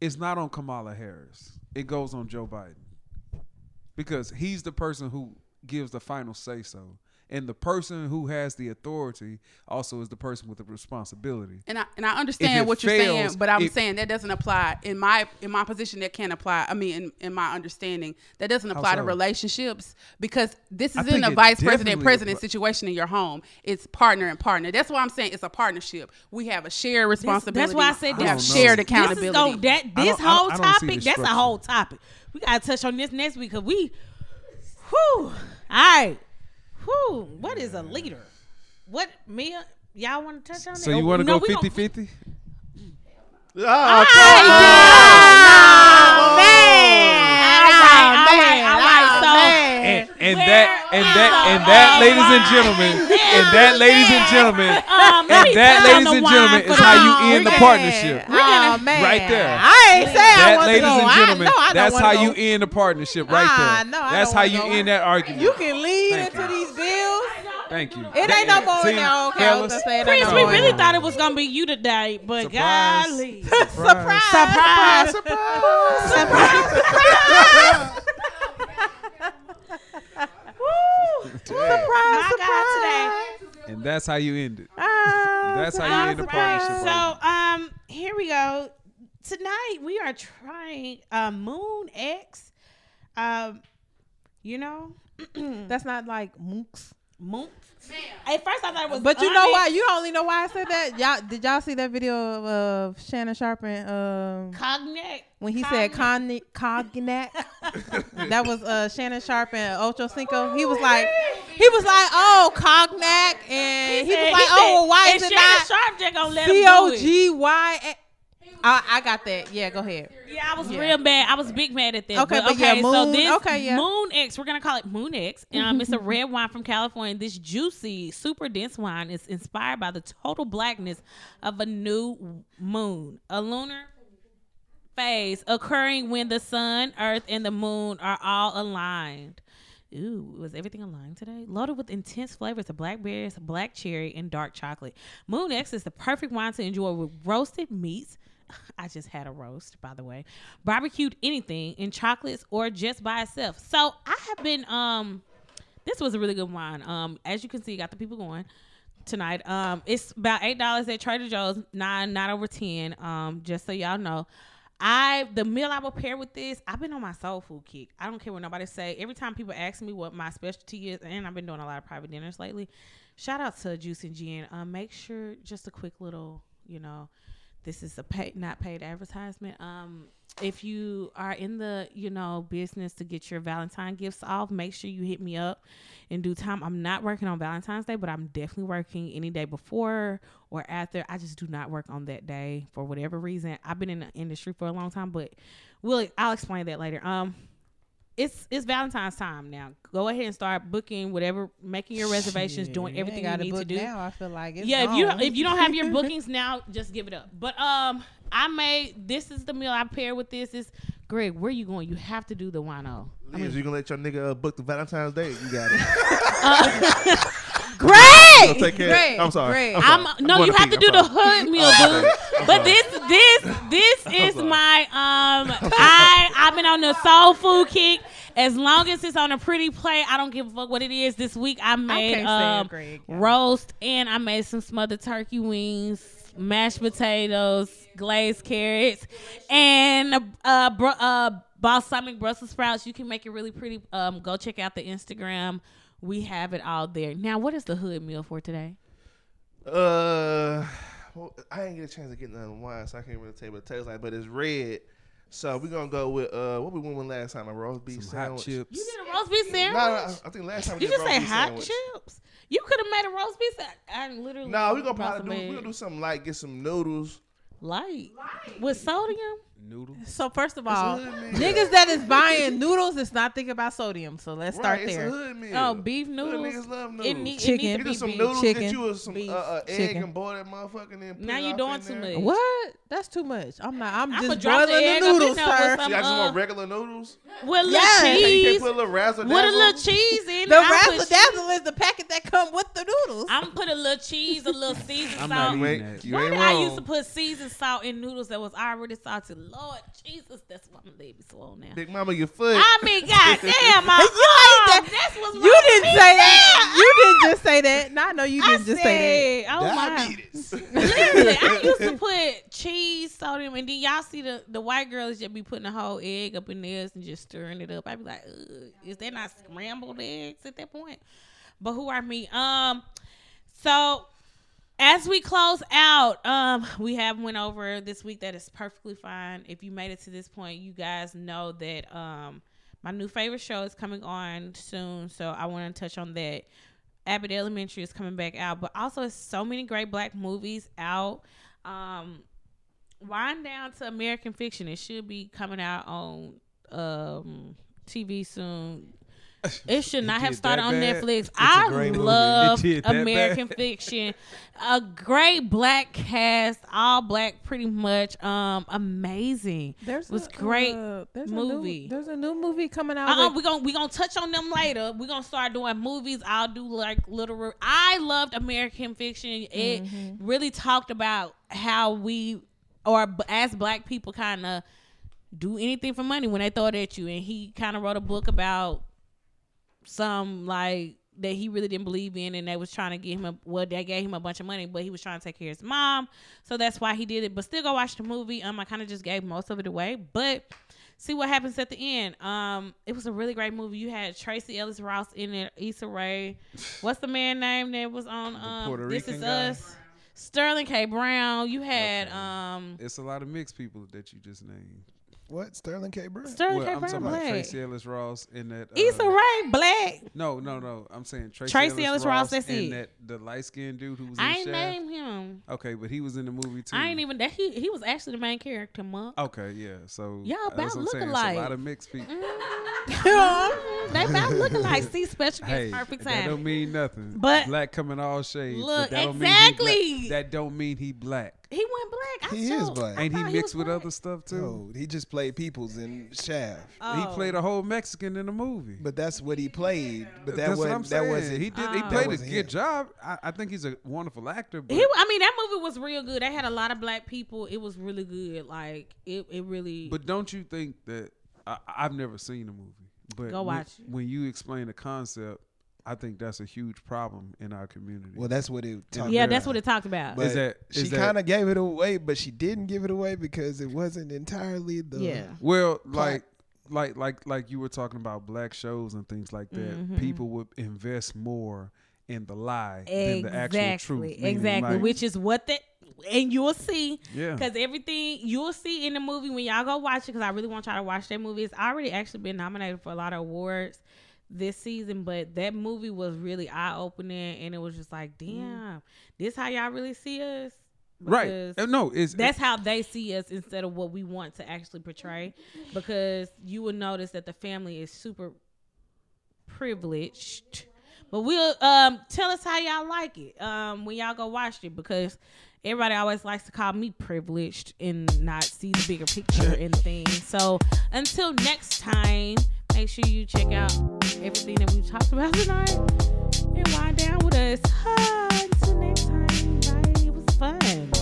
Speaker 4: it's not on Kamala Harris. It goes on Joe Biden. Because he's the person who gives the final say so. And the person who has the authority also is the person with the responsibility.
Speaker 5: And I and I understand
Speaker 4: it
Speaker 5: what you're
Speaker 4: fails,
Speaker 5: saying, but I'm
Speaker 4: if-
Speaker 5: saying that doesn't apply in my in my position. That can't apply. I mean, in, in my understanding, that doesn't apply to relationships because this
Speaker 4: I
Speaker 5: is in a vice president president situation in your home. It's partner and partner. That's why I'm saying it's a partnership. We have a shared
Speaker 1: That's,
Speaker 5: responsibility.
Speaker 1: that's why I said
Speaker 5: we
Speaker 1: this.
Speaker 5: have
Speaker 4: don't know.
Speaker 5: shared
Speaker 1: This is
Speaker 5: accountability.
Speaker 1: gonna, that
Speaker 4: I
Speaker 1: this
Speaker 4: don't- I-
Speaker 1: whole
Speaker 4: I don't
Speaker 1: topic. That's a whole topic. We gotta touch on this next week because we. Whew. All right. Whew. What is a leader? What Mia? Y'all want to touch on
Speaker 4: So you want to
Speaker 1: No,
Speaker 4: go
Speaker 1: we gonna-
Speaker 4: 50-50?
Speaker 3: Oh,
Speaker 1: All right, all right, all right. So
Speaker 4: And, and that and that and that, ladies and gentlemen, and that, ladies and gentlemen,
Speaker 1: um,
Speaker 4: and that, ladies and gentlemen, is how you
Speaker 1: Oh,
Speaker 4: end the partnership.
Speaker 2: Oh man,
Speaker 4: Right there.
Speaker 2: I ain't say I
Speaker 4: That,
Speaker 2: want
Speaker 4: ladies
Speaker 2: to go.
Speaker 4: and gentlemen,
Speaker 2: I don't
Speaker 4: that's
Speaker 2: wanna
Speaker 4: how you end the partnership right
Speaker 2: Ah,
Speaker 4: there. that's how you end that argument.
Speaker 2: You can lead
Speaker 4: Thank
Speaker 2: into these bills.
Speaker 4: Thank you.
Speaker 2: It ain't no more
Speaker 4: See,
Speaker 2: now. Okay, I
Speaker 4: fellas,
Speaker 2: gonna say it
Speaker 1: Chris, we really thought it was gonna be you today, but
Speaker 4: Surprise.
Speaker 1: golly,
Speaker 4: Surprise.
Speaker 1: surprise, surprise, Woo. My God, today.
Speaker 4: And that's how you end it.
Speaker 2: Ah,
Speaker 4: That's how you end the partnership.
Speaker 1: So, um, here we go. Tonight we are trying uh, Moon X. Um, you know,
Speaker 2: That's not like mooks.
Speaker 1: Moon. At first, I thought it was.
Speaker 2: But you know why? You only know why I said that. Y'all did y'all see that video of, of Shannon Sharpe and um
Speaker 1: Cognac.
Speaker 2: when he said cognac cognac? that was uh Shannon Sharpe and Ocho Cinco. He was like he was like oh cognac and he, was like oh well, why is it not
Speaker 1: Sharpe just gonna let
Speaker 2: C
Speaker 1: him do
Speaker 2: O
Speaker 1: it.
Speaker 2: G Y? I I got that. Yeah, go ahead.
Speaker 1: Yeah, I was
Speaker 2: Yeah.
Speaker 1: real mad. I was big mad at that.
Speaker 2: Okay,
Speaker 1: but,
Speaker 2: but yeah,
Speaker 1: so this
Speaker 2: okay, yeah.
Speaker 1: Moon X, we're gonna call it Moon X. Um, it's a red wine from California. This juicy, super dense wine is inspired by the total blackness of a new moon, a lunar phase occurring when the sun, earth, and the moon are all aligned. Ooh, was everything aligned today? Loaded with intense flavors of blackberries, black cherry, and dark chocolate. Moon X is the perfect wine to enjoy with roasted meats. I just had a roast, by the way. Barbecued anything in chocolates or just by itself. So I have been um this was a really good wine. Um, as you can see, got the people going tonight. Um, it's about eight dollars at Trader Joe's, nine, not over ten. Um, just so y'all know. I the meal I will pair with this. I've been on my soul food kick. I don't care what nobody say. Every time people ask me what my specialty is, and I've been doing a lot of private dinners lately. Shout out to Juice and Gin. Um, make sure just a quick little, you know, this is a paid not paid advertisement. Um, if you are in the you know business to get your Valentine gifts off, make sure you hit me up in due time. I'm not working on Valentine's Day, but I'm definitely working any day before or after. I just do not work on that day for whatever reason. I've been in the industry for a long time, but we'll I'll explain that later. Um, it's it's Valentine's time now. Go ahead and start booking whatever, making your reservations, doing everything you
Speaker 2: gotta
Speaker 1: need to
Speaker 2: book
Speaker 1: do.
Speaker 2: Now I feel like it's
Speaker 1: yeah, if you don't, if you don't have your bookings now, just give it up. But um, I made this is the meal I paired with this. Is Greg, where you going? You have to do the wino. I
Speaker 3: Liz,
Speaker 1: mean,
Speaker 3: you gonna let your nigga uh, book the Valentine's Day? You got it.
Speaker 1: Greg,
Speaker 3: So take care.
Speaker 2: Greg,
Speaker 3: I'm sorry.
Speaker 2: Greg.
Speaker 3: I'm,
Speaker 1: I'm
Speaker 3: sorry.
Speaker 1: no,
Speaker 3: going
Speaker 1: you have
Speaker 3: pee.
Speaker 1: to do
Speaker 3: I'm
Speaker 1: the
Speaker 3: sorry.
Speaker 1: hood meal,
Speaker 3: I'm
Speaker 1: boo.
Speaker 3: sorry. I'm
Speaker 1: But this, this, this is my um. I I've been on the soul food kick. As long as it's on a pretty plate, I don't give a fuck what it is. This week I made
Speaker 2: can't
Speaker 1: um
Speaker 2: Greg.
Speaker 1: roast and I made some smothered turkey wings, mashed potatoes, glazed carrots, and uh, br- uh balsamic Brussels sprouts. You can make it really pretty. Um, go check out the Instagram. We have it all there. Now, what is the hood meal for today?
Speaker 3: Uh, well, I didn't get a chance to get none of wine, so I can't really tell you what it tastes like. But it's red, so we're gonna go with uh, what we went with last time, a roast beef
Speaker 4: Some hot
Speaker 3: sandwich.
Speaker 4: chips.
Speaker 1: You did a roast beef sandwich.
Speaker 3: no, I I think last time we
Speaker 1: you
Speaker 3: did
Speaker 1: just
Speaker 3: roast
Speaker 1: say
Speaker 3: beef
Speaker 1: hot
Speaker 3: sandwich.
Speaker 1: chips. You could have made a roast beef sandwich. I literally.
Speaker 3: No, we gonna probably do
Speaker 1: some
Speaker 3: we gonna do something light. get some noodles.
Speaker 1: Light. light with sodium.
Speaker 4: Noodles.
Speaker 2: So first of all, niggas that is buying noodles is not thinking about sodium. So let's start
Speaker 3: right,
Speaker 2: there.
Speaker 3: It's a hood meal.
Speaker 1: Oh, beef
Speaker 3: Hood
Speaker 1: noodles.
Speaker 3: niggas love
Speaker 1: It need,
Speaker 2: Chicken.
Speaker 1: It need
Speaker 3: you some
Speaker 1: beef.
Speaker 3: noodles.
Speaker 2: chicken,
Speaker 3: get you a- some
Speaker 1: beef,
Speaker 3: uh, uh, egg
Speaker 2: chicken.
Speaker 3: and boil that motherfucker. And then put
Speaker 1: Now you
Speaker 3: off
Speaker 1: doing too
Speaker 3: there.
Speaker 1: much.
Speaker 2: What? That's too much. I'm not. I'm
Speaker 1: I'ma
Speaker 2: just
Speaker 1: drop the
Speaker 2: the,
Speaker 1: egg up in
Speaker 2: noodles,
Speaker 1: there with
Speaker 2: sir.
Speaker 1: some-
Speaker 3: See, I just
Speaker 1: uh,
Speaker 3: want regular noodles.
Speaker 1: With a little
Speaker 2: Yeah.
Speaker 3: You can't
Speaker 1: cheese.
Speaker 3: put a little razzle
Speaker 1: With a little
Speaker 3: dazzle.
Speaker 1: cheese in
Speaker 2: The
Speaker 1: it. I
Speaker 2: razzle dazzle is the packet that come with the noodles.
Speaker 1: I'm put a little cheese, a little seasoned
Speaker 4: I'm
Speaker 1: salt.
Speaker 4: not
Speaker 3: You
Speaker 4: eating
Speaker 3: ain't,
Speaker 4: that.
Speaker 3: you
Speaker 1: Why did. I used to put seasoned salt in noodles that was already salted? Lord Jesus, that's why my baby swole now.
Speaker 3: Big mama, your foot.
Speaker 1: I mean, goddamn, my
Speaker 2: You ain't
Speaker 1: That's what's
Speaker 2: you
Speaker 1: wrong
Speaker 2: didn't say that. You didn't just say that. No, I know you
Speaker 1: I
Speaker 2: didn't just say
Speaker 1: said, oh my.
Speaker 6: Diabetes.
Speaker 1: Literally, I used to put cheese, sodium, and then y'all see the, the white girls just be putting a whole egg up in theirs and just stirring it up. I'd be like, Ugh, is that not scrambled eggs at that point? But who are me? Um, so as we close out, um, we have went over this week that is perfectly fine. If you made it to this point, you guys know that um my new favorite show is coming on soon. So I want to touch on that. Abbott Elementary is coming back out, but also so many great black movies out. Um, wind down to American Fiction. It should be coming out on um TV soon. It should
Speaker 4: It
Speaker 1: not have started on
Speaker 4: bad?
Speaker 1: Netflix.
Speaker 6: a
Speaker 1: I
Speaker 6: great movie.
Speaker 1: love
Speaker 4: It did that
Speaker 1: American
Speaker 4: bad?
Speaker 1: Fiction. A great black cast, all black, pretty much. Um, amazing.
Speaker 2: There's
Speaker 1: was
Speaker 2: a,
Speaker 1: great
Speaker 2: uh, there's A
Speaker 1: movie.
Speaker 2: new, there's a new movie coming out.
Speaker 1: Uh-uh,
Speaker 2: with-
Speaker 1: we're gonna we gonna touch on them later. We're gonna start doing movies. I'll do like literal. I loved American Fiction. It
Speaker 2: Mm-hmm.
Speaker 1: really talked about how we, or as black people, kind of do anything for money when they throw it at you. And he kind of wrote a book about some like that he really didn't believe in, and they was trying to get him a well, they gave him a bunch of money, but he was trying to take care of his mom, so that's why he did it. But still, go watch the movie. Um, I kind of just gave most of it away, but see what happens at the end. Um, it was a really great movie. You had Tracee Ellis Ross in it, Issa Rae. What's the man name that was on um This Is
Speaker 4: guy?
Speaker 1: Us? Sterling K. Brown. You had
Speaker 4: Okay.
Speaker 1: um
Speaker 4: It's a lot of mixed people that you just named.
Speaker 6: What? Sterling K. Brown?
Speaker 1: Sterling
Speaker 4: Well,
Speaker 1: K.
Speaker 4: I'm
Speaker 1: Brown
Speaker 4: talking about
Speaker 1: black.
Speaker 4: Tracee Ellis Ross in that. Uh,
Speaker 1: Issa Rae black.
Speaker 4: No, no, no. I'm saying Tracee,
Speaker 1: Tracee
Speaker 4: Ellis,
Speaker 1: Ellis Ross,
Speaker 4: Ross.
Speaker 1: that's
Speaker 4: and
Speaker 1: it.
Speaker 4: that the light skinned dude who was in
Speaker 1: I ain't
Speaker 4: Shaft.
Speaker 1: name him.
Speaker 4: Okay, but he was in the movie too.
Speaker 1: I ain't even that he he was actually the main character, Monk.
Speaker 4: Okay, yeah. So
Speaker 1: Y'all
Speaker 4: that's
Speaker 1: about
Speaker 4: what I'm saying. It's a lot of mixed people.
Speaker 1: they about looking like see special
Speaker 4: Hey,
Speaker 1: guest perfect
Speaker 4: that don't
Speaker 1: time.
Speaker 4: mean nothing.
Speaker 1: But-
Speaker 4: black come in all shades.
Speaker 1: Look,
Speaker 4: but that don't Mean
Speaker 1: exactly.
Speaker 4: he black. That don't mean he black.
Speaker 1: He went black. I
Speaker 6: He is black.
Speaker 1: I
Speaker 4: Ain't he mixed
Speaker 1: was
Speaker 4: with
Speaker 1: black.
Speaker 4: other stuff too?
Speaker 6: No, he just played peoples in Shaft.
Speaker 4: He
Speaker 1: Oh.
Speaker 4: played a whole Mexican in the movie.
Speaker 6: But that's what he played. But that
Speaker 4: That's what
Speaker 6: wasn't
Speaker 4: I'm
Speaker 6: that
Speaker 4: saying.
Speaker 6: wasn't
Speaker 4: he did. He
Speaker 1: Oh.
Speaker 4: played a good
Speaker 6: him.
Speaker 4: job. I, I think he's a wonderful actor. But
Speaker 1: He, I mean, that movie was real good. They had a lot of black people. It was really good. Like it, it really.
Speaker 4: But don't you think that I, I've never seen the movie, but
Speaker 1: Go watch it.
Speaker 4: when you explain the concept, I think that's a huge problem in our community.
Speaker 6: Well, that's what it talked
Speaker 1: yeah,
Speaker 6: about.
Speaker 1: that's what it talked about.
Speaker 6: But
Speaker 4: Is that-
Speaker 6: she kind of gave it away, but she didn't give it away because it wasn't entirely the.
Speaker 1: yeah.
Speaker 4: well,
Speaker 6: plot.
Speaker 4: like like like like you were talking about black shows and things like that.
Speaker 1: Mhm.
Speaker 4: People would invest more in the lie than the actual truth. meaning,
Speaker 1: Exactly.
Speaker 4: like-
Speaker 1: Which is what that, and you'll see.
Speaker 4: yeah.
Speaker 1: Because everything you'll see in the movie when y'all go watch it, because I really want y'all to watch that movie. It's already actually been nominated for a lot of awards this season, but that movie was really eye opening, and it was just like,
Speaker 4: Mm-hmm.
Speaker 1: damn, this how y'all really see us.
Speaker 4: Right.
Speaker 1: because
Speaker 4: Uh, No, it's
Speaker 1: That's how they see us instead of what we want to actually portray. Because you will notice that the family is super privileged. But we'll um tell us how y'all like it um when y'all go watch it because everybody always likes to call me privileged and not see the bigger picture and things. So until next time, Make sure you check out everything that we talked about tonight and wind down with us. Huh, until next time, bye. It was fun.